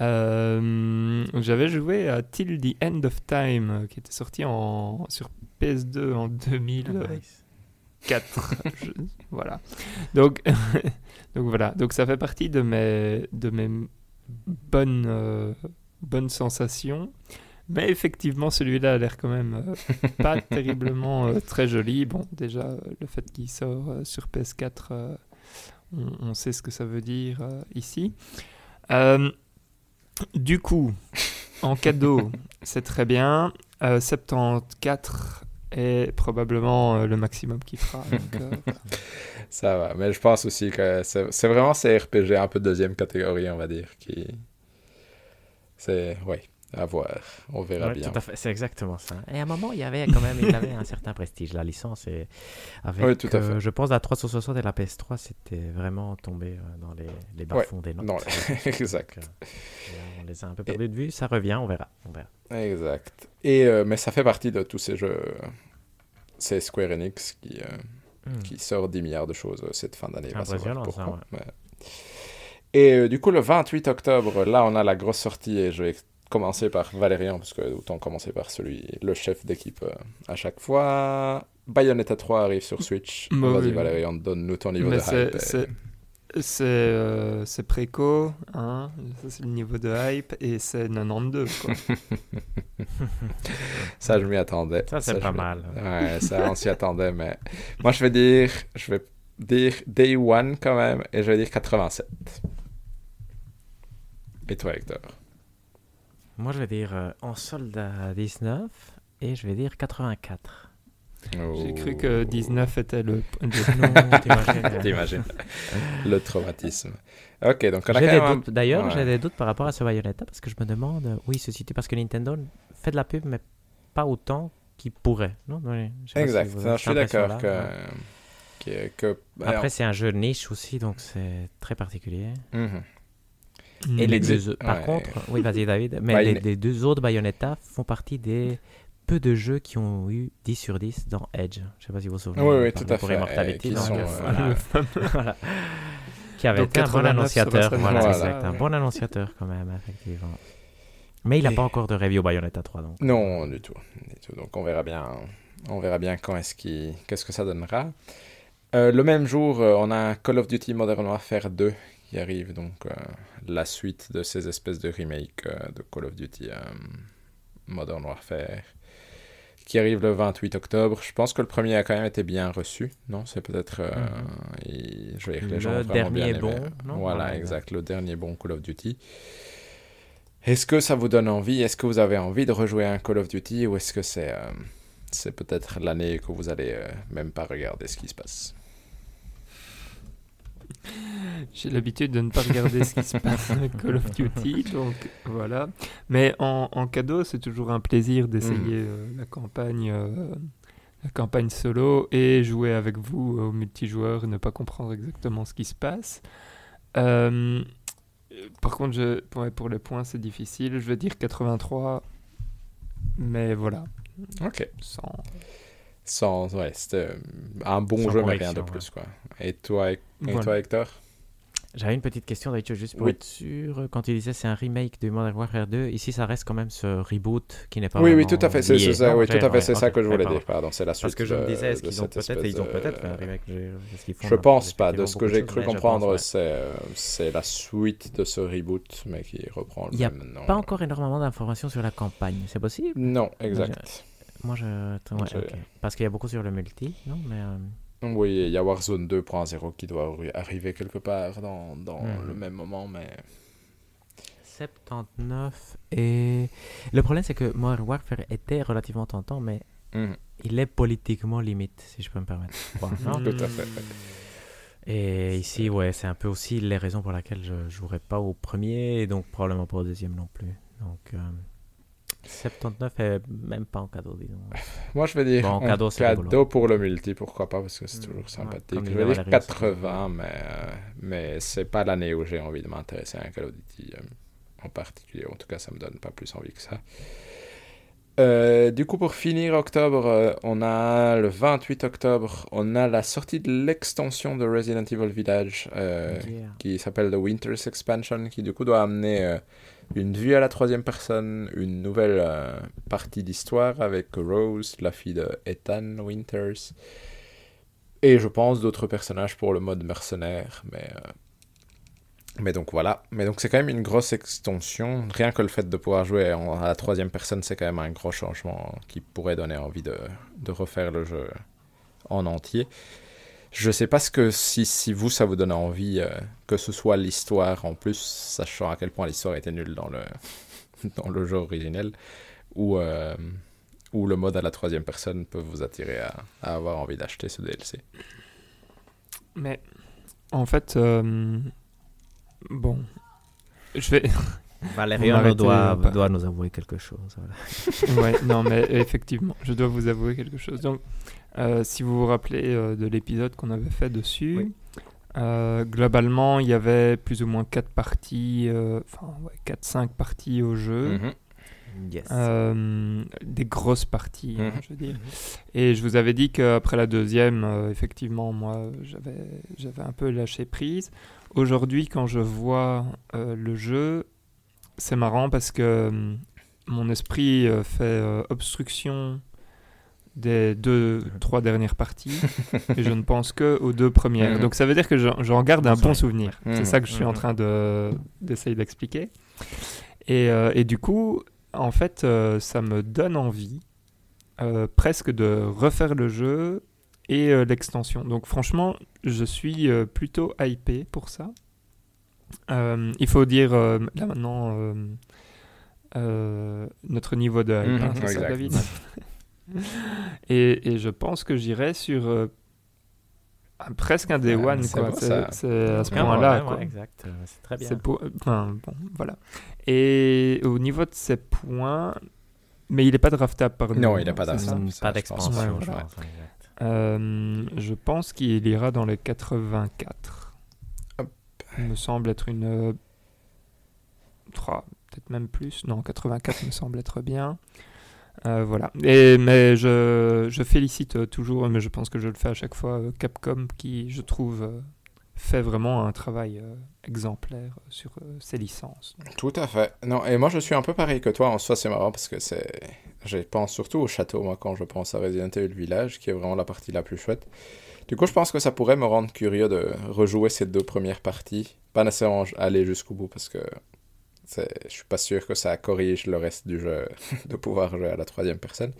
Euh, J'avais joué à Till the End of Time, qui était sorti en, sur PS2 en 2004. Nice. Je- voilà. Donc, donc voilà. Donc ça fait partie de mes, de mes bonnes, euh, bonnes sensations. Mais effectivement, celui-là a l'air quand même euh, pas terriblement euh, très joli. Bon, déjà, le fait qu'il sort sur PS4, euh, on, on sait ce que ça veut dire ici. Du coup, en cadeau, c'est très bien. Euh, 74 est probablement euh, le maximum qu'il fera. donc, euh, voilà. Ça va. Mais je pense aussi que c'est vraiment ces RPG un peu de deuxième catégorie, on va dire, qui. C'est. Oui, à voir. On verra Ouais, bien. c'est exactement ça. Et à un moment, il y avait quand même il avait un certain prestige, la licence. Et avec, tout à euh, fait. je pense, la 360 et la PS3, c'était vraiment tombé euh, dans les, les bas-fonds des notes. Non, exact. Donc, euh, on les a un peu perdus de vue. Ça revient, on verra. On verra. Exact. Et, euh, mais ça fait partie de tous ces jeux. C'est Square Enix qui, Hmm. qui sort 10 milliards de choses cette fin d'année. Impressionnant, ça. Ouais. Et du coup, le 28 octobre, là, on a la grosse sortie et je vais commencer par Valérian, parce que autant commencer par celui, le chef d'équipe euh, à chaque fois. Bayonetta 3 arrive sur Switch. Bah Vas-y, oui. Valérian, donne-nous ton niveau Mais de c'est- hype. c'est- C'est euh, c'est préco, hein, ça c'est le niveau de hype, et c'est 92. Quoi. Ça, je m'y attendais. Ça, c'est pas mal. Ouais, ça, on s'y attendait, mais moi, je vais dire, je vais dire Day One quand même, et je vais dire 87. Et toi, Hector? Moi, je vais dire euh, en solde à 19 et je vais dire 84. J'ai cru que 19 était le. Non, t'imagines. T'imagines le traumatisme. Ok, donc on a quand même. D'ailleurs, Ouais. j'ai des doutes par rapport à ce Bayonetta parce que je me demande où il se situe. Parce que Nintendo fait de la pub, mais pas autant qu'il pourrait. Non, Oui, je sais pas si Exact, Non, je suis d'accord que... impression-là. que, que- Après, c'est un jeu de niche aussi, donc c'est très particulier. Et les Mm. deux, par Ouais. contre, oui, vas-y David, mais Bah, les, les deux autres Bayonetta font partie des peu de jeux qui ont eu 10 sur 10 dans Edge. Je sais pas si vous vous souvenez. Oui, oui, tout à pour fait, Immortality, donc, sont, euh, voilà. Voilà. Qui avait Donc été un bon 89 annonciateur. sera Voilà, Voilà. exact. Un bon annonciateur quand même, effectivement. Mais il n'a Et- pas encore de review Bayonetta 3, donc. Non, du tout, du tout. Donc on verra bien, on verra bien quand est-ce qui, qu'est-ce que ça donnera. Euh, le même jour, euh, on a Call of Duty Modern Warfare 2 qui arrive, donc euh, la suite de ces espèces de remakes euh, de Call of Duty euh, Modern Warfare qui arrive le 28 octobre. Je pense que le premier a quand même été bien reçu, non? C'est peut-être, et je vais dire que les gens Le bien dernier bon, non? Voilà, exact, le dernier bon Call of Duty. Est-ce que ça vous donne envie? Est-ce que vous avez envie de rejouer à un Call of Duty ou est-ce que c'est c'est peut-être l'année que vous allez même pas regarder ce qui se passe? J'ai l'habitude de ne pas regarder ce qui se passe avec Call of Duty, donc voilà. Mais en, en cadeau, c'est toujours un plaisir d'essayer Mhm. euh, la campagne, euh, la campagne solo et jouer avec vous au multijoueur et ne pas comprendre exactement ce qui se passe. Euh, par contre, je, pour, pour les points, c'est difficile. Je vais dire 83, mais voilà, Ok. sans. Sans, ouais, c'était euh, un bon Sans jeu, mais rien de plus. Quoi. Et, toi, et Voilà. toi, Hector? J'avais une petite question d'habitude juste pour Oui. être sûr. Quand tu disais c'est un remake de Modern Warfare 2, ici ça reste quand même ce reboot qui n'est pas Oui, oui, tout à fait, c'est ça, Non, oui, tout à fait, ouais, c'est ça que je voulais dire, pardon, c'est la suite Parce que je me disais, est-ce qu'ils ont peut-être, ils ont peut-être un remake Je un- pense pas, de ce que j'ai cru comprendre, c'est euh, c'est la suite de ce reboot, mais qui reprend le Il y a même nom. Pas encore énormément d'informations sur la campagne, c'est possible? Non, exact. Moi je. ouais. Parce qu'il y a beaucoup sur le multi, non Mais. euh, Oui, il y a Warzone 2.0 qui doit arriver quelque part dans, dans Mhm. le même moment, mais 79 et le problème c'est que Modern Warfare était relativement tentant mais Mhm. il est politiquement limite si je peux me permettre. Bon, non? Tout à fait. Et ici ouais c'est un peu aussi les raisons pour lesquelles je jouerai pas au premier et donc probablement pas au deuxième non plus. Donc euh, 79 est même pas en cadeau disons. moi je vais dire Bon, en en cadeau, pour le multi, pourquoi pas, parce que c'est Mhm. toujours Ouais, sympathique. comme je vais dire Valérie, 80, mais, euh, mais c'est pas l'année où j'ai envie de m'intéresser à un Call of Duty euh, en particulier. En tout cas, ça me donne pas plus envie que ça. Euh, du coup, pour finir octobre, on a le 28 octobre, on a la sortie de l'extension de Resident Evil Village Yeah. qui s'appelle The Winter's Expansion, qui du coup doit amener une vue à la troisième personne, une nouvelle euh, partie d'histoire avec Rose, la fille de Ethan Winters, et je pense d'autres personnages pour le mode mercenaire, mais... euh, mais donc voilà, mais donc c'est quand même une grosse extension. Rien que le fait de pouvoir jouer à la troisième personne, c'est quand même un gros changement qui pourrait donner envie de refaire le jeu en entier. Je sais pas ce que si, si vous ça vous donne envie euh, que ce soit l'histoire en plus, sachant à quel point l'histoire était nulle dans le dans le jeu originel, ou euh, ou le mode à la troisième personne peut vous attirer à, à avoir envie d'acheter ce DLC. Mais en fait, euh, bon, je vais. Valérian doit, doit nous avouer quelque chose. voilà. ouais, non, mais effectivement, je dois vous avouer quelque chose. Donc, euh, si vous vous rappelez euh, de l'épisode qu'on avait fait dessus, Oui. euh, globalement, il y avait plus ou moins 4 parties, enfin, ouais, 4-5 parties au jeu. Mhm. Yes. Des grosses parties, hein, Mhm. je veux dire. Et je vous avais dit qu'après la deuxième, effectivement, moi, j'avais, un peu lâché prise. Aujourd'hui, quand je vois le jeu, c'est marrant parce que hum, mon esprit fait obstruction des deux, trois dernières parties et je ne pense que aux deux premières. Mhm. Donc ça veut dire que j'en, garde un bon souvenir. Mhm. C'est ça que je suis en Mhm. train de, d'essayer d'expliquer. Et, euh, et du coup, en fait, euh, ça me donne envie euh, presque de refaire le jeu et l'extension. Donc franchement, je suis plutôt hypé pour ça. Il faut dire là maintenant euh, notre niveau de hype, hein, c'est ça. David? et, et je pense que j'irai sur euh, un- presque un day one. c'est c'est à ce point-là. ouais, quoi. ouais, exact. euh, C'est très bien. Pour... enfin, bon, voilà. Et au niveau de ses points, mais il n'est pas draftable par nous. Non, il n'est pas draftable. pas je d'expansion, je pense. Euh, je pense qu'il ira dans les 84. Hop. Il me semble être une... euh, trois, peut-être même plus. Non, 84 me semble être bien. Euh, voilà. Et, mais je, je félicite euh, toujours, mais je pense que je le fais à chaque fois, euh, Capcom qui, je trouve, fait vraiment un travail exemplaire sur ses licences. Tout à fait. Non, et moi je suis un peu pareil que toi. En soi, c'est marrant parce que c'est. Je pense surtout au château, moi, quand je pense à Resident Evil Village, qui est vraiment la partie la plus chouette. Du coup, je pense que ça pourrait me rendre curieux de rejouer ces deux premières parties. Pas nécessairement aller jusqu'au bout parce que je suis pas sûr que ça corrige le reste du jeu de pouvoir jouer à la troisième personne.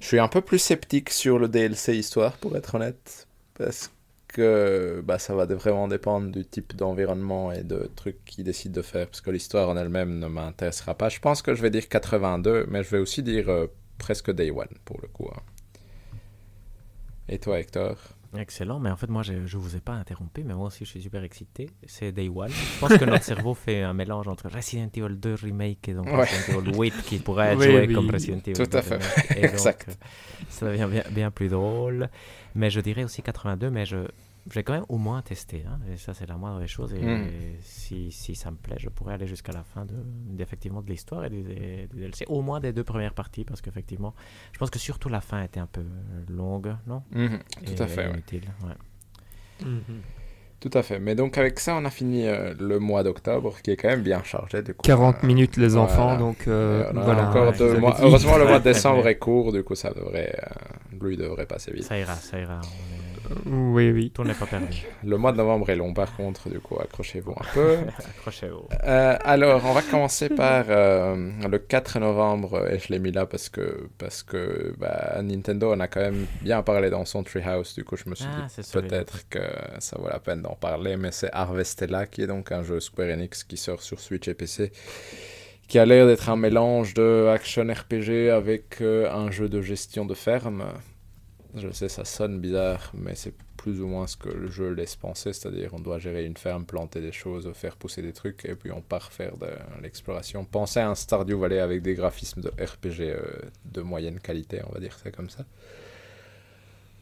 Je suis un peu plus sceptique sur le DLC histoire, pour être honnête, parce que bah, ça va vraiment dépendre du type d'environnement et de trucs qu'ils décident de faire, parce que l'histoire en elle-même ne m'intéressera pas. Je pense que je vais dire 82, mais je vais aussi dire euh, presque Day One, pour le coup. hein. Et toi, Hector? Excellent, mais en fait, moi, je ne vous ai pas interrompu, mais moi aussi, je suis super excité. C'est Day One. Je pense que notre cerveau fait un mélange entre Resident Evil 2 Remake et donc Ouais. Resident Evil 8 qui pourrait être Oui, joué oui. comme Resident Evil Tout 2 à fait. Remake. Et donc, Exact. euh, ça devient bien, bien plus drôle. Mais je dirais aussi 82, mais je vais quand même au moins tester. hein, et ça, c'est la moindre des choses. Et Mm. si, si ça me plaît, je pourrais aller jusqu'à la fin de, d'effectivement de l'histoire et du, du DLC. Au moins des deux premières parties, parce qu'effectivement, je pense que surtout la fin était un peu longue, non? Mhm, Tout Et à fait, ouais. ouais. Tout à fait. Mais donc avec ça, on a fini euh, le mois d'octobre, qui est quand même bien chargé. Du coup, 40 Euh, minutes les voilà. enfants, donc euh, voilà. encore deux mois. Heureusement, le mois de décembre est court, du coup, ça devrait, euh, lui devrait passer vite. Ça ira, ça ira. on est- Oui, oui. Tout n'est pas perdu. Le mois de novembre est long, par contre, du coup, accrochez-vous un peu. Accrochez-vous. Euh, alors, on va commencer par euh, le 4 novembre, et je l'ai mis là parce que, parce que bah, Nintendo en a quand même bien parlé dans son Treehouse, du coup, je me suis Ah, dit peut-être que ça vaut la peine d'en parler, mais c'est Harvestella, qui est donc un jeu Square Enix qui sort sur Switch et PC, qui a l'air d'être un mélange de action RPG avec euh, un jeu de gestion de ferme. Je sais, ça sonne bizarre, mais c'est plus ou moins ce que le jeu laisse penser, c'est-à-dire on doit gérer une ferme, planter des choses, faire pousser des trucs, et puis on part faire de l'exploration. Pensez à un Stardew Valley avec des graphismes de RPG euh, de moyenne qualité, on va dire ça comme ça.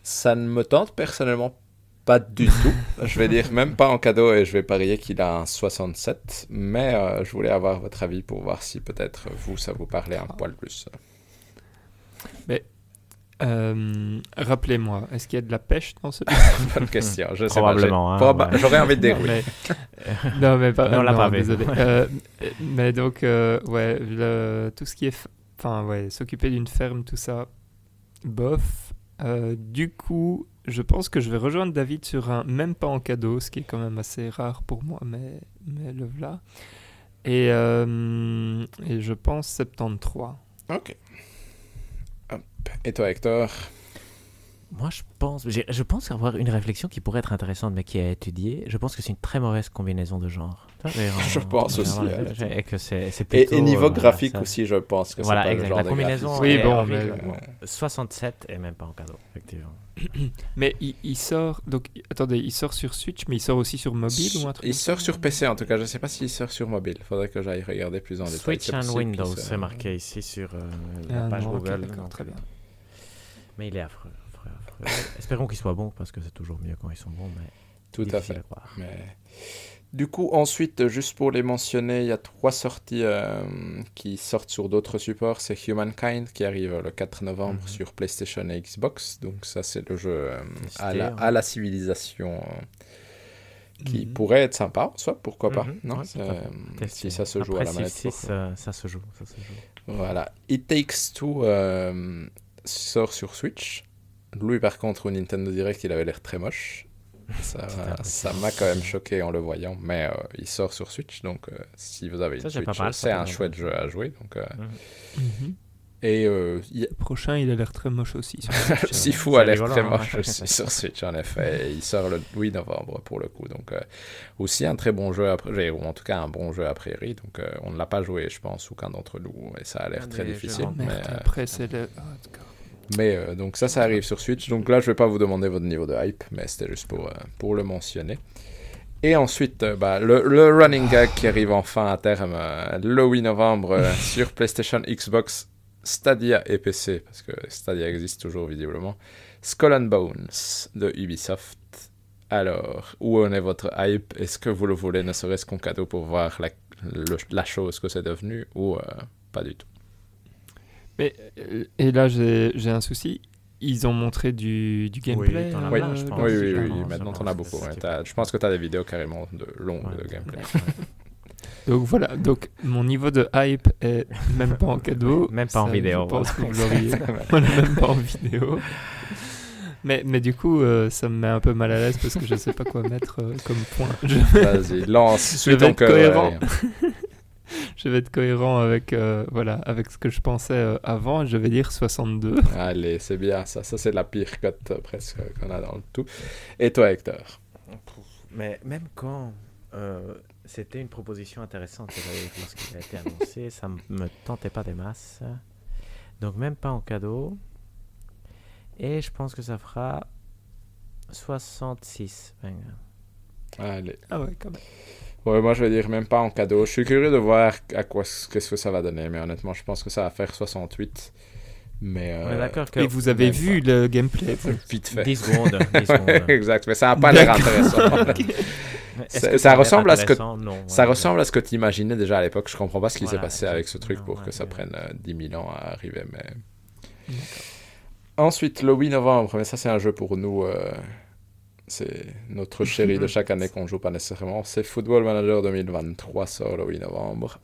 Ça ne me tente personnellement pas du tout. je vais dire même pas en cadeau, et je vais parier qu'il a un 67, mais euh, je voulais avoir votre avis pour voir si peut-être vous, ça vous parlait un poil plus. Euh, Rappelez-moi, est-ce qu'il y a de la pêche dans ce Bonne question, je sais Probablement, hein, proba- ouais. J'aurais envie de dire non, mais... non, mais pas. Mais on l'a non, pas désolé. Euh, mais donc, euh, ouais, le... tout ce qui est. f- Enfin, ouais, s'occuper d'une ferme, tout ça, bof. Euh, du coup, je pense que je vais rejoindre David sur un même pas en cadeau, ce qui est quand même assez rare pour moi, mais, mais le voilà. Et, euh, et je pense 73. Ok. Et toi, Hector? Moi, je pense, je pense avoir une réflexion qui pourrait être intéressante, mais qui est étudiée. Je pense que c'est une très mauvaise combinaison de genres. Je pense aussi. Et que c'est et, plutôt, et niveau euh, graphique ça- aussi, je pense que Voilà, c'est pas exact. le genre La combinaison. Oui, est bon, mais- Ouais. 67 et même pas en cadeau, effectivement. Mais il, il sort. Donc, attendez, il sort sur Switch, mais il sort aussi sur mobile ou un truc Il sort sur PC en tout cas, je sais pas s'il sort sur mobile. Faudrait que j'aille regarder plus en détail. Switch and Windows, c'est marqué ici sur euh, la Ah, page non, Google. donc, très bien. Mais il est affreux. affreux, affreux. Espérons qu'il soit bon, parce que c'est toujours mieux quand ils sont bons, mais Tout à fait. à croire. Mais... Du coup, ensuite, juste pour les mentionner, il y a trois sorties euh, qui sortent sur d'autres supports. C'est Humankind qui arrive le 4 novembre Mhm. sur PlayStation et Xbox. Donc ça, c'est le jeu euh, à, Stylé, la, hein. à la civilisation euh, qui Mhm. pourrait être sympa, soit pourquoi pas. Mhm, Non, ouais, si ça se joue Après à la manette. 6, pourquoi euh, ça se joue. Ça se joue. Voilà. It Takes Two sort sur Switch. Lui, par contre, au Nintendo Direct, il avait l'air très moche. Ça m'a quand même choqué en le voyant, mais euh, il sort sur Switch, donc euh, si vous avez une Switch, c'est un chouette jeu à jouer. Donc, euh, Mhm. Et euh, il y a- Le prochain, il a l'air très moche aussi. Sifu a l'air très hein. moche aussi sur Switch, en effet. Et il sort le 8 novembre pour le coup, donc euh, aussi un très bon jeu, après, ou en tout cas un bon jeu a priori. Donc euh, on ne l'a pas joué, je pense, aucun d'entre nous, et ça a l'air très difficile. Mais, euh, après, c'est le. ah. Mais euh, donc ça, ça arrive sur Switch. Donc là, je vais pas vous demander votre niveau de hype, mais c'était juste pour, euh, pour le mentionner. Et ensuite, euh, bah, le, le running gag qui arrive enfin à terme le 8 novembre sur PlayStation, Xbox, Stadia et PC, parce que Stadia existe toujours visiblement. Skull and Bones de Ubisoft. Alors, où en est votre hype? Est-ce que vous le voulez, ne serait-ce qu'en cadeau pour voir la, le- la chose que c'est devenu, ou pas du tout? Mais, euh, et là, j'ai j'ai un souci. Ils ont montré du, du gameplay. Oui, je pense. oui, c'est oui, oui, vraiment- maintenant t'en as beaucoup. ouais. T'as- Je pense que tu as des vidéos carrément de longues Ouais. de gameplay. Donc voilà, donc mon niveau de hype est même pas en cadeau. Même pas en vidéo, Je pense que voilà. vous l'auriez. Voilà, même pas en vidéo. Mais, mais du coup, euh, ça me met un peu mal à l'aise parce que je sais pas quoi mettre euh, comme point. Je, Vas-y, lance, suis vais ton être cœur. Je vais être cohérent avec, euh, voilà, avec ce que je pensais euh, avant. Je vais dire 62. Allez, c'est bien ça. Ça, c'est la pire cote euh, presque qu'on a dans le tout. Et toi, Hector? Mais même quand euh, c'était une proposition intéressante lorsqu'il a été annoncé, ça me tentait pas des masses. Donc même pas en cadeau. Et je pense que ça fera 66. Ben, Allez. Ah ouais, quand même. Ouais, moi, je vais dire même pas en cadeau. Je suis curieux de voir à quoi qu'est-ce que ça va donner, mais honnêtement, je pense que ça va faire 68. Mais euh, d'accord que Et vous avez vu le gameplay vous? Vite fait. 10 secondes. 10 secondes. exact, mais ça n'a pas l'air intéressant. Ça- ressemble à ce que- Ça ouais. ressemble à ce que tu imaginais déjà à l'époque. Je comprends pas ce qui s'est passé avec ce truc pour que ouais, ça prenne euh, 10 000 ans à arriver. Mais... Ensuite, le 8 novembre, mais ça c'est un jeu pour nous. euh, C'est notre chéri de chaque année qu'on joue pas nécessairement. C'est Football Manager 2023 sort le 8 novembre.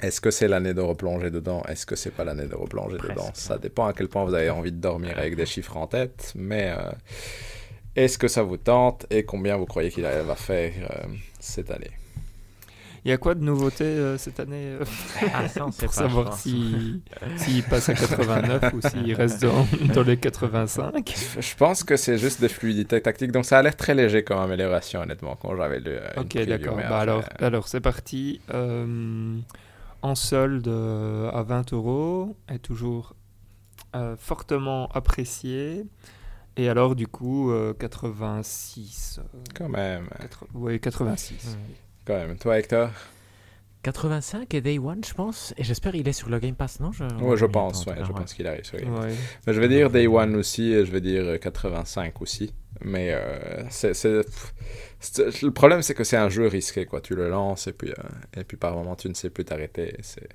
Est-ce que c'est l'année de replonger dedans? Est-ce que c'est pas l'année de replonger Presque. dedans Ça dépend à quel point vous avez envie de dormir avec des chiffres en tête. Mais euh, Est-ce que ça vous tente et combien vous croyez qu'il va faire euh, cette année? Il y a quoi de nouveauté euh, cette année euh, Ah, ça, on sait Pour savoir pense. si- s'il passe à 89 ou s'il reste dans, dans les 85. Je pense que c'est juste des fluidités tactiques, donc ça a l'air très léger comme amélioration, honnêtement, quand j'avais lu. euh, Ok, d'accord. Bah alors, après, alors c'est parti. Euh, en solde euh, à 20 euros est toujours euh, fortement apprécié. Et alors, du coup, euh, 86. euh, Quand même, Oui, 86. Hmm. Quand même. Toi, Hector? 85 et Day One, je pense. Et j'espère qu'il est sur le Game Pass, non? Je... Ouais, je il pense, en ouais, je pense qu'il arrive. sur Game Pass. Ouais. Mais je vais dire Day One aussi, et je vais dire euh, 85 aussi. Mais euh, c'est, le problème, c'est que c'est un jeu risqué, quoi. Tu le lances, et puis, euh, et puis par moment, tu ne sais plus t'arrêter. C'est,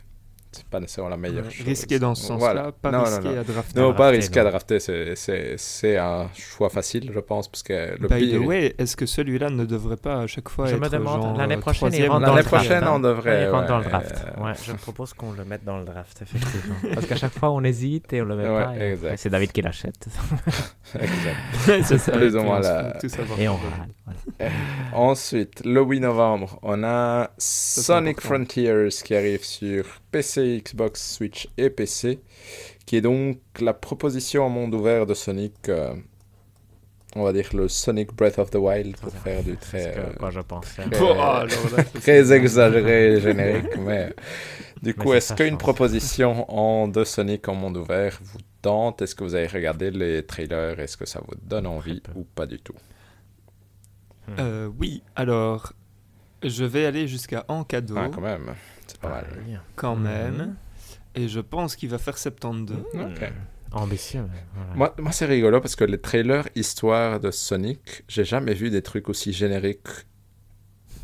c'est pas nécessairement la meilleure chose. Risqué dans ce sens-là, Voilà. pas Non, non, non. à drafter. Non, À pas risqué à drafter, c'est, c'est, c'est un choix facile, je pense, parce que le By pire... the way, est-ce que celui-là ne devrait pas à chaque fois Je être me demande, l'année prochaine, il troisième rentre dans le L'année draft, draft, prochaine, hein. on devrait, Il rentre dans le ouais, draft. euh, Ouais, je propose qu'on le mette dans le draft, effectivement. Parce qu'à chaque fois, on hésite et on le met Ouais, pas. et C'est David qui l'achète. Exact. C'est ça, Plus et ou moins savoir. Et on râle. Ensuite, le 8 novembre, on a Sonic. Frontiers qui arrive sur PC, Xbox, Switch et PC, qui est donc la proposition en monde ouvert de Sonic, euh, on va dire le Sonic Breath of the Wild pour faire du très, que- euh, quoi je pensais. très- Oh, là, très exagéré générique, mais du coup, est-ce qu'une proposition en de Sonic en monde ouvert vous tente? Est-ce que vous avez regardé les trailers? Est-ce que ça vous donne envie ou pas du tout? Euh, oui, alors, je vais aller jusqu'à en cadeau, Ah, quand même, c'est pas mal. Quand Mhm. même. Et je pense qu'il va faire 72. Ok. Ambitieux. voilà. Moi, moi c'est rigolo parce que les trailers histoire de Sonic, j'ai jamais vu des trucs aussi génériques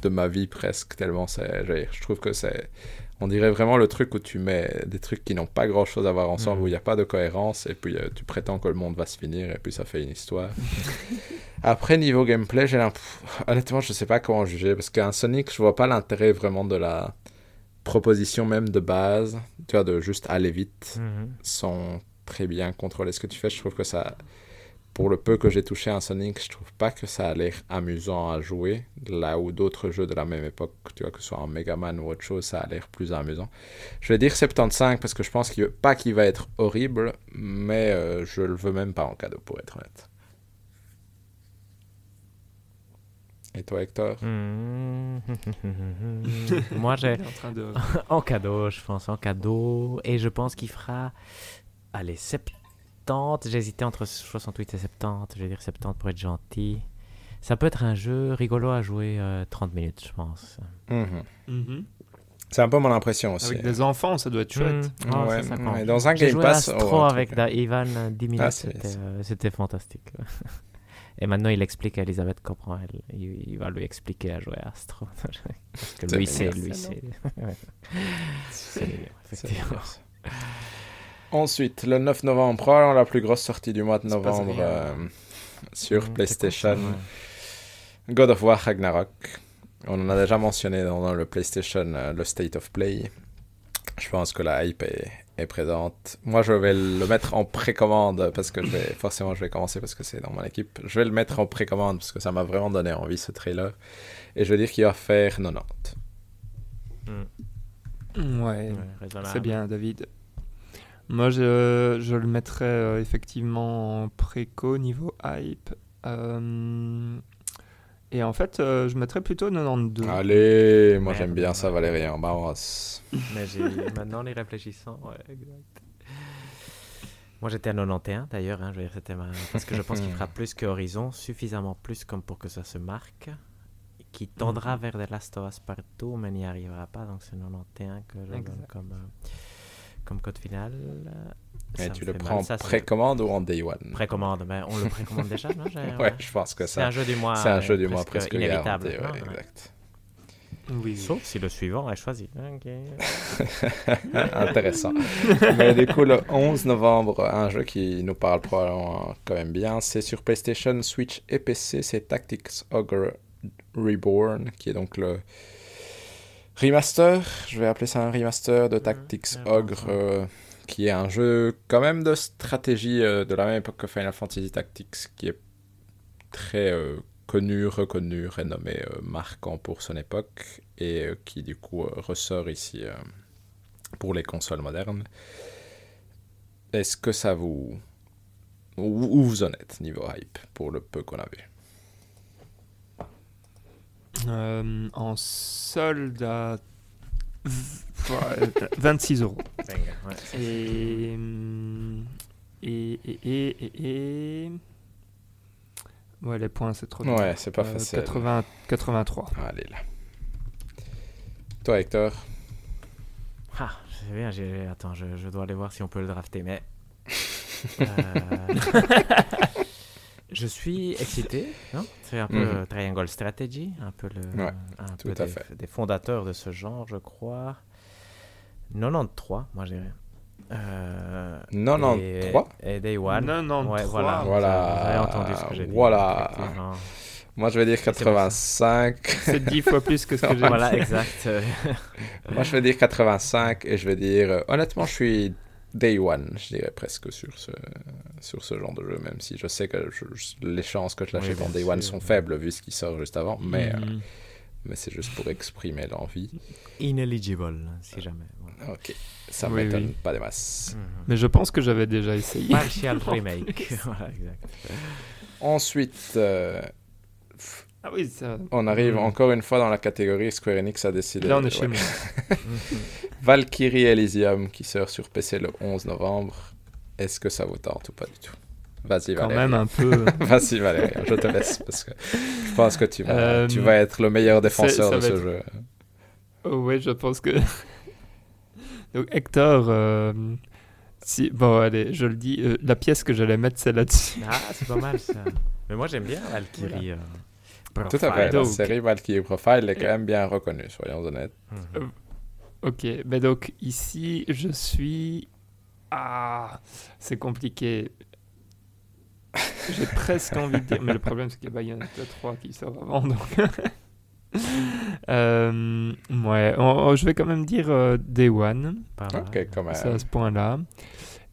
de ma vie presque, tellement c'est. Je, trouve que c'est. On dirait vraiment le truc où tu mets des trucs qui n'ont pas grand chose à voir ensemble, Mhm. où il n'y a pas de cohérence, et puis euh, tu prétends que le monde va se finir, et puis ça fait une histoire. Après, niveau gameplay, j'ai l'imp- honnêtement, je sais pas comment juger, parce qu'un Sonic, je vois pas l'intérêt vraiment de la proposition même de base, tu vois, de juste aller vite Mhm. sans très bien contrôler ce que tu fais. Je trouve que ça, pour le peu que j'ai touché un Sonic, je trouve pas que ça a l'air amusant à jouer. Là où d'autres jeux de la même époque, tu vois, que ce soit en Mega Man ou autre chose, ça a l'air plus amusant. Je vais dire 75 parce que je pense qu'il pas qu'il va être horrible, mais euh, je le veux même pas en cadeau pour être honnête. Et toi, Hector? Mhm. Moi, j'ai en train de... en cadeau, je pense, en cadeau. Et je pense qu'il fera, allez, 70. J'hésitais entre 68 et 70. Je vais dire 70 pour être gentil. Ça peut être un jeu rigolo à jouer euh, 30 minutes, je pense. Mhm. Mhm. C'est un peu mon impression aussi. Avec des enfants, ça doit être chouette. Mm. Ah, Ouais, ça, même. dans un J'ai Game joué Pass, à oh, Astro un avec Ivan euh, 10 minutes, Ah, c'est- c'était c'est- euh, c'était fantastique. Et maintenant, il explique à Elisabeth comprend. Elle, il, il va lui expliquer à jouer à Astro. Parce que C'est lui, c'est. Lui, C'est effectivement. Ensuite, le 9 novembre, probablement la plus grosse sortie du mois de novembre euh, sur Mm, c'est PlayStation. cool, ça, ouais. God of War Ragnarok. On en a déjà mentionné dans, dans le PlayStation, euh, le State of Play. Je pense que la hype est, est présente. Moi, je vais le mettre en précommande parce que je vais, forcément, je vais commencer parce que c'est dans mon équipe. Je vais le mettre en précommande parce que ça m'a vraiment donné envie ce trailer. Et je veux dire qu'il va faire 90. Mm. Ouais, Ouais, c'est bien, David. Moi, je, je le mettrais euh, effectivement en préco niveau hype. Euh, et en fait, euh, je mettrais plutôt 92. Allez, moi Merde. j'aime bien ça, Valérian. Vamos. Mais j'ai maintenant les réfléchissant, ouais, exact. Moi j'étais à 91 d'ailleurs, hein, je veux dire, c'était ma... parce que je pense qu'il fera plus que Horizon, suffisamment plus comme pour que ça se marque, qui tendra vers The Last of Us partout, mais n'y arrivera pas, donc c'est 91 que je donne comme, euh, comme code final. Et Ça tu le prends en c'est- précommande ou en day one? Précommande, mais on le précommande déjà, non? Ouais, je pense que C'est ça. un jeu du mois. C'est un euh, jeu du mois presque inévitable. ouais, ouais. exact. Oui. Sauf si le suivant est choisi. Intéressant. Mais du coup, le 11 novembre, un jeu qui nous parle probablement quand même bien, c'est sur PlayStation, Switch et PC, c'est Tactics Ogre Reborn, qui est donc le remaster, je vais appeler ça un remaster de Tactics c'est bon, Ogre, euh, qui est un jeu quand même de stratégie euh, de la même époque que Final Fantasy Tactics, qui est très euh, connu, reconnu, renommé, marquant pour son époque et qui du coup ressort ici pour les consoles modernes. Est-ce que ça vous... Où, vous en êtes niveau hype pour le peu qu'on avait Euh, en solde à v- ouais, 26 euros. Et, hum, et, et, et, et, et- Ouais, les points, c'est trop dur. Ouais, c'est pas Euh, facile. 80, 83. Allez là. Toi Hector Ah, je sais bien, j'ai- attends, je, je dois aller voir si on peut le drafter, mais. euh, je suis excité, non C'est un peu Mhm. Triangle Strategy, un peu, le, Ouais, un tout peu à des, fait. des fondateurs de ce genre, je crois. 93, moi je dirais. Euh, 93 et, et Day One. 93. Ouais, voilà. Voilà. Vous avez entendu ce que j'ai dit. Voilà. effectivement. Moi je vais dire c'est bon, ça. 85. C'est 10 fois plus que ce que j'ai Voilà, exact. Moi je vais dire 85 et je vais dire... euh, honnêtement je suis day one, je dirais presque sur ce, sur ce genre de jeu, même si je sais que je- je- les chances que je l'achète en day one sont faibles vu ce qui sort juste avant, mais, euh, Mhm. mais c'est juste pour exprimer l'envie. Ineligible, si jamais. voilà. Ok, ça Oui, m'étonne oui. pas des masses. Mhm. Mais je pense que j'avais déjà essayé. Partial remake. voilà, exact. Ensuite, euh, Ah oui, ça... on arrive Mhm. encore une fois dans la catégorie Square Enix a décidé... Là, on est chez ouais. moi. Valkyrie Elysium qui sort sur PC le 11 novembre. Est-ce que ça vous tente ou pas du tout? Vas-y Quand Valérie. même un peu. Vas-y Valérie, je te laisse parce que je pense que tu vas, Euh, tu vas être le meilleur défenseur de ce être- jeu. Oh, ouais, je pense que. Donc, Hector. euh, Si... Bon, allez, je le dis. euh, la pièce que j'allais mettre, c'est là-dessus. Ah, c'est pas mal ça. Mais moi j'aime bien Valkyrie. euh, Tout à fait, la série Valkyrie Profile est quand même bien reconnue, soyons honnêtes. Mhm. Ok, mais donc ici, je suis. Ah, c'est compliqué. J'ai presque envie de dire, mais le problème c'est qu'il y a Bayonetta 3 qui sort avant, donc. Euh, ouais, on- on- je vais quand même dire euh, Day One, Pas mal. Ok, quand même. c'est à ce point-là.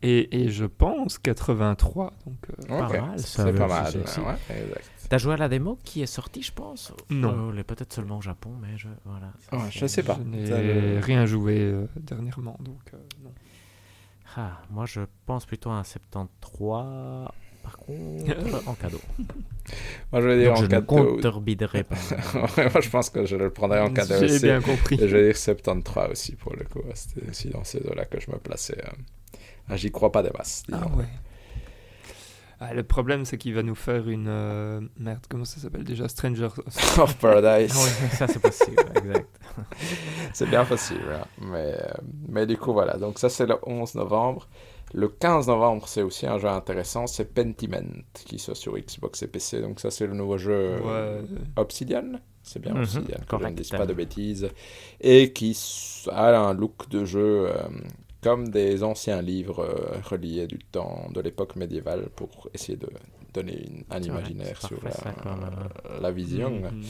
Et, et je pense 83, donc. euh, Ok, pas mal, ça c'est pas mal. ouais, exact. T'as joué à la démo qui est sortie, je pense Non. Euh, elle est peut-être seulement au Japon, mais je. Voilà. Ouais, je sais pas. je n'ai rien joué euh, dernièrement, donc euh, non. Ah, moi je pense plutôt à un 73. Par contre, en cadeau. Moi je vais dire Donc, en je ne cadeau. pas. Moi je pense que je le prendrais en cadeau J'ai aussi. bien compris. Et je vais dire 73 aussi pour le coup. C'était aussi dans ces eaux-là que je me plaçais. Ah, J'y crois pas des masses. Ah ouais. Ah, le problème, c'est qu'il va nous faire une. euh, Merde, comment ça s'appelle déjà? Stranger. of Paradise. Ah oui, ça c'est possible, exact. C'est bien possible. hein. Mais, euh, mais du coup, voilà. Donc, ça, c'est le 11 novembre. Le 15 novembre, c'est aussi un jeu intéressant. C'est Pentiment qui sort sur Xbox et PC. Donc, ça, c'est le nouveau jeu euh, Ouais. Obsidian. C'est bien Mhm, Obsidian, que je ne correct. dise pas de bêtises. Et qui s- a un look de jeu euh, comme des anciens livres euh, reliés du temps de l'époque médiévale pour essayer de donner une- un imaginaire sur parfait, ça, la, vision. Mhm.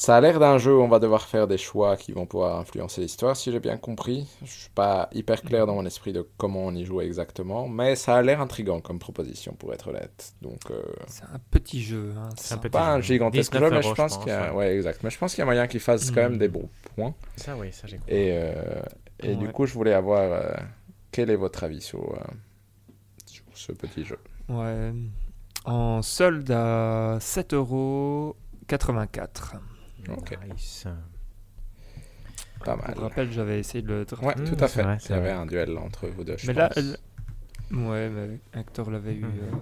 Ça a l'air d'un jeu où on va devoir faire des choix qui vont pouvoir influencer l'histoire, si j'ai bien compris. Je suis pas hyper clair dans mon esprit de comment on y joue exactement, mais ça a l'air intriguant comme proposition, pour être honnête. Donc, euh, C'est un petit jeu. Hein, C'est un pas un jeu. gigantesque 19 jeu, mais je pense, qu'il y a... ouais. ouais, exact. Mais je pense qu'il y a moyen qu'il fasse quand même Mhm. des bons points. Ça oui, ça j'ai compris. Et, euh, et du coup, je voulais avoir euh, quel est votre avis sur, euh, sur ce petit jeu? Ouais. En solde à 7,84€. Ok. Nice. Pas mal. rappel, j'avais essayé de le. Ouais, tout à c'est fait. vrai, Il y avait un duel entre vous deux, je Mais là, elle- ouais, mais Hector l'avait eu Mhm. euh,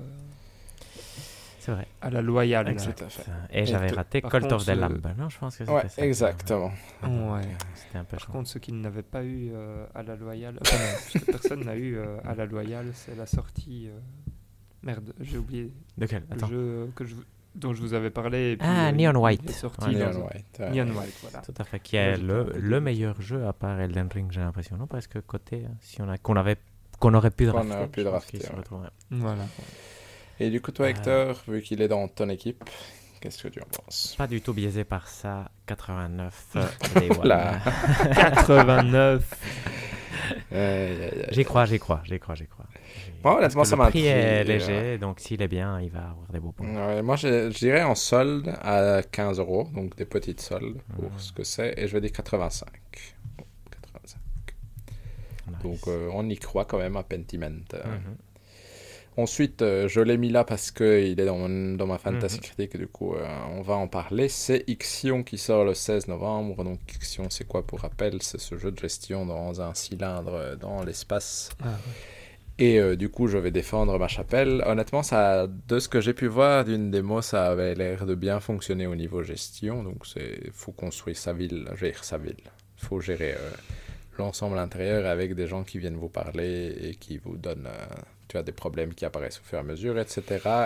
C'est vrai. à la loyale. Exact. Tout à fait. Et j'avais raté contre, of the euh, Lamb. Non, je pense que c'était Ouais, ça. exactement. Ouais. C'était un peu Par chaud. contre, ceux qui ne l'avaient pas eu euh, à la loyale, enfin parce que personne n'a eu euh, à la loyale, c'est la sortie. euh, Merde, j'ai oublié De quel le Attends. jeu que je, dont je vous avais parlé. et puis, Ah, euh, Neon White. sorti Ouais, Neon White. ouais. Neon White, voilà. Tout à fait. Qui est le, le meilleur jeu à part Elden Ring, j'ai l'impression. Non, presque côté. hein, Si on a, qu'on avait, qu'on aurait pu Qu'on drafter. aurait pu drafter, qu'il ouais. Voilà. Et du coup, toi, Euh. Hector, vu qu'il est dans ton équipe, qu'est-ce que tu en penses? Pas du tout biaisé par ça. 89. euh, Day One. Oula. 89. Aïe, aïe, aïe. J'y crois, j'y crois, j'y crois, j'y crois. Moi, honnêtement, ça le prix est léger, donc s'il est bien, il va avoir des beaux points. Ouais, moi, je, je dirais en solde à 15 euros, donc des petites soldes pour Mhm. ce que c'est, et je vais dire 85. 85. Nice. Donc, euh, on y croit quand même à Pentiment. euh. Ensuite, euh, je l'ai mis là parce qu'il est dans, mon- dans ma fantasy Mhm. critique, du coup, euh, on va en parler. C'est Ixion qui sort le 16 novembre. Donc, Ixion, c'est quoi pour rappel? C'est ce jeu de gestion dans un cylindre euh, dans l'espace. Ah, ouais. Et euh, du coup, je vais défendre ma chapelle. Honnêtement, ça, de ce que j'ai pu voir d'une démo, ça avait l'air de bien fonctionner au niveau gestion. Donc, c'est faut construire sa ville, gérer sa ville. Il faut gérer l'ensemble intérieur avec des gens qui viennent vous parler et qui vous donnent euh, tu as des problèmes qui apparaissent au fur et à mesure, etc.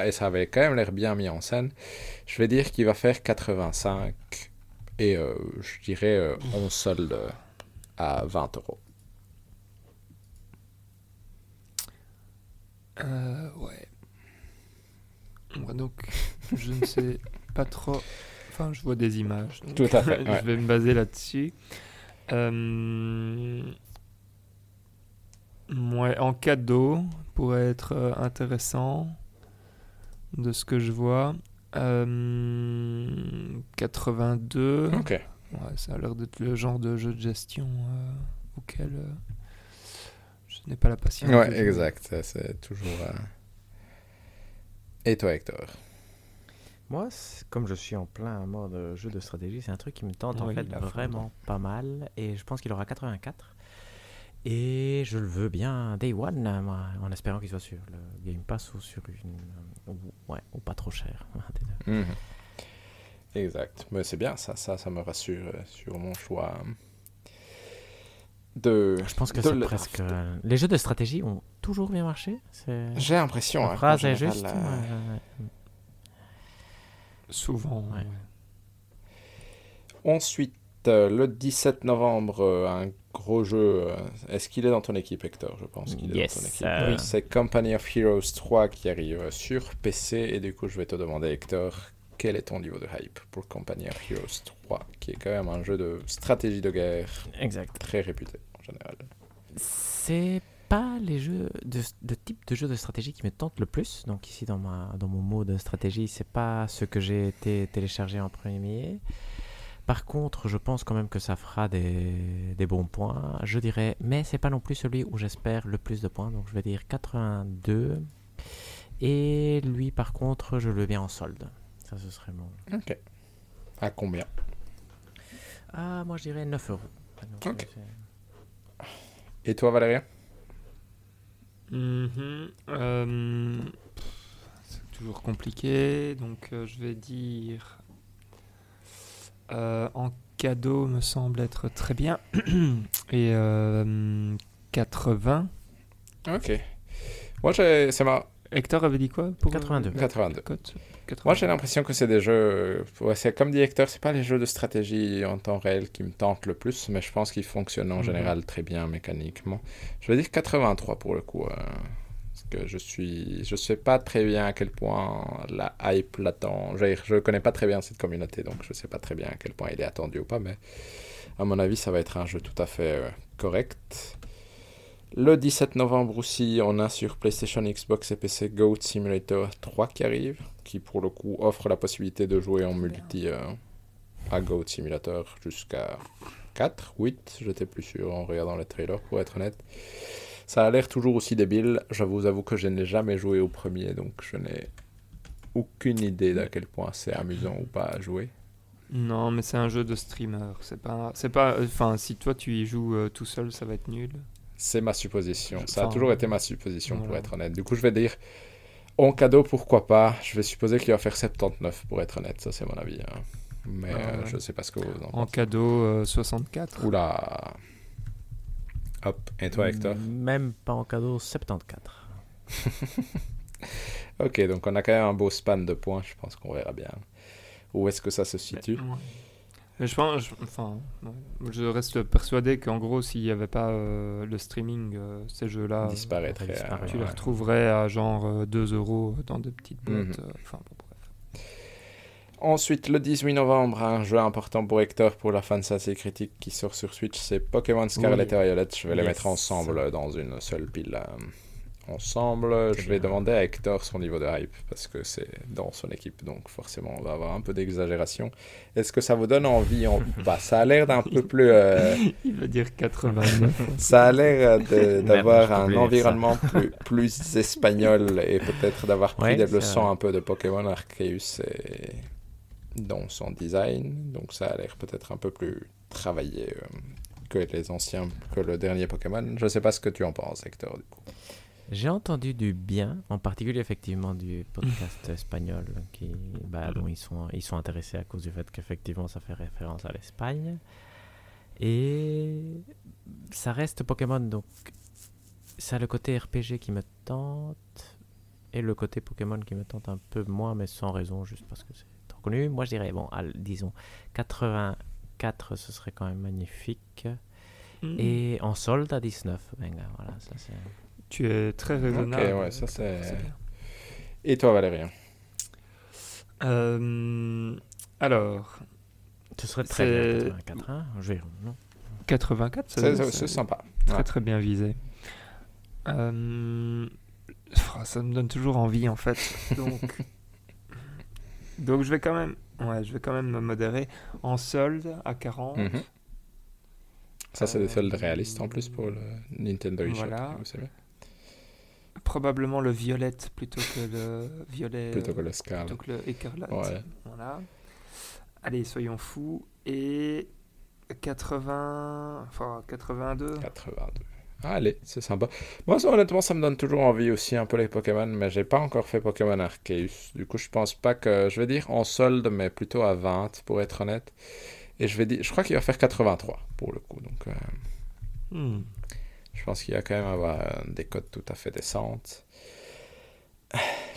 Et ça avait quand même l'air bien mis en scène. Je vais dire qu'il va faire 85 et euh, je dirais euh, 11 soldes à 20 euros. Euh, ouais. Moi, donc, je ne sais pas trop. Enfin, je vois des images. Tout à fait, ouais. je vais me baser là-dessus. Euh, ouais, en cadeau, pourrait être euh, intéressant de ce que je vois. Euh, 82. Ok. Ouais, ça a l'air d'être le genre de jeu de gestion euh, auquel euh, je n'ai pas la patience. Ouais, exact. C'est toujours. euh, Et toi, Hector Moi, comme je suis en plein mode jeu de stratégie, c'est un truc qui me tente en fait vraiment pas mal. Et je pense qu'il aura 84. Et je le veux bien Day One, euh, moi, en espérant qu'il soit sur le Game Pass ou sur une. ou, ouais, ou pas trop cher. Mhm. Exact. Mais c'est bien, ça, ça, ça me rassure euh, sur mon choix euh, de. Je pense que c'est le- presque. euh, Les jeux de stratégie ont toujours bien marché. J'ai l'impression. La hein, phrase est juste. euh, ouais, ouais, ouais. Souvent. Ouais. ouais. Ensuite, euh, le 17 novembre, euh, un gros jeu. euh, Est-ce qu'il est dans ton équipe, Hector? Je pense qu'il est dans ton équipe. euh, C'est Company of Heroes 3 qui arrive sur PC. Et du coup, je vais te demander, Hector, quel est ton niveau de hype pour Company of Heroes 3 Qui est quand même un jeu de stratégie de guerre Exact. très réputé en général? C'est pas les jeux de, de type de jeu de stratégie qui me tente le plus. Donc ici dans ma dans mon mot de stratégie, c'est pas ce que j'ai été téléchargé en premier. Par contre, je pense quand même que ça fera des, des bons points. Je dirais, mais c'est pas non plus celui où j'espère le plus de points. Donc je vais dire 82. Et lui, par contre, je le viens en solde. Ça, ce serait mon. Ok. À combien? Ah, moi je dirais 9 euros. Donc, Ok. Et toi, Valérien? Mhm. Euh, c'est toujours compliqué, donc euh, je vais dire euh, en cadeau me semble être très bien et euh, 80. Ok. Moi, c'est ma Hector avait dit quoi pour euh, 82. la 82. Moi, j'ai l'impression que c'est des jeux. Ouais, c'est comme dit Hector, c'est pas les jeux de stratégie en temps réel qui me tentent le plus, mais je pense qu'ils fonctionnent en Mhm. général très bien mécaniquement. Je vais dire 83 pour le coup. euh, parce que je suis. Je sais pas très bien à quel point la hype l'attend. Je, je connais pas très bien cette communauté, donc je sais pas très bien à quel point il est attendu ou pas, mais à mon avis, ça va être un jeu tout à fait euh, correct. Le 17 novembre aussi, on a sur PlayStation, Xbox et PC Goat Simulator 3 qui arrive, qui pour le coup offre la possibilité de jouer en multi euh, à Goat Simulator jusqu'à 4, 8, j'étais plus sûr en regardant les trailers pour être honnête. Ça a l'air toujours aussi débile, je vous avoue que je n'ai jamais joué au premier, donc je n'ai aucune idée d'à quel point c'est amusant ou pas à jouer. Non, mais c'est un jeu de streamer. C'est pas, c'est pas. Enfin, si toi tu y joues euh, tout seul, ça va être nul. C'est ma supposition. Ça a toujours été ma supposition, pour être honnête. Du coup, je vais dire, en cadeau, pourquoi pas. Je vais supposer qu'il va faire 79, pour être honnête. Ça, c'est mon avis. hein. Mais Ah euh, ouais. je sais pas ce que vous en En cadeau, euh, 64. Oula. Hop. Et toi, Hector? Même pas en cadeau, 74. Ok, donc on a quand même un beau span de points. Je pense qu'on verra bien. Où est-ce que ça se situe Ouais. Mais je pense, je- enfin, je reste persuadé qu'en gros, s'il n'y avait pas euh, le streaming, euh, ces jeux-là, euh, Disparaîtrait. disparaît. euh, tu les retrouverais à genre euh, 2 euros dans des petites boîtes. Mhm. euh, Enfin, bon, bref. Ensuite, le 18 novembre, un jeu important pour Hector pour la fantasy critique qui sort sur Switch, c'est Pokémon Scarlet Oui. et Violet. Je vais les mettre ensemble dans une seule pile. euh, ensemble. Je vais demander à Hector son niveau de hype parce que c'est dans son équipe, donc forcément on va avoir un peu d'exagération. Est-ce que ça vous donne envie en... bah, Ça a l'air d'un peu plus. euh, Il veut dire 89. Ça a l'air euh, d'avoir un environnement plus, plus espagnol et peut-être d'avoir pris Ouais, des leçons vrai. un peu de Pokémon Arceus et dans son design. Donc ça a l'air peut-être un peu plus travaillé euh, que les anciens, que le dernier Pokémon. Je sais pas ce que tu en penses, Hector, du coup. J'ai entendu du bien, en particulier effectivement du podcast espagnol, qui, bah, dont ils sont, ils sont intéressés à cause du fait qu'effectivement ça fait référence à l'Espagne. Et ça reste Pokémon, donc ça a le côté RPG qui me tente, et le côté Pokémon qui me tente un peu moins, mais sans raison, juste parce que c'est trop connu. Moi je dirais, bon, disons 84, ce serait quand même magnifique. Et en solde à 19, venga, voilà, ça c'est... Tu es très raisonnable. ouais, ça, c'est- bien. Et toi, Valérien Euh, alors, Ce serait très C'est- bien, 84, hein Je vais, non 84, ça C'est c'est c'est sympa. très Ouais. très bien visé. Euh, oh, ça me donne toujours envie en fait. Donc, donc je vais quand même, ouais, je vais quand même me modérer en solde à 40. Mhm. Ça, c'est des Euh, soldes réalistes en plus pour le Nintendo eShop. voilà. vous savez. Probablement le violette plutôt que le violet. Plutôt que le Scarlet. plutôt que le écarlate. Ouais. Voilà. Allez, soyons fous. Et 80, enfin 82. 82. Ah, allez, c'est sympa. Moi, ça, honnêtement, ça me donne toujours envie aussi un peu les Pokémon, mais j'ai pas encore fait Pokémon Arceus. Du coup, je pense pas que. Je vais dire en solde, mais plutôt à 20 pour être honnête. Et je vais dire. Je crois qu'il va faire 83 pour le coup. Donc, euh, Hmm. Je pense qu'il va quand même avoir des cotes tout à fait décentes.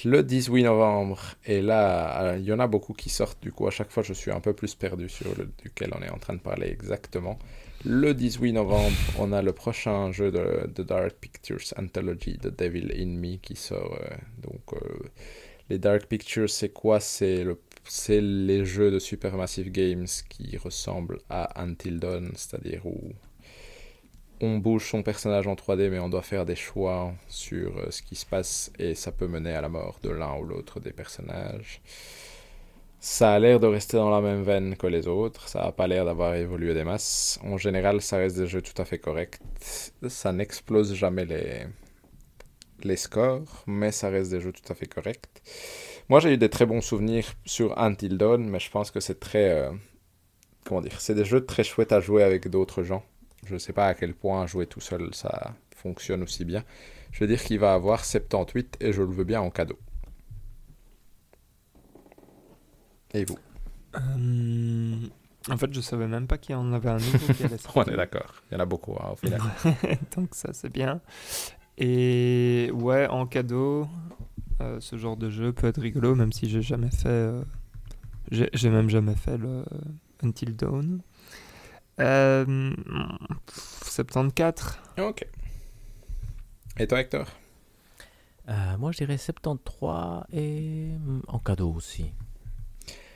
Le 18 novembre, et là, il y en a beaucoup qui sortent, du coup, à chaque fois, je suis un peu plus perdu sur le, duquel on est en train de parler exactement. Le 18 novembre, on a le prochain jeu de, de Dark Pictures Anthology, The Devil in Me, qui sort. euh, donc, euh, les Dark Pictures, c'est quoi? C'est le c'est les jeux de Supermassive Games qui ressemblent à Until Dawn, c'est-à-dire où on bouge son personnage en 3D, mais on doit faire des choix sur euh, ce qui se passe et ça peut mener à la mort de l'un ou l'autre des personnages. Ça a l'air de rester dans la même veine que les autres, ça n'a pas l'air d'avoir évolué des masses. En général, ça reste des jeux tout à fait corrects. Ça n'explose jamais les, les scores, mais ça reste des jeux tout à fait corrects. Moi, j'ai eu des très bons souvenirs sur Until Dawn, mais je pense que c'est très. euh, comment dire C'est des jeux très chouettes à jouer avec d'autres gens. Je ne sais pas à quel point jouer tout seul ça fonctionne aussi bien. Je veux dire qu'il va avoir 78 et je le veux bien en cadeau. Et vous Euh, en fait, je savais même pas qu'il y en avait un nouveau qui allait On est d'accord. Il y en a beaucoup hein, au final. Donc ça, c'est bien. Et ouais, en cadeau, euh, ce genre de jeu peut être rigolo, même si j'ai jamais fait... euh, j'ai même jamais fait le Until Dawn. Euh, pff, 74. ok. Et toi, Hector? Euh, Moi je dirais 73 et mm, en cadeau aussi.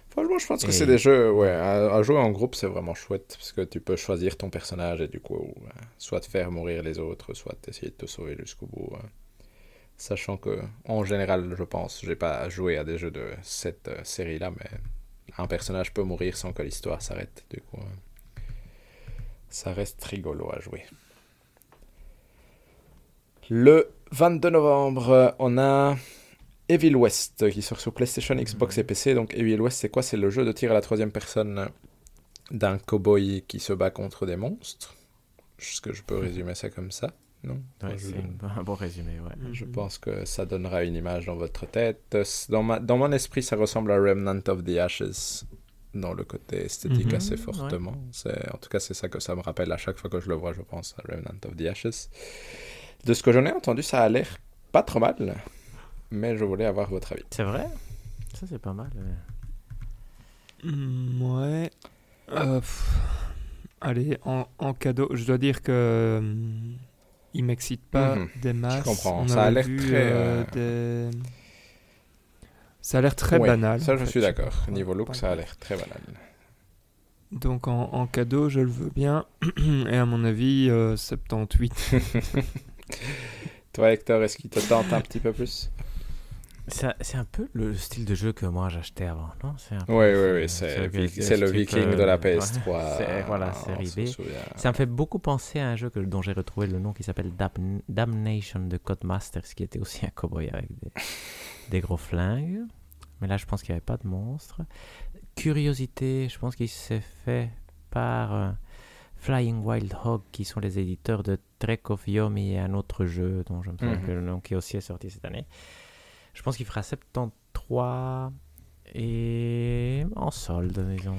Franchement, je pense que c'est des jeux, ouais, à, à jouer en groupe, c'est vraiment chouette parce que tu peux choisir ton personnage et du coup, euh, soit te faire mourir les autres, soit essayer de te sauver jusqu'au bout. euh. Sachant que, en général, je pense, j'ai pas joué à des jeux de cette euh, série-là, mais un personnage peut mourir sans que l'histoire s'arrête. Du coup, euh, ça reste rigolo à jouer. Le 22 novembre, on a Evil West qui sort sur PlayStation, Xbox et PC. Donc Evil West, c'est quoi? C'est le jeu de tir à la troisième personne d'un cowboy qui se bat contre des monstres. Est-ce que je peux résumer ça comme ça? Non? Ouais, je, c'est un bon résumé, ouais. je Mhm. pense que ça donnera une image dans votre tête. Dans, ma, dans mon esprit, ça ressemble à Remnant of the Ashes dans le côté esthétique Mhm, assez ouais. fortement. C'est, en tout cas, c'est ça que ça me rappelle à chaque fois que je le vois, je pense à Remnant of the Ashes. De ce que j'en ai entendu, ça a l'air pas trop mal, mais je voulais avoir votre avis. C'est vrai? Ça c'est pas mal. ouais. Ouais. Euh, allez, en, en cadeau, je dois dire que hum, il m'excite pas Mhm. des masses. comprends. On Ça a l'air très, euh, des... Ça a l'air très Ouais, banal. Ça, je fait, suis d'accord. Niveau look, ça a l'air très banal. Donc en, en cadeau, je le veux bien. Et à mon avis, euh, 78. Toi, Hector, est-ce qu'il te tente un petit peu plus? C'est un peu le style de jeu que moi j'achetais avant, non? C'est Oui, oui, oui, c'est c'est c'est le Viking de la PS3. ouais, c'est- voilà, série B. souvient. Ça me fait beaucoup penser à un jeu dont j'ai retrouvé le nom qui s'appelle Damn- Damnation de Codemasters, qui était aussi un cowboy avec des, des gros flingues. Mais là, je pense qu'il n'y avait pas de monstre. Curiosité, je pense qu'il s'est fait par euh, Flying Wild Hog, qui sont les éditeurs de Trek of Yomi et un autre jeu dont je me souviens Mhm. que le nom qui aussi est sorti cette année. Je pense qu'il fera 73 et en solde, disons.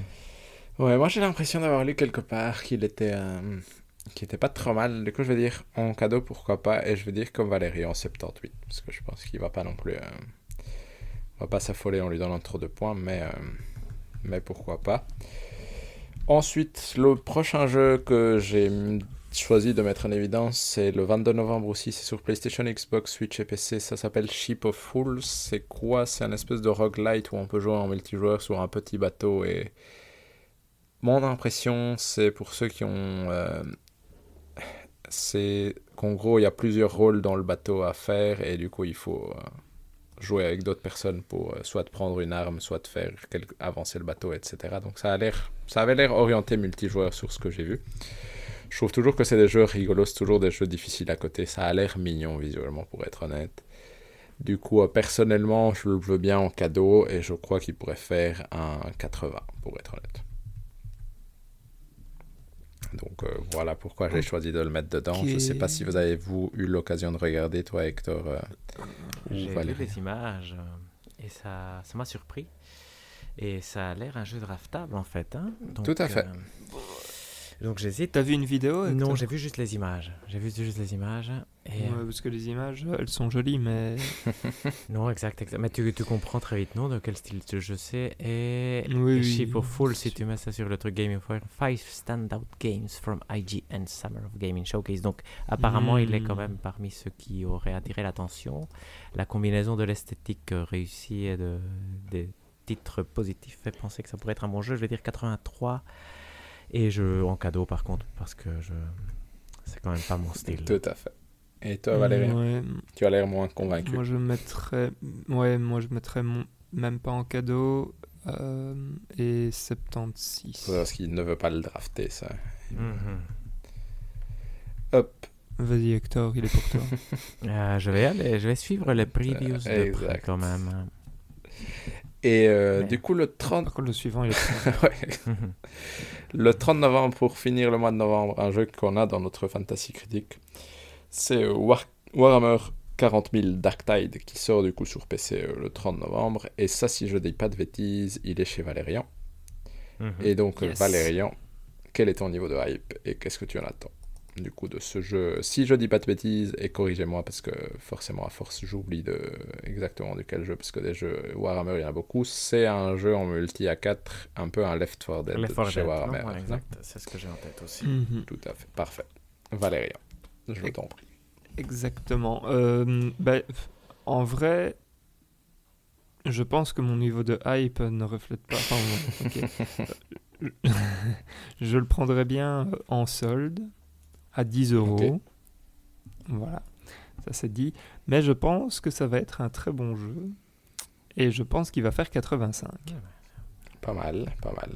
Ouais, moi j'ai l'impression d'avoir lu quelque part qu'il était, euh, était pas trop mal. Du coup, je vais dire en cadeau, pourquoi pas. Et je vais dire comme Valérie en 78. Parce que je pense qu'il va pas non plus. euh, on va pas s'affoler en lui donnant trop de points, mais, euh, mais pourquoi pas. Ensuite, le prochain jeu que j'ai choisi de mettre en évidence, c'est le 22 novembre aussi. C'est sur PlayStation, Xbox, Switch et PC. Ça s'appelle Ship of Fools. C'est quoi? C'est un espèce de roguelite où on peut jouer en multijoueur sur un petit bateau et mon impression, c'est pour ceux qui ont. euh, c'est qu'en gros, il y a plusieurs rôles dans le bateau à faire et du coup, il faut euh, jouer avec d'autres personnes pour euh, soit prendre une arme, soit faire avancer le bateau, etc. Donc, ça, a ça avait l'air orienté multijoueur sur ce que j'ai vu. Je trouve toujours que c'est des jeux rigolos, c'est toujours des jeux difficiles à côté. Ça a l'air mignon visuellement, pour être honnête. Du coup, euh, personnellement, je le veux bien en cadeau et je crois qu'il pourrait faire un 80, pour être honnête. Donc euh, voilà pourquoi j'ai choisi de le mettre dedans. Je ne sais pas si vous avez vous eu l'occasion de regarder, toi Hector. euh, J'ai vu les images et ça ça m'a surpris. Et ça a l'air un jeu draftable en fait. hein. Donc, Tout à fait. euh, donc j'hésite. T'as vu une vidéo Non, j'ai vu juste les images. J'ai vu juste les images. Et, Ouais, euh, parce que les images, elles sont jolies, mais Non, exact, exact. Mais tu, tu comprends très vite, non, de quel style de jeu c'est. Et Oui, et Ship oui, c'est si tu mets ça sur le truc Game Informer, 5 standout games from IGN Summer of Gaming Showcase. Donc, apparemment, il est quand Hmm. même parmi ceux qui auraient attiré l'attention. La combinaison de l'esthétique euh, réussie et de, des titres positifs fait penser que ça pourrait être un bon jeu. Je vais dire 83. Et je, en cadeau, par contre, parce que je. C'est quand même pas mon style. Tout à fait. Et toi Valérie, Ouais, tu as l'air moins convaincu. moi je mettrais, ouais, moi je mettrais mon... même pas en cadeau euh, et 76. C'est parce qu'il ne veut pas le drafter, ça. Mhm. Hop. Vas-y Hector, il est pour toi. Euh, je vais aller, je vais suivre les previews de près quand même. Et euh, Mais- du coup, le 30... Par contre, le suivant, il est ouais. Le 30 novembre, pour finir le mois de novembre, un jeu qu'on a dans notre Fantasy Critique, c'est War- Warhammer 40 000 Dark Tide qui sort du coup sur PC euh, le 30 novembre. Et ça, si je dis pas de bêtises, il est chez Valérian. Mhm. Et donc, euh, Yes. Valérian, quel est ton niveau de hype et qu'est-ce que tu en attends? Du coup de ce jeu Si je dis pas de bêtises, et corrigez-moi parce que forcément à force j'oublie de exactement de quel jeu, parce que des jeux Warhammer il y en a beaucoup, c'est un jeu en multi à 4, un peu un Left 4 Dead Left 4 chez Dead, non Warhammer. Ouais, exact, c'est ce que j'ai en tête aussi. Mhm. Tout à fait, parfait. Valérian, je t'en prie. Exactement. Euh, bah, en vrai, je pense que mon niveau de hype ne reflète pas. Enfin, je le prendrais bien euh, en solde à 10 euros. Voilà, ça c'est dit. Mais je pense que ça va être un très bon jeu. Et je pense qu'il va faire 85. Pas mal, pas mal.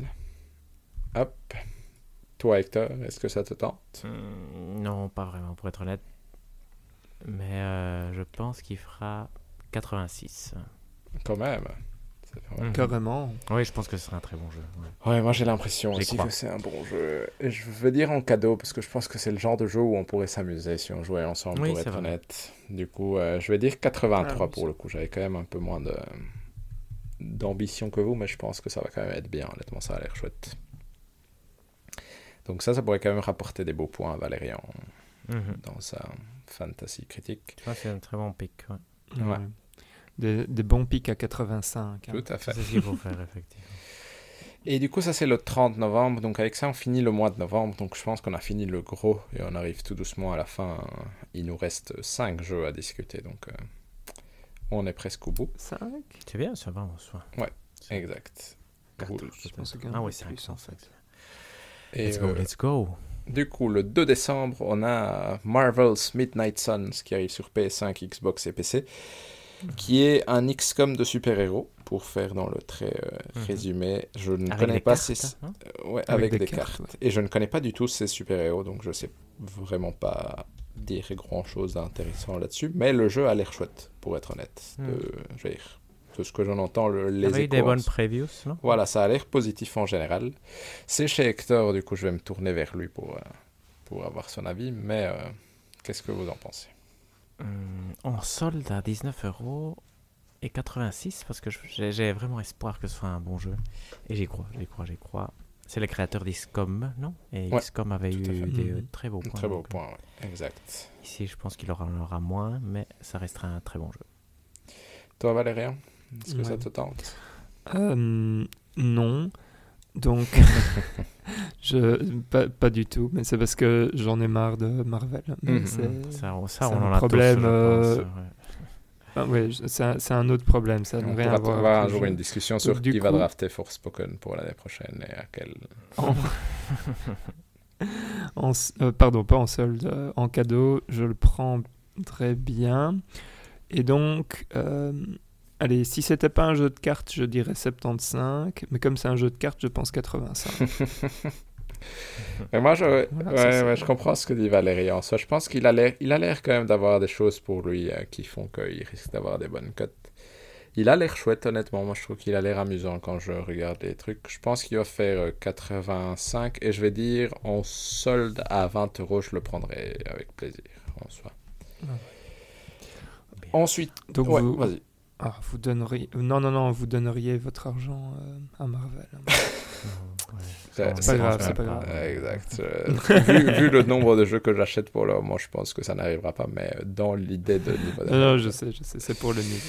Hop. Toi Hector, est-ce que ça te tente? Hmm, non, pas vraiment, pour être honnête. Mais euh, je pense qu'il fera 86. Quand même. Ça Mhm. Carrément. Oui, je pense que ce sera un très bon jeu. ouais. Ouais, moi j'ai l'impression aussi crois. que c'est un bon jeu. Et je veux dire en cadeau parce que je pense que c'est le genre de jeu où on pourrait s'amuser si on jouait ensemble, Oui, pour être vrai. honnête. Du coup, euh, je vais dire 83 Ah, pour le coup. J'avais quand même un peu moins de d'ambition que vous, mais je pense que ça va quand même être bien. Honnêtement, ça a l'air chouette. Donc ça, ça pourrait quand même rapporter des beaux points à Valérian Mhm. dans sa fantasy critique. Tu vois, c'est un très bon pic. ouais. Ouais. Ouais. Des, bons pics à 85. hein. Tout à fait. C'est ce qu'il faut faire, effectivement. Et du coup, ça c'est le 30 novembre. Donc avec ça, on finit le mois de novembre. Donc je pense qu'on a fini le gros et on arrive tout doucement à la fin. Il nous reste 5 jeux à discuter. Donc euh, on est presque au bout. 5 C'est bien, ça va en soi. C'est Exact. quatre, Cool. peut-être. Je pensais qu'il y en Ah oui, c'est plus, en fait. Et Let's go, euh, let's go. Du coup, le 2 décembre, on a Marvel's Midnight Suns qui arrive sur PS5, Xbox et PC, qui est un XCOM de super-héros, pour faire dans le très euh, Mhm. résumé. Je ne Avec connais pas cartes, ces... hein Ouais, Avec avec, des des cartes, cartes. Et je ne connais pas du tout ces super-héros, donc je sais vraiment pas dire grand-chose d'intéressant là-dessus. Mais le jeu a l'air chouette, pour être honnête. Hmm. De, je veux dire, de ce que j'en entends, le, Il y les avait eu des échos bonnes previews, non? Voilà, ça a l'air positif en général. C'est chez Hector, du coup, je vais me tourner vers lui pour, euh, pour avoir son avis. Mais euh, qu'est-ce que vous en pensez? Hum, En solde à 19 euros et 86 parce que j'ai vraiment espoir que ce soit un bon jeu. Et j'y crois, j'y crois, j'y crois. C'est le créateur d'XCOM, non? Et Ouais, XCOM avait eu des Mhm. euh, très beaux points. Très beau donc, euh, point, ouais. exact. Ici, je pense qu'il aura, en aura moins, mais ça restera un très bon jeu. Toi, Valérien Est-ce que ça te tente? Euh, non. Donc, je, pas, pas du tout, mais c'est parce que j'en ai marre de Marvel. Mhm. c'est- Ça, on- ça c'est on un en a problème, euh, ouais. Ah ouais, c'est un, c'est un autre problème, ça On rien pourra à voir avoir un jour une discussion sur du qui va drafter Forspoken pour l'année prochaine et à quel... En... en s- euh, pardon, pas en solde, euh, en cadeau, je le prends très bien. Et donc, euh, allez, si c'était pas un jeu de cartes, je dirais 75, mais comme c'est un jeu de cartes, je pense 85. Mais moi, je, ouais, Voilà, ça, c'est- ouais, je comprends ce que dit Valérie en soi. Je pense qu'il a l'air, il a l'air quand même d'avoir des choses pour lui euh, qui font qu'il risque d'avoir des bonnes cotes. Il a l'air chouette, honnêtement. Moi, je trouve qu'il a l'air amusant quand je regarde les trucs. Je pense qu'il va faire euh, 85 et je vais dire en solde à 20 euros, je le prendrai avec plaisir en soi. Ensuite, Donc, ouais, vous, vas-y. Ah, vous donneriez... Non, non, non, vous donneriez votre argent euh, à Marvel. Ouais, C'est- pas grave, c'est pas grave. Euh, Exact. Euh, vu, vu le nombre de jeux que j'achète pour le moment, je pense que ça n'arrivera pas, mais dans l'idée de niveau Non, non, je sais, je sais, c'est pour le niveau.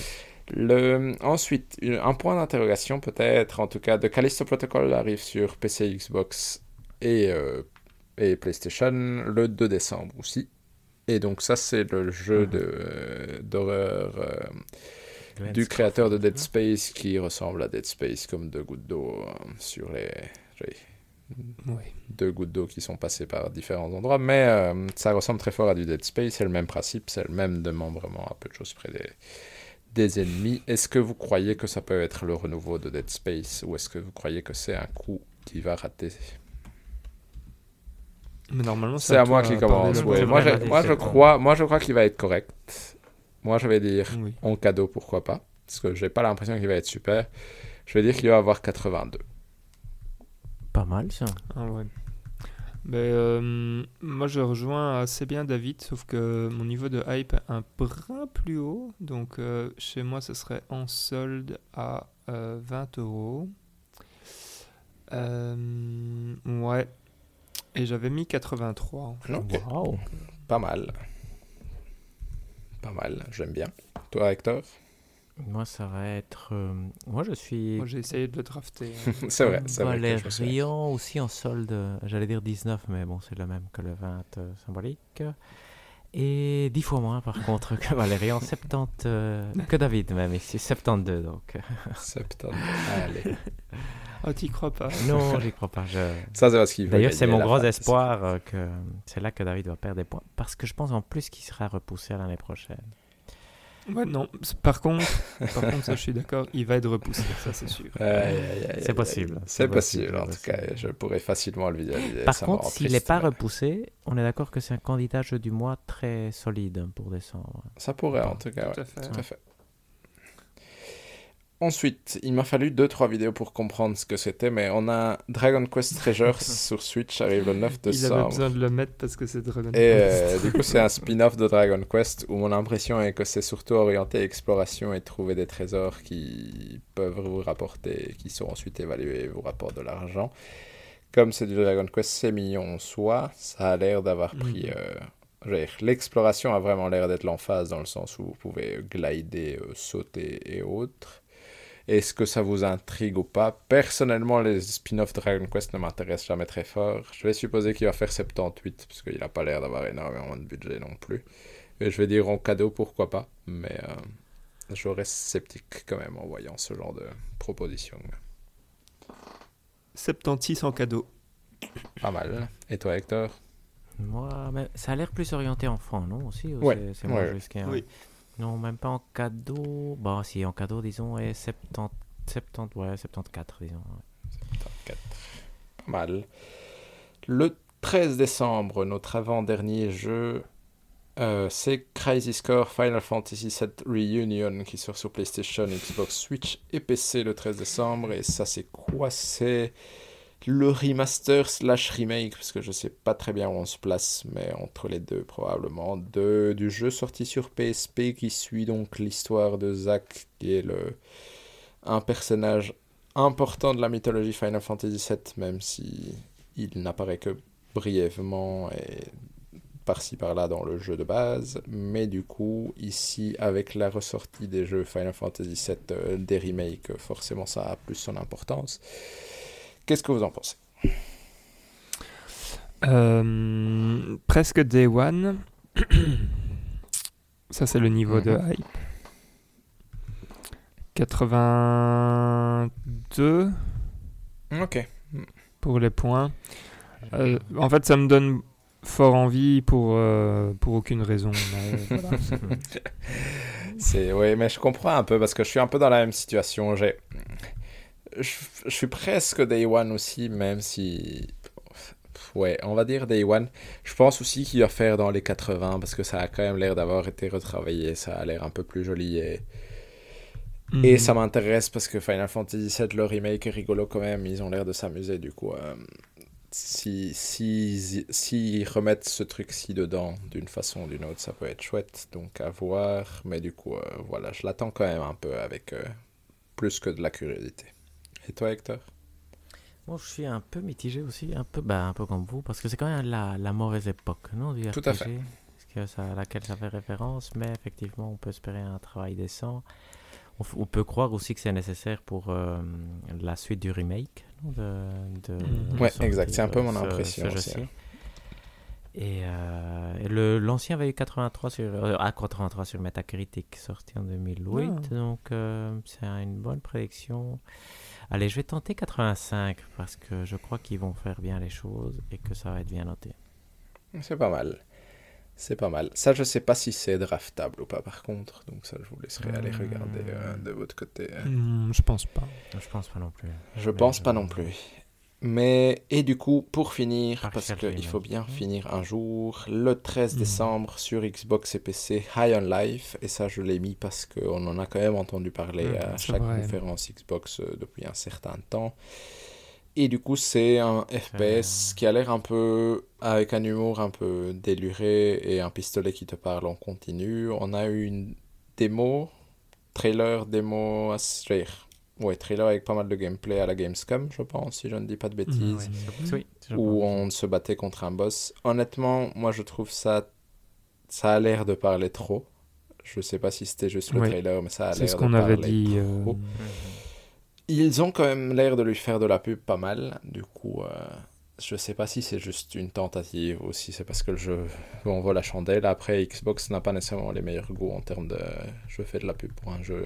Le... Ensuite, une- un point d'interrogation peut-être, en tout cas, de Callisto Protocol arrive sur PC, Xbox et, euh, et PlayStation le 2 décembre aussi. Et donc ça, c'est le jeu de, euh, d'horreur euh, du créateur de Dead Space qui ressemble à Dead Space comme deux gouttes d'eau euh, sur les... Oui. deux gouttes d'eau qui sont passées par différents endroits, mais euh, ça ressemble très fort à du Dead Space, c'est le même principe, c'est le même démembrement à peu de choses près des, des ennemis. Est-ce que vous croyez que ça peut être le renouveau de Dead Space, ou est-ce que vous croyez que c'est un coup qui va rater? Mais normalement, C'est à moi qui parler commence, ouais. Moi, je, moi, crois, moi je crois qu'il va être correct. Moi je vais dire Oui. en cadeau, pourquoi pas, parce que j'ai pas l'impression qu'il va être super. Je vais dire qu'il va avoir 82. Pas mal, ça. Ah ouais. Ben, euh, moi, je rejoins assez bien David, sauf que mon niveau de hype est un brin plus haut. Donc, euh, chez moi, ce serait en solde à euh, 20 euros. Euh, ouais. Et j'avais mis 83. en fait. Ok. Waouh. Pas mal. Pas mal, j'aime bien. Toi Hector? Moi, ça va être. euh, Moi, je suis. Moi, j'ai essayé de le drafter. hein. C'est vrai, c'est vrai. que je me souviens. Valérian aussi en solde, j'allais dire 19, mais bon, c'est le même que le 20 euh, symbolique. Et 10 fois moins par contre que Valérian, 70, euh, que David même ici, 72 donc. euh, Septembre. Allez. Oh, t'y crois pas Non, j'y crois pas. je- Ça, c'est parce qu'il veut D'ailleurs, c'est mon gros espoir euh, que c'est là que David va perdre des points. Parce que je pense en plus qu'il sera repoussé à l'année prochaine. Ouais, non. Par contre, par contre, ça, je suis d'accord, il va être repoussé, ça, c'est sûr. C'est possible, c'est possible, possible, en tout cas. Je pourrais facilement le visualiser. Par contre, s'il n'est pas repoussé, on est d'accord que c'est un candidat jeu du mois très solide pour décembre. Ça pourrait, en tout cas, Tout ouais. à fait. Tout à fait. Ensuite, il m'a fallu 2-3 vidéos pour comprendre ce que c'était, mais on a Dragon Quest Treasures sur Switch, arrive le 9 Il avait décembre. besoin de le mettre parce que c'est Dragon Et Quest. euh, du coup, c'est un spin-off de Dragon Quest où mon impression est que c'est surtout orienté exploration et trouver des trésors qui peuvent vous rapporter, qui sont ensuite évalués et vous rapportent de l'argent. Comme c'est du Dragon Quest, c'est mignon en soi. Ça a l'air d'avoir pris. Mhm. euh, L'exploration a vraiment l'air d'être l'emphase dans le sens où vous pouvez glider, euh, sauter et autres. Est-ce que ça vous intrigue ou pas? Personnellement, les spin-offs Dragon Quest ne m'intéressent jamais très fort. Je vais supposer qu'il va faire 78, parce qu'il n'a pas l'air d'avoir énormément de budget non plus. Et je vais dire en cadeau, pourquoi pas. Mais euh, je reste sceptique quand même en voyant ce genre de proposition. 76 en cadeau. Pas mal. Et toi, Hector? Moi, mais ça a l'air plus orienté enfant, non aussi ou Ouais, c'est- C'est moi ouais, jusqu'à- oui. Non, même pas en cadeau. Bon, si, en cadeau, disons, et 70, 70 ouais, 74, disons. ouais. Pas mal. Le 13 décembre, notre avant-dernier jeu, euh, c'est Crisis Core Final Fantasy VII Reunion qui sort sur PlayStation, Xbox, Switch et PC le 13 décembre. Et ça, c'est quoi? C'est le remaster slash remake, parce que je sais pas très bien où on se place, mais entre les deux probablement, de, du jeu sorti sur PSP qui suit donc l'histoire de Zack, qui est le, un personnage important de la mythologie Final Fantasy VII, même si il n'apparaît que brièvement et par-ci par-là dans le jeu de base. Mais du coup, ici, avec la ressortie des jeux Final Fantasy VII, euh, des remakes, forcément ça a plus son importance. Qu'est-ce que vous en pensez? Euh, presque Day One. Ça, c'est le niveau de Mhm. hype. 82 Ok. pour les points. Euh, en fait, ça me donne fort envie pour, euh, pour aucune raison. mais voilà. C'est oui, mais je comprends un peu parce que je suis un peu dans la même situation. J'ai, je, je suis presque Day One aussi, même si, ouais, on va dire Day One. Je pense aussi qu'il va faire dans les 80 parce que ça a quand même l'air d'avoir été retravaillé. Ça a l'air un peu plus joli et et Mhm. ça m'intéresse parce que Final Fantasy VII, le remake est rigolo quand même. Ils ont l'air de s'amuser du coup. euh, si si s'ils remettent ce truc-ci dedans d'une façon ou d'une autre, ça peut être chouette. Donc à voir. Mais du coup, euh, voilà, je l'attends quand même un peu avec euh, plus que de la curiosité. Et toi, Hector? Moi, je suis un peu mitigé aussi, un peu, bah, un peu comme vous, parce que c'est quand même la, la mauvaise époque, non, du Tout à RPG, fait. parce que ça, à laquelle ça fait référence, mais effectivement, on peut espérer un travail décent. On, peut croire aussi que c'est nécessaire pour euh, la suite du remake. non, de, de- Mhm. de Ouais, exact, c'est un peu euh, mon ce- impression ce aussi. Et, euh, et le l'ancien avait eu 83 sur, euh, ah, 83 sur Metacritic, sorti en 2008, Ah. donc euh, c'est une bonne prédiction. Allez, je vais tenter 85 parce que je crois qu'ils vont faire bien les choses et que ça va être bien noté. C'est pas mal. C'est pas mal. Ça, je sais pas si c'est draftable ou pas par contre. Donc ça, je vous laisserai aller regarder euh, de votre côté. Hmm, je pense pas. Je pense pas non plus. Je Mais pense je- pas non plus. Mais, et du coup, pour finir, Par parce qu'il faut bien finir un jour, le 13 Mhm. décembre sur Xbox et PC, High on Life, et ça je l'ai mis parce qu'on en a quand même entendu parler Mhm, à chaque vrai. conférence Xbox euh, depuis un certain temps. Et du coup, c'est un FPS qui a l'air un peu avec un humour un peu déluré et un pistolet qui te parle en continu. On a eu une démo, trailer, démo, à. Ouais, trailer avec pas mal de gameplay à la Gamescom, je pense, si je ne dis pas de bêtises. Mhm. Oui, je Où on se battait contre un boss. Honnêtement, moi je trouve ça. Ça a l'air de parler trop. Je sais pas si c'était juste le Ouais. trailer, mais ça a C'est l'air ce de qu'on avait parler dit. euh, trop. Ils ont quand même l'air de lui faire de la pub pas mal. Du coup, euh, je sais pas si c'est juste une tentative ou si c'est parce que le jeu envoie la chandelle. Après, Xbox n'a pas nécessairement les meilleurs goûts en termes de je fais de la pub pour un jeu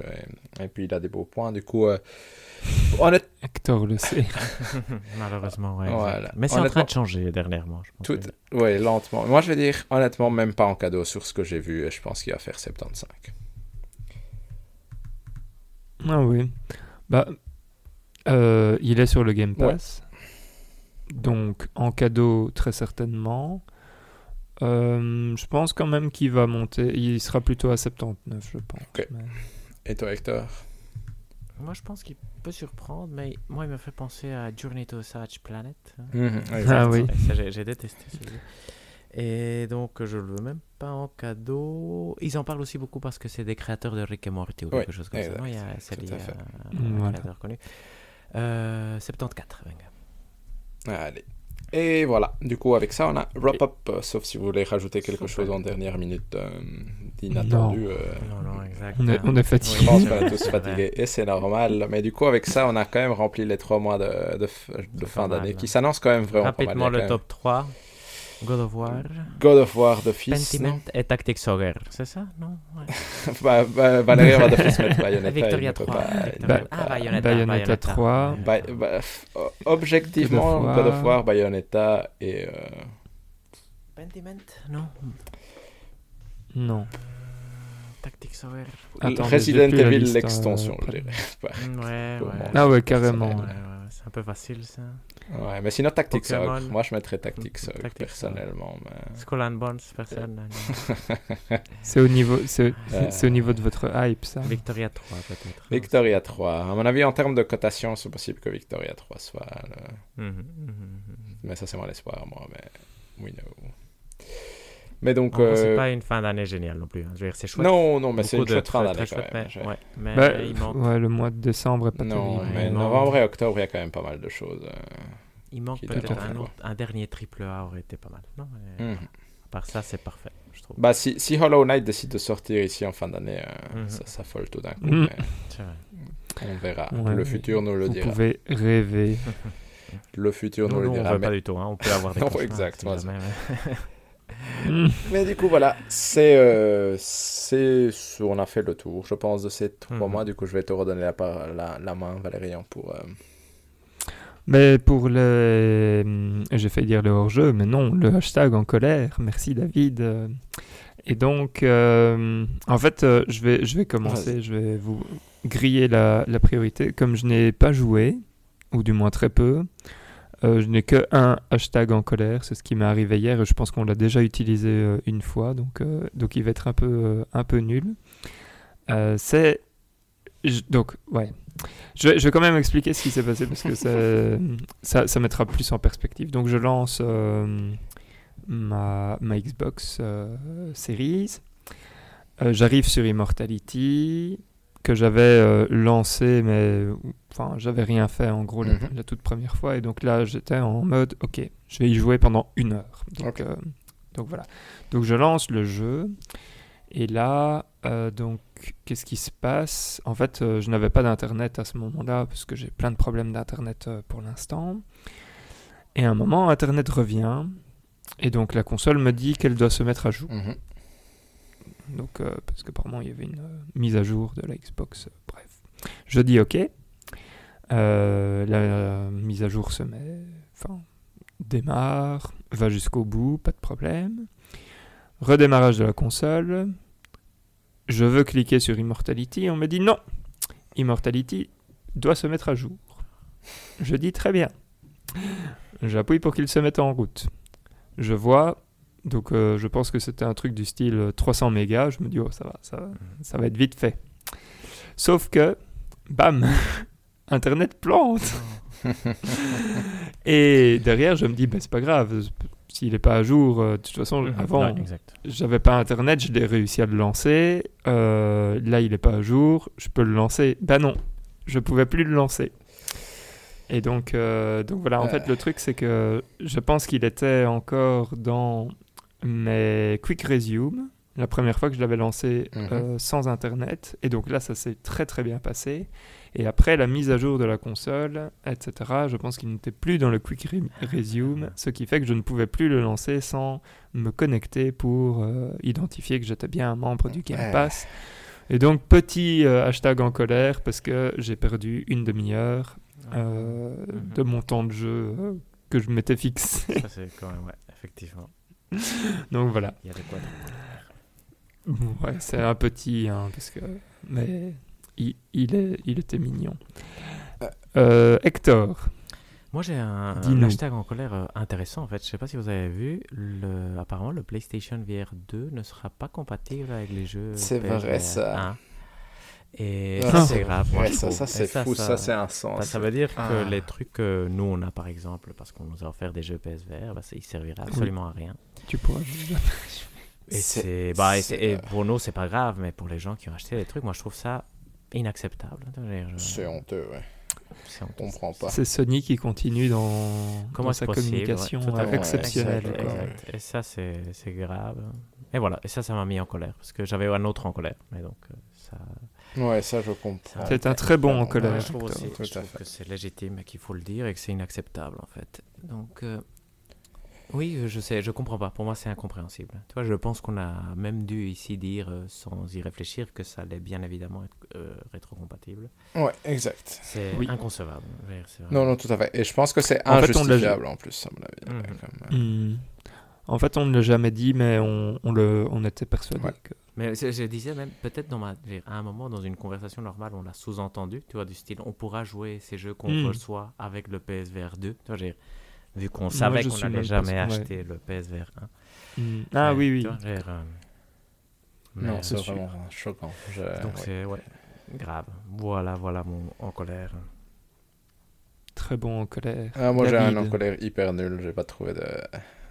et, et puis il a des beaux points. Du coup, euh, honnête- Hector le sait. Malheureusement, ouais. Voilà. Mais c'est en Honnêtement- train de changer dernièrement. Je pense tout, que- ouais, lentement. Moi, je vais dire honnêtement, même pas en cadeau sur ce que j'ai vu et je pense qu'il va faire 75. Ah oui. Bah, euh, il est sur le Game Ouais. Donc, en cadeau, très certainement. Euh, je pense quand même qu'il va monter. Il sera plutôt à 79, je pense. Mais- Et toi, Hector? Moi, je pense qu'il peut surprendre, mais moi, il me fait penser à Journey to Savage Planet. Ah oui. Ça, J'ai j'ai détesté celui-là. Et donc, je le veux même pas en cadeau. Ils en parlent aussi beaucoup parce que c'est des créateurs de Rick et Morty ou Oui, quelque chose comme ça. exact. Non, il y a, c'est un voilà. créateur connu. Euh, 74, venga. Allez. Et voilà, du coup avec ça on a wrap up, euh, sauf si vous voulez rajouter quelque chose en dernière minute euh, d'inattendu. euh, Non, non, exact. On est, on est fatigué. je pense Oui, qu'on est tous fatigués et c'est normal. Mais du coup avec ça on a quand même rempli les trois mois de, de, fin pas mal, d'année qui s'annoncent quand même vraiment pas mal. Rapidement, y a le top 3. God of War, God of War d'office. Pentiment et Tactics Ogre. C'est ça? Non Ouais. bah, bah, Valérie va d'office mettre Bayonetta. Victoria il ne peut 3. pas- Victoria- peut Ah, pas- Bayonetta. Bayonetta 3. Ouais. Ba- bah, objectivement, God of War. God of War, Bayonetta et. euh, Pentiment? Non. Non. Tactics Attends, Resident Evil, l'extension, euh, je dirais. Ouais. Ouais. Ah ouais, carrément. Ouais, ouais, c'est un peu facile ça. Ouais, mais sinon Tactics Pokémon. Ogre. Moi, je mettrais Tactics Ogre, Tactics, personnellement. Mais... Skull and Bones, personne. C'est au niveau, c'est Euh, c'est au niveau de votre hype, ça. Victoria 3 peut-être. Victoria 3. À mon avis, en termes de cotation, c'est possible que Victoria 3 soit. le- Mhm, mhm, mhm. Mais ça, c'est mon espoir, moi. Mais we know. Mais donc. C'est euh, pas une fin d'année géniale non plus. hein. Je veux dire, c'est chouette. Non, non, mais c'est une chouette fin très, d'année mais, Je- ouais, mais Bah, il manque, ouais, le mois de décembre est pas Non, terrible. mais novembre et octobre, il y a quand même pas mal de choses. euh. il manque peut-être un, quoi. autre- un dernier triple A aurait été pas mal. Non, mais Mhm. À part ça, c'est parfait, je trouve. Bah, si, si Hollow Knight décide de sortir ici en fin d'année, euh, Mhm. ça, ça folle tout d'un coup. Mhm. mais on verra. Ouais, le futur nous le Vous dira. pouvez rêver. Le futur nous le non, on dira. veut mais- pas du tout. hein. On peut avoir des exact, Mm. Mais du coup, voilà, c'est, euh, c'est, on a fait le tour, je pense, de ces trois Mhm. mois. Du coup, je vais te redonner la, la, la main, Valérian, pour. euh, Mais pour le... J'ai failli dire le hors-jeu, mais non, le hashtag en colère. Merci David. Et donc, euh, en fait, je vais, je vais commencer, je vais vous griller la, la priorité. Comme je n'ai pas joué, ou du moins très peu, euh, je n'ai que un hashtag en colère. C'est ce qui m'est arrivé hier et je pense qu'on l'a déjà utilisé euh, une fois, donc, euh, donc il va être un peu, un peu nul. C'est. je- Donc, ouais. Je vais, je vais quand même expliquer ce qui s'est passé parce que ça, ça, ça mettra plus en perspective. Donc, je lance ma, ma Xbox Series. J'arrive sur Immortality que j'avais euh, lancé, mais enfin, j'avais rien fait en gros la, Mhm. la toute première fois. Et donc là, j'étais en mode, ok, je vais y jouer pendant une heure. Donc, euh, donc voilà. Donc je lance le jeu. Et là, euh, donc, qu'est-ce qui se passe? En fait, je n'avais pas d'internet à ce moment-là parce que j'ai plein de problèmes d'internet pour l'instant. Et à un moment, internet revient. Et donc la console me dit qu'elle doit se mettre à jour. mhm. Donc, euh, parce qu'apparemment, il y avait une euh, mise à jour de la Xbox. euh, bref. Je dis OK. La, euh, mise à jour se met. Enfin, démarre, va jusqu'au bout, pas de problème. Redémarrage de la console. Je veux cliquer sur Immortality. On me dit non. Immortality doit se mettre à jour. Je dis très bien. J'appuie pour qu'il se mette en route. Je vois donc euh, je pense que c'était un truc du style euh, 300 mégas. Je me dis, oh ça va, ça va, ça va être vite fait. Sauf que, bam, Internet plante. Et derrière, je me dis, bah, c'est pas grave, s'il n'est pas à jour, euh, de toute façon, Mhm. avant, j'avais pas Internet, je l'ai réussi à le lancer. Euh, là, il n'est pas à jour, je peux le lancer. Bah non, je pouvais plus le lancer. Et donc, euh, donc voilà, en Euh. fait, le truc, c'est que je pense qu'il était encore dans mes Quick Resume, la première fois que je l'avais lancé Mhm. euh, sans Internet. Et donc là, ça s'est très très bien passé. Et après la mise à jour de la console, etc., je pense qu'il n'était plus dans le Quick Re- Resume, ce qui fait que je ne pouvais plus le lancer sans me connecter pour euh, identifier que j'étais bien un membre du Game. Pass. Et donc, petit euh, hashtag en colère parce que j'ai perdu une demi-heure euh, Mhm. de mon temps de jeu que je m'étais fixé. Ça, c'est quand même, ouais, effectivement. donc voilà. Il y. Ouais, c'est un petit, hein, parce que... mais il, il, est, il était mignon. Euh, Hector, Moi, j'ai un, hashtag en colère euh, intéressant en fait. Je sais pas si vous avez vu, le, apparemment le PlayStation VR 2 ne sera pas compatible avec les jeux. C'est vrai, ça. 1. Et ça, c'est- grave. moi, Ouais, je ça, c'est fou, ça, c'est un sens. bah, ça veut dire que Ah. les trucs que nous on a par exemple, parce qu'on nous a offert des jeux PSVR, bah, ça- ils serviraient absolument à rien. tu pourras... Et C'est- c'est bah et, pour nous c'est pas grave, mais pour les gens qui ont acheté les trucs, moi je trouve ça inacceptable. Je C'est honteux, ouais. On comprend pas. C'est Sony qui continue dans, Comment dans sa possible, communication ouais, euh, exceptionnelle. Exact. Exact. Et ça, c'est c'est grave. Et voilà, et ça, ça m'a mis en colère, parce que j'avais un autre en colère. Mais donc, euh, ça... Ouais, ça, je comprends. C'est un très bon en Ouais, colère. Ouais, je trouve aussi Tout je à trouve fait. que c'est légitime et qu'il faut le dire et que c'est inacceptable, en fait. Donc, euh, oui, je sais, je comprends pas. Pour moi, c'est incompréhensible. Tu vois, je pense qu'on a même dû ici dire, euh, sans y réfléchir, que ça allait bien évidemment être euh, rétrocompatible. Ouais, exact. C'est Oui. inconcevable. Vraiment- Non, non, tout à fait. Et je pense que c'est En fait, injustifiable en plus, à mon avis. Comme, Hmm. En fait, on ne l'a jamais dit, mais on, on, le, on était persuadé Ouais. que... Mais je, disais même, peut-être dans ma, à un moment, dans une conversation normale, on l'a sous-entendu, tu vois, du style, on pourra jouer ces jeux qu'on Hmm. reçoit avec le PSVR 2. Tu vois, dire, vu qu'on savait qu'on n'allait pas jamais ouais. acheter le PSVR 1. Hmm. Ah Ouais, oui, oui. vois, euh, mais, Non, c'est sûr. vraiment choquant. Je- Donc ouais. c'est, ouais, grave. Voilà, voilà mon en colère. Très bon en colère. Ah, moi, j'ai un en colère hyper nul. J'ai pas trouvé de.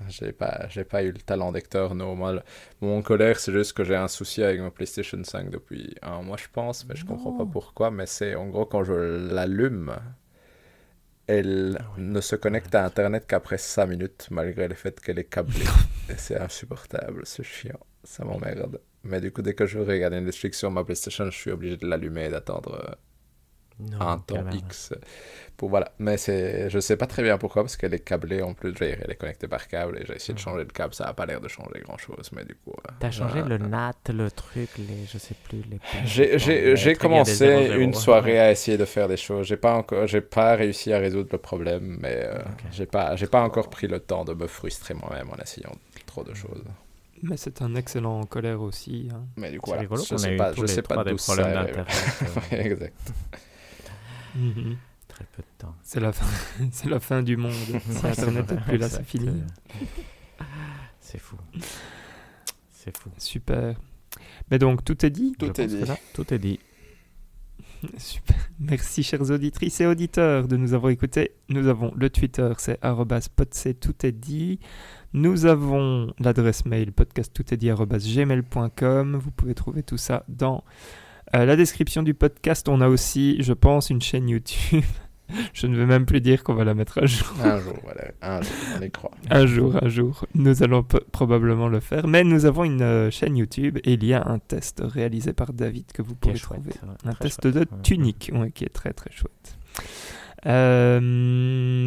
J'ai pas, j'ai pas eu le talent d'acteur normal. Mon colère, c'est juste que j'ai un souci avec ma PlayStation 5 depuis un mois, je pense, mais je comprends pas Non. pourquoi. Mais c'est en gros quand je l'allume, elle Ah oui. ne se connecte à Internet qu'après 5 minutes, malgré le fait qu'elle est câblée. Et c'est insupportable, c'est chiant, ça m'emmerde. Mais du coup, dès que je regarde Netflix sur ma PlayStation, je suis obligé de l'allumer et d'attendre euh, Non, un temps même. X. Pour voilà. Mais c'est, je sais pas très bien pourquoi, parce qu'elle est câblée en plus. Elle est connectée par câble et j'ai essayé de changer le câble. Ça a pas l'air de changer grand chose, mais du coup. euh, T'as changé euh, le NAT, le truc, les, je sais plus, les. J'ai, commencé 00, une soirée à essayer de faire des choses. J'ai pas encore, j'ai pas réussi à résoudre le problème, mais euh, Ok. j'ai pas, j'ai pas encore pris le temps de me frustrer moi-même en essayant trop de choses. Mais c'est un excellent en colère aussi. hein. Mais du coup, C'est voilà. rigolo je sais pas, je les sais pas d'où ça problèmes Mhm. Très peu de temps. C'est la fin, c'est la fin du monde. si Internet c'est n'est plus là, c'est fini. C'est fou. C'est fou. Super. Mais donc, tout est dit? Tout Je est dit. là, Tout est dit. Super. Merci, chères auditrices et auditeurs, de nous avoir écoutés. Nous avons le Twitter, c'est tout est dit. Nous avons l'adresse mail podcasttoutestdit@gmail.com. Vous pouvez trouver tout ça dans euh, la description du podcast. On a aussi, je pense, une chaîne YouTube. je ne vais même plus dire qu'on va la mettre à jour. Un jour, voilà. Un jour, on y croit. Un jour, un jour, nous allons probablement le faire. Mais nous avons une euh, chaîne YouTube et il y a un test réalisé par David que vous pouvez chouette, trouver. ouais, Un test chouette, de ouais. tunique ouais, qui est très très chouette. Euh,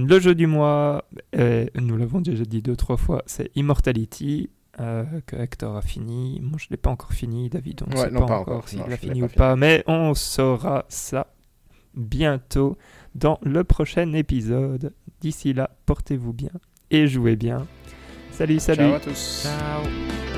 le jeu du mois, euh, nous l'avons déjà dit deux trois fois, c'est Immortality euh, que Hector a fini. Moi je l'ai pas encore fini, David. On ne Ouais, sait non, pas, pas encore, s'il l'a fini ou fini. pas, mais on saura ça bientôt dans le prochain épisode. D'ici là, portez-vous bien et jouez bien. Salut, salut. Ciao à tous. Ciao.